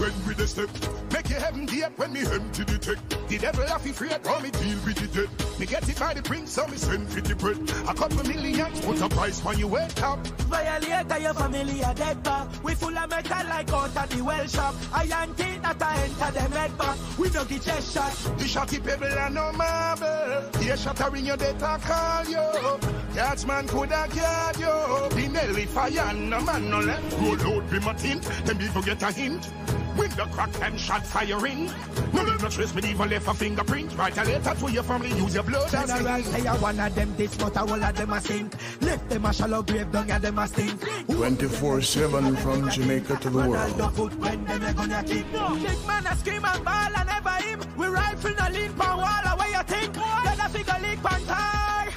When, we the step, make your heaven deep when me empty the tech. The devil have to free how me deal with the dead. Me get it by the prince, so me send for the bread. A couple millions, what a price when you wake up. Violator your family a dead back. We full of metal like out of the well shop. Iron teeth that I enter them head back. We no get chest shot. The shotty pebble and no marble. Here shattering your death I call you. Guardsman could have guard you. The Nelly fire and no man no left. Roll out with my tint, then people get a hint. Window crack and shot firing. No leave no trace, me even left a fingerprint. Write a letter to your family, use your blood as General ink. say I one of them this, but a whole of them a sink. Left them a shallow grave, down and them a stink. 24 7 from Jamaica to the world. The foot when them a gonna kick. Big man a scream and ball and never him. We rifle no lean pan wall, away you think. Then a figure leak pan tie.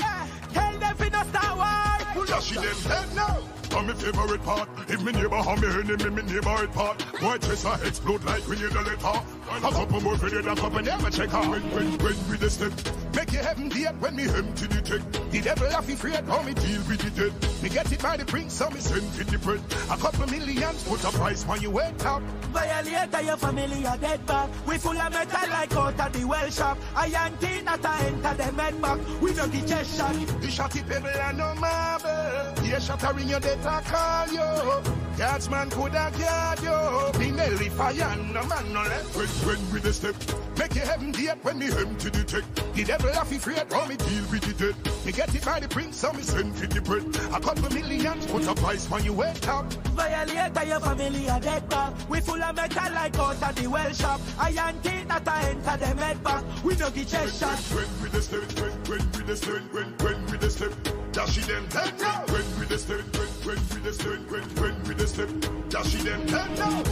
Tell them fi no star war. Just she them dead now. On my favorite part. If me neighbor have me enemy, me neighbor it part. White chest a explode like we need a letter. A couple more for the other couple never check out. When, when, when we the step. Make your heaven dead when me empty the tech. The devil have to afraid how me deal with the dead. Me get it by the brink, so me send it the bread. A couple millions, put a price when you wait up. Violator your family a dead back. We full of metal like out of the well shop. Iron teeth not a enter the med back. We no get chest shot. The shotty pebble and no marble. Yeah, shattering your death I call you. God's man could have guard you. Me nearly fire, no man no left. When, when we the step, make your heaven dead when me empty the tech. The devil have to afraid how me deal with the dead. Me get it by the prince, so me send for the bread. A couple millions, put a price when you wake up. Violator your family a dead back. We full of metal like out of the well shop. Iron teeth not a enter the med back. We no get chest shot. When we the step, when, when we the step, when, when we the step. Dashi them head down. When we the step, when, when we the step, when, when we the step. Dashi them head down.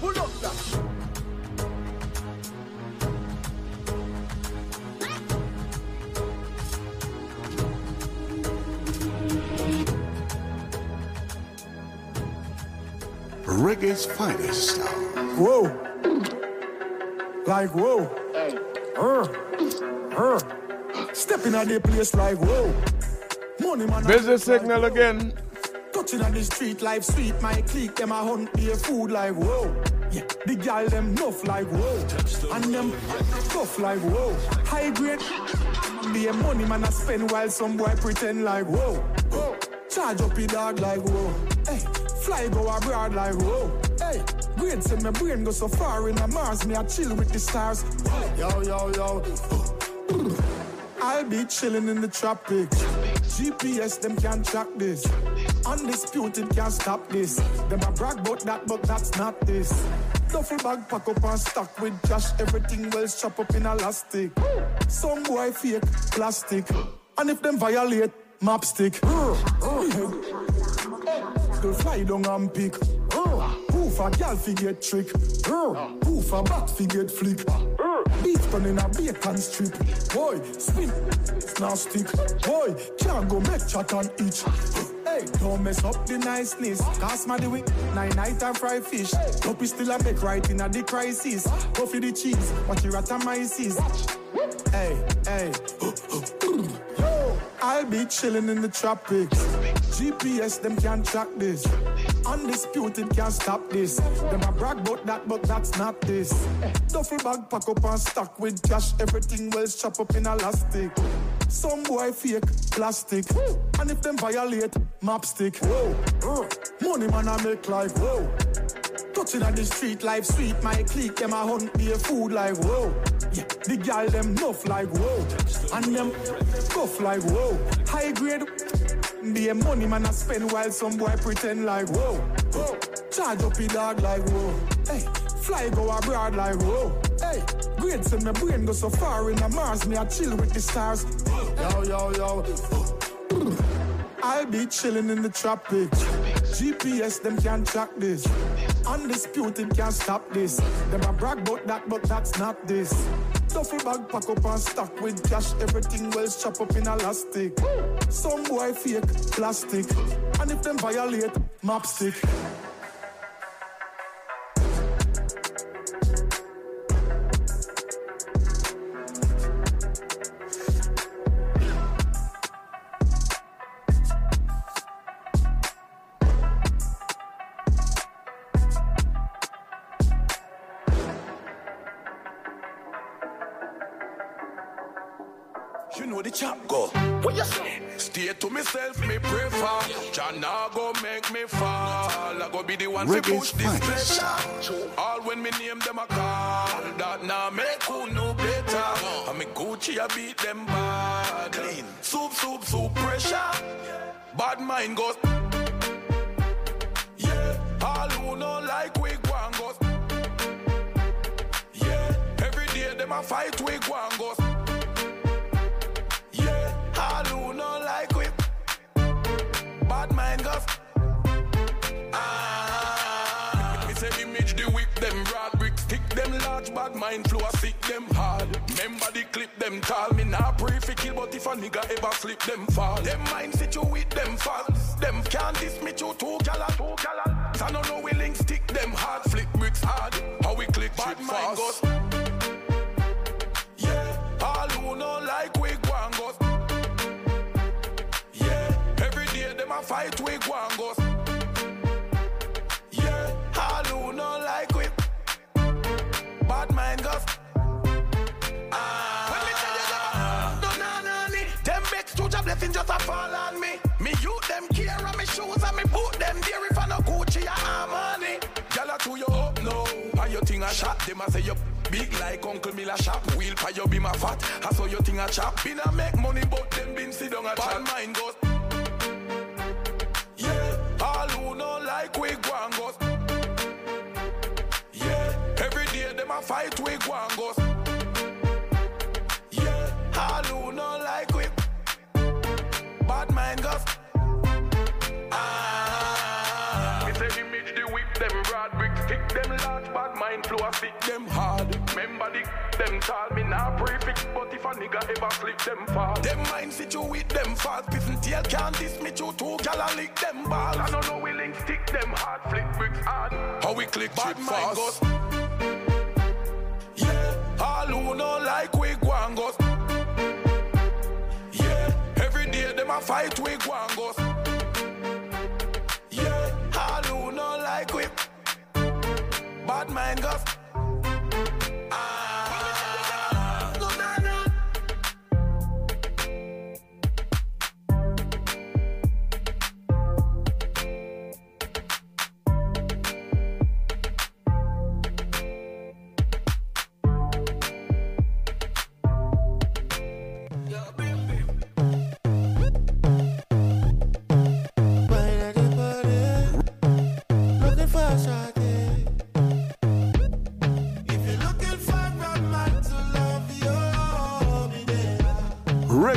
Pull up that. Reggae's finest. Whoa. Like whoa. Uh, uh. Stepping at the place like whoa. Money man. Busy signal again. Touching on the street life sweet. My clique them a hunt be food like whoa. Yeah, the gal them nuff like whoa. And them tough like whoa. High grade. Be a money man I spend while some boy pretend like whoa. whoa. Charge up your dog like whoa. Hey, fly go abroad like whoa. Hey, grade say my brain go so far in the Mars. Me I chill with the stars. Yo, yo, yo. I'll be chilling in the tropics. GPS, them can't track this. Undisputed can't stop this. Them a brag about that, but that's not this. Duffel bag pack up and stock with cash. Everything well strap up in elastic. Some boy fake plastic. And if them violate, map stick. Girl fly down and pick. Who for gal fi get trick? Who for bat fi get flick? Ah. Beef turn in a bacon strip. Boy, spin, now stick. Boy, can't go make chat and itch. Hey, don't mess up the niceness. Cast my the week, nine night and fry fish. Hope is still a make right in a the crisis. Go for the cheese, watch your atomizes. Hey, hey. Yo, I'll be chilling in the tropics. GPS, them can't track this. Undisputed can't stop this. Them a brag about that, but that's not this. Duffel bag pack up and stock with cash. Everything well strap up in elastic. Some boy fake plastic. And if them violate, map stick. Whoa. Money man I make life. whoa. Touching on the street, life sweet. My clique, them a hunt be a food like whoa. Yeah, the gal them nuff like whoa. And them tough like whoa. High grade. A money man I spend while some boy pretend like whoa. whoa. Charge up your dog like whoa. Hey, fly go abroad like whoa. Hey, grade say my brain go so far in the Mars. Me I chill with the stars. Yo, yo, yo. I'll be chilling in the tropics. GPS, them can't track this. Undisputed can't stop this. Them a brag about that, but that's not this. Duffel bag pack up and stock with cash. Everything well strap up in elastic. Some boy fake plastic. And if them violate, map stick. You know the chap go. What you say? Stay to myself, me pray for. Jah nah go make me fall. I go be the one to push this pressure. All when me name them a call. That nah make who know better. And me Gucci I beat them bad. Clean. Soup, soup, soup pressure. Bad mind goes. Yeah. All who know like we go and goes. Yeah. Every day them a fight we go and goes. Bad mind flow I sick them hard Remember the clip them tall Me nah pray fi kill but if a nigga ever slip them fall Them mind sit you with them false Them can't diss me to two gala two gala. I don't know we link stick them hard, Flip bricks hard. How we click bad mind goes. Yeah, all who know like we go and goes. Yeah, every day them a fight we go and goes. Thing a shot. Them a say you big like Uncle Miller shop. Wheel pa you be my fat. I saw your thing a chop. Been a make money, but them been sit down a chat. Mind goes. Yeah, all who know like we go and goes. Yeah, every day them a fight we go and goes. Yeah, all who know like we bad mind goes. Ah, me say image the whip them broad bad mind flow a stick them hard. Remember the them tall me nah prefix, but if a nigga ever slip them fall. Them mind sit you with them fast, piss and tail can't diss me you two gal a lick them balls. I don't know we link stick them hard, flick bricks hard. How we click bad mind goes. Yeah, all who know like we go and. Yeah, every day them a fight we go bad mind goes.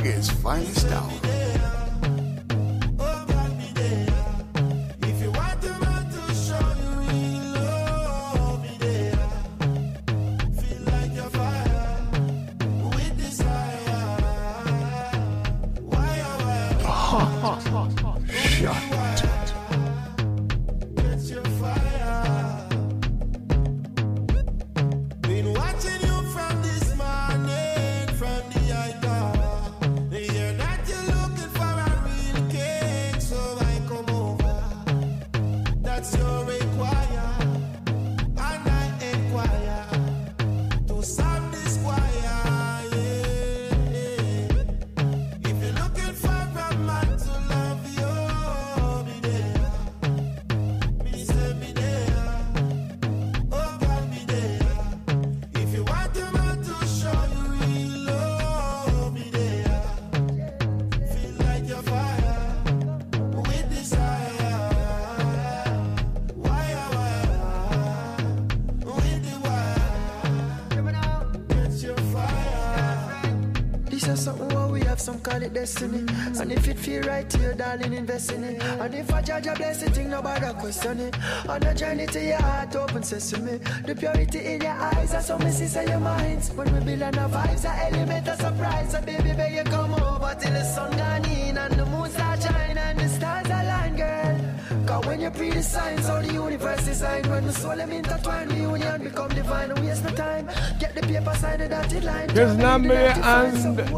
Finest hour. Oh, feel right to you, darling, invest in it. And if I judge a blessing, thing, nobody question it. On the journey to your heart, open sesame. The purity in your eyes, that's what me see say your minds. When we build on the vibes, a element of surprise. So baby, beg you come over till the sun gone in and the moon start shine and the stars align, girl. Cause when you pre the signs, how the universe designed. When the soul them intertwine, the union become divine. Don't waste no time. Get the paper, sign the dotted line. Here's Turn it into Nambi 95, and something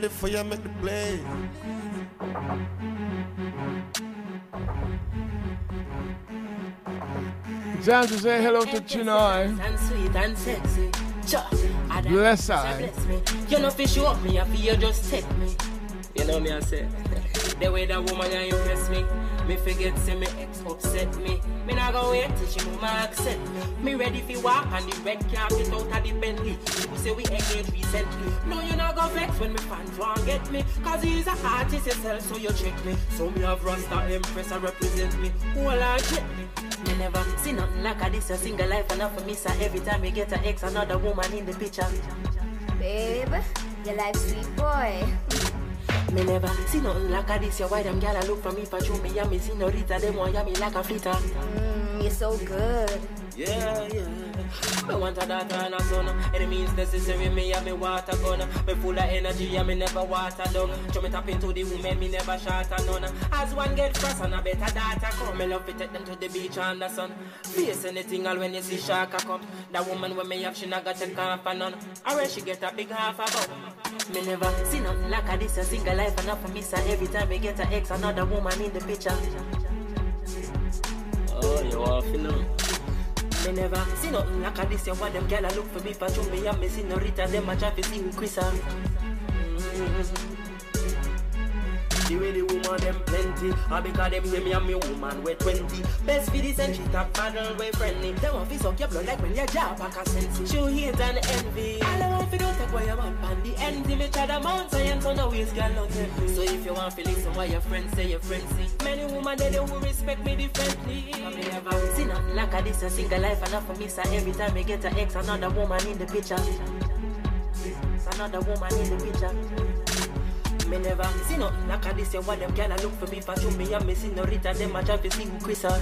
Holding on the fire, make the blaze. Time to say hello to Chinoy. And sweet and sexy. Cha. I don't Bless know, I. bless me. You know, fi show up me, I feel you just take me. You know me, I say. the way that woman you impress me. Me forget say me ex upset me. Me not gonna wait till she mama accept me. Me ready fi walk on the red carpet out of the Bentley. People say we engaged recently. No, you not gonna vex when me fans want get me. Cause he's a artist himself, so you check me. So me have Rasta Empress, I represent me. Well, I check me. Me never see nothing like a this, a single life enough for me, sir. Every time you get an ex, another woman in the picture. Babe, you like sweet boy. Me never see nothing like a this, your white them gyal look for me for show me, yeah, me senorita, them want ya me like a flitter. Mm, you're so good. Yeah, yeah. Me want a daughter and a son. It means necessary me have me water gun. Me full of energy and me never water down. So me tap into the woman, me never shot a none. As one get frost and a better daughter come. Me love to take them to the beach and the sun. Face anything all when you see shark a come. That woman when me have she not got take off a none. Or when she get a big half a bum. Me never see nothing like a this a single life enough for me sir. Every time me get a ex another woman in the picture. Oh, you want to know? Me never see nothing like a this. You want them gyal look for me for me and me senorita. Them a try to see Chris are. The way the woman them plenty. All because them hear me and me woman we 20 Best for the century top paddle we friendly. Them want to suck your blood like when you job back a sense Show hate and envy. All I want to do take away your man pan the envy. Me try the mount science on the waist girl not take So if you want to listen what your friends say your friends see. Many women they who respect me differently. Me never see nothing like a this a single life? Enough for me So every time me get a ex another woman in the picture. Another woman in the picture me never see nothing like a this. You want them gyal a look for me for show me and me senorita. Them a try to see who Chris are.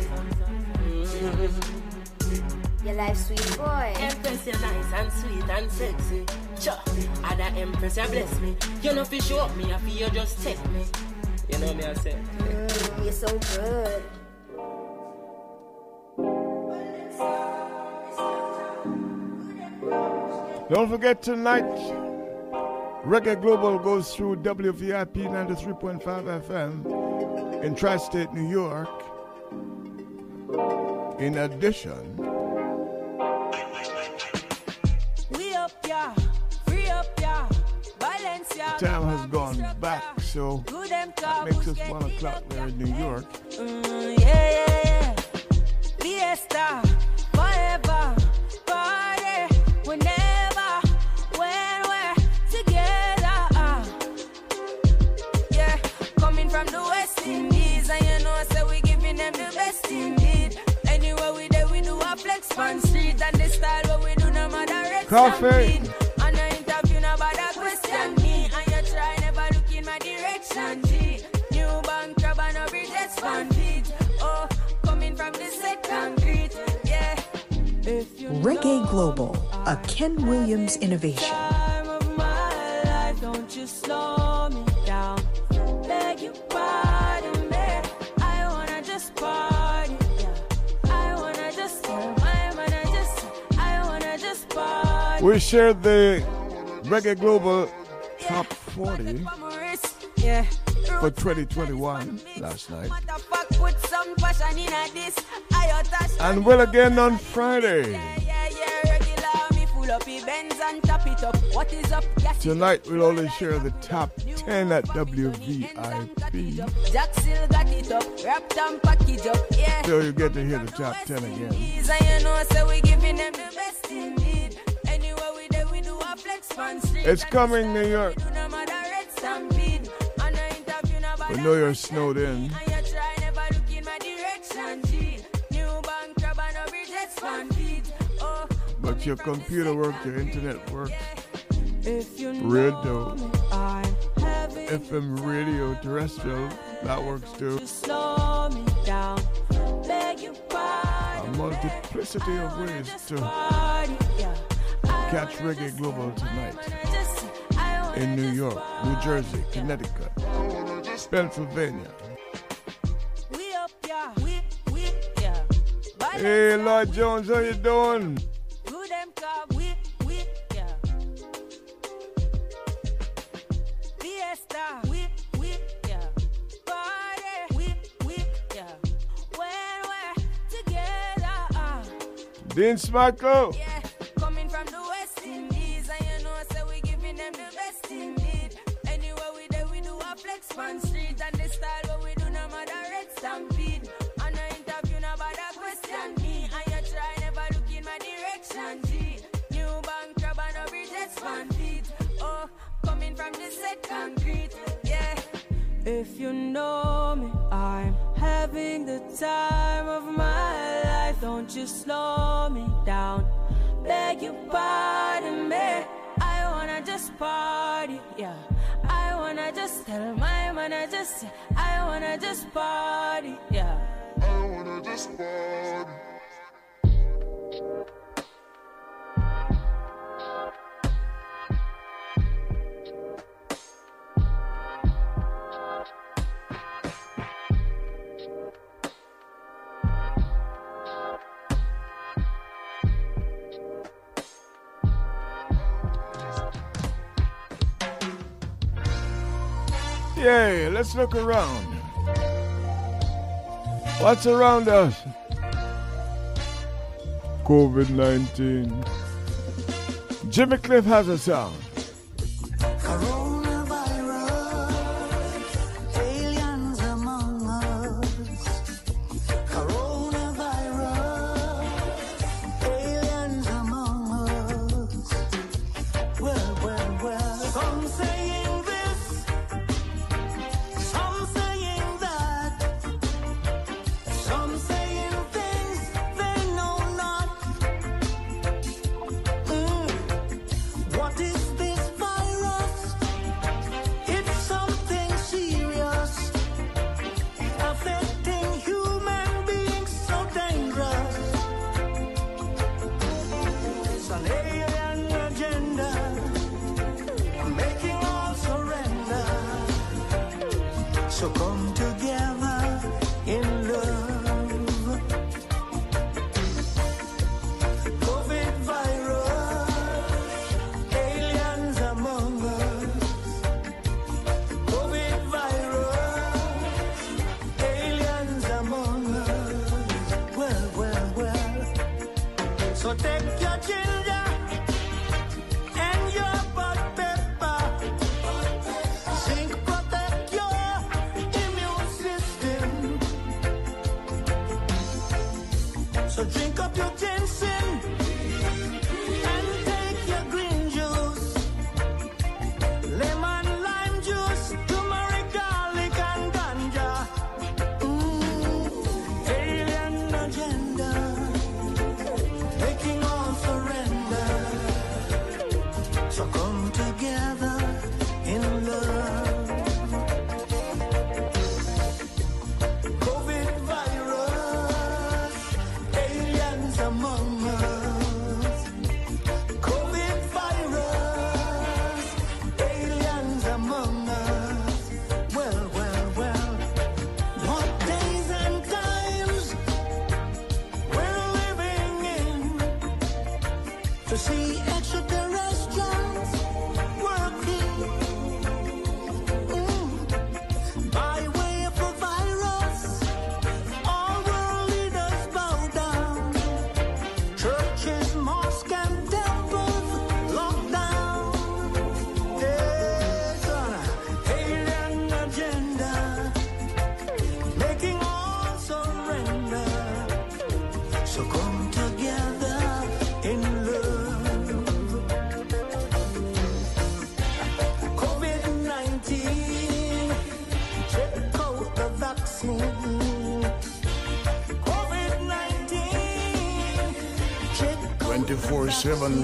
You like sweet boy. Empress, you're nice and sweet and sexy. Cha, other Empress, you bless me. You know fi show up me, I feel you just take me. You know me, I say. Mm, you're so good. Don't forget tonight, Reggae Global goes through WVIP 93.5 FM in Tri State, New York. In addition, We up, yeah. Free up, yeah. Balance, yeah. time has gone back, so that makes us 1 o'clock there in New York. Mm, yeah, yeah, yeah. Fiesta, forever, party, on street, and the style what we do, no matter red Coffee. And I interview, no bother question me, and you try never look in my direction. G, new bank crab and a bridges fan. Oh, coming from the set concrete, yeah. If you Reggae Global, a Ken Williams innovation. time of my life, We shared the Reggae Global Top 40 for 2021 last night. Fuck with some passion in a this. I touch And will again on Friday. yeah, yeah, regular. Me full up the Benz and tap it up. What is up? Yes, Tonight we'll only share the top 10 at WVIP. Jack still got it up. Wrapped and package up. Yeah. So you get to hear the top 10 again. These and you know, so we giving them the best indeed. Anywhere we there, we do a flex street. It's coming, New York. No matter red stampede. And I interview nobody. We know you're snowed in. And you try never look in my direction. G. New bank crab and a bridges fan feet. Oh, But your computer works, your internet works. if you Radio, FM radio, terrestrial, that works too. slow me down. A multiplicity of ways to Party, yeah. Catch Reggae Global tonight in New York, New Jersey, Connecticut, Pennsylvania. Hey, Lord Jones, how you doing? Dean Smacklow. Yeah. if you know me, I'm having the time of my life. Don't you slow me down, beg you pardon me. I wanna just party, yeah. I wanna just tell my man I just, I wanna just party, yeah. I wanna just party. Okay, let's look around. What's around us? COVID 19. Jimmy Cliff has a sound.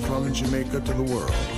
from Jamaica to the world.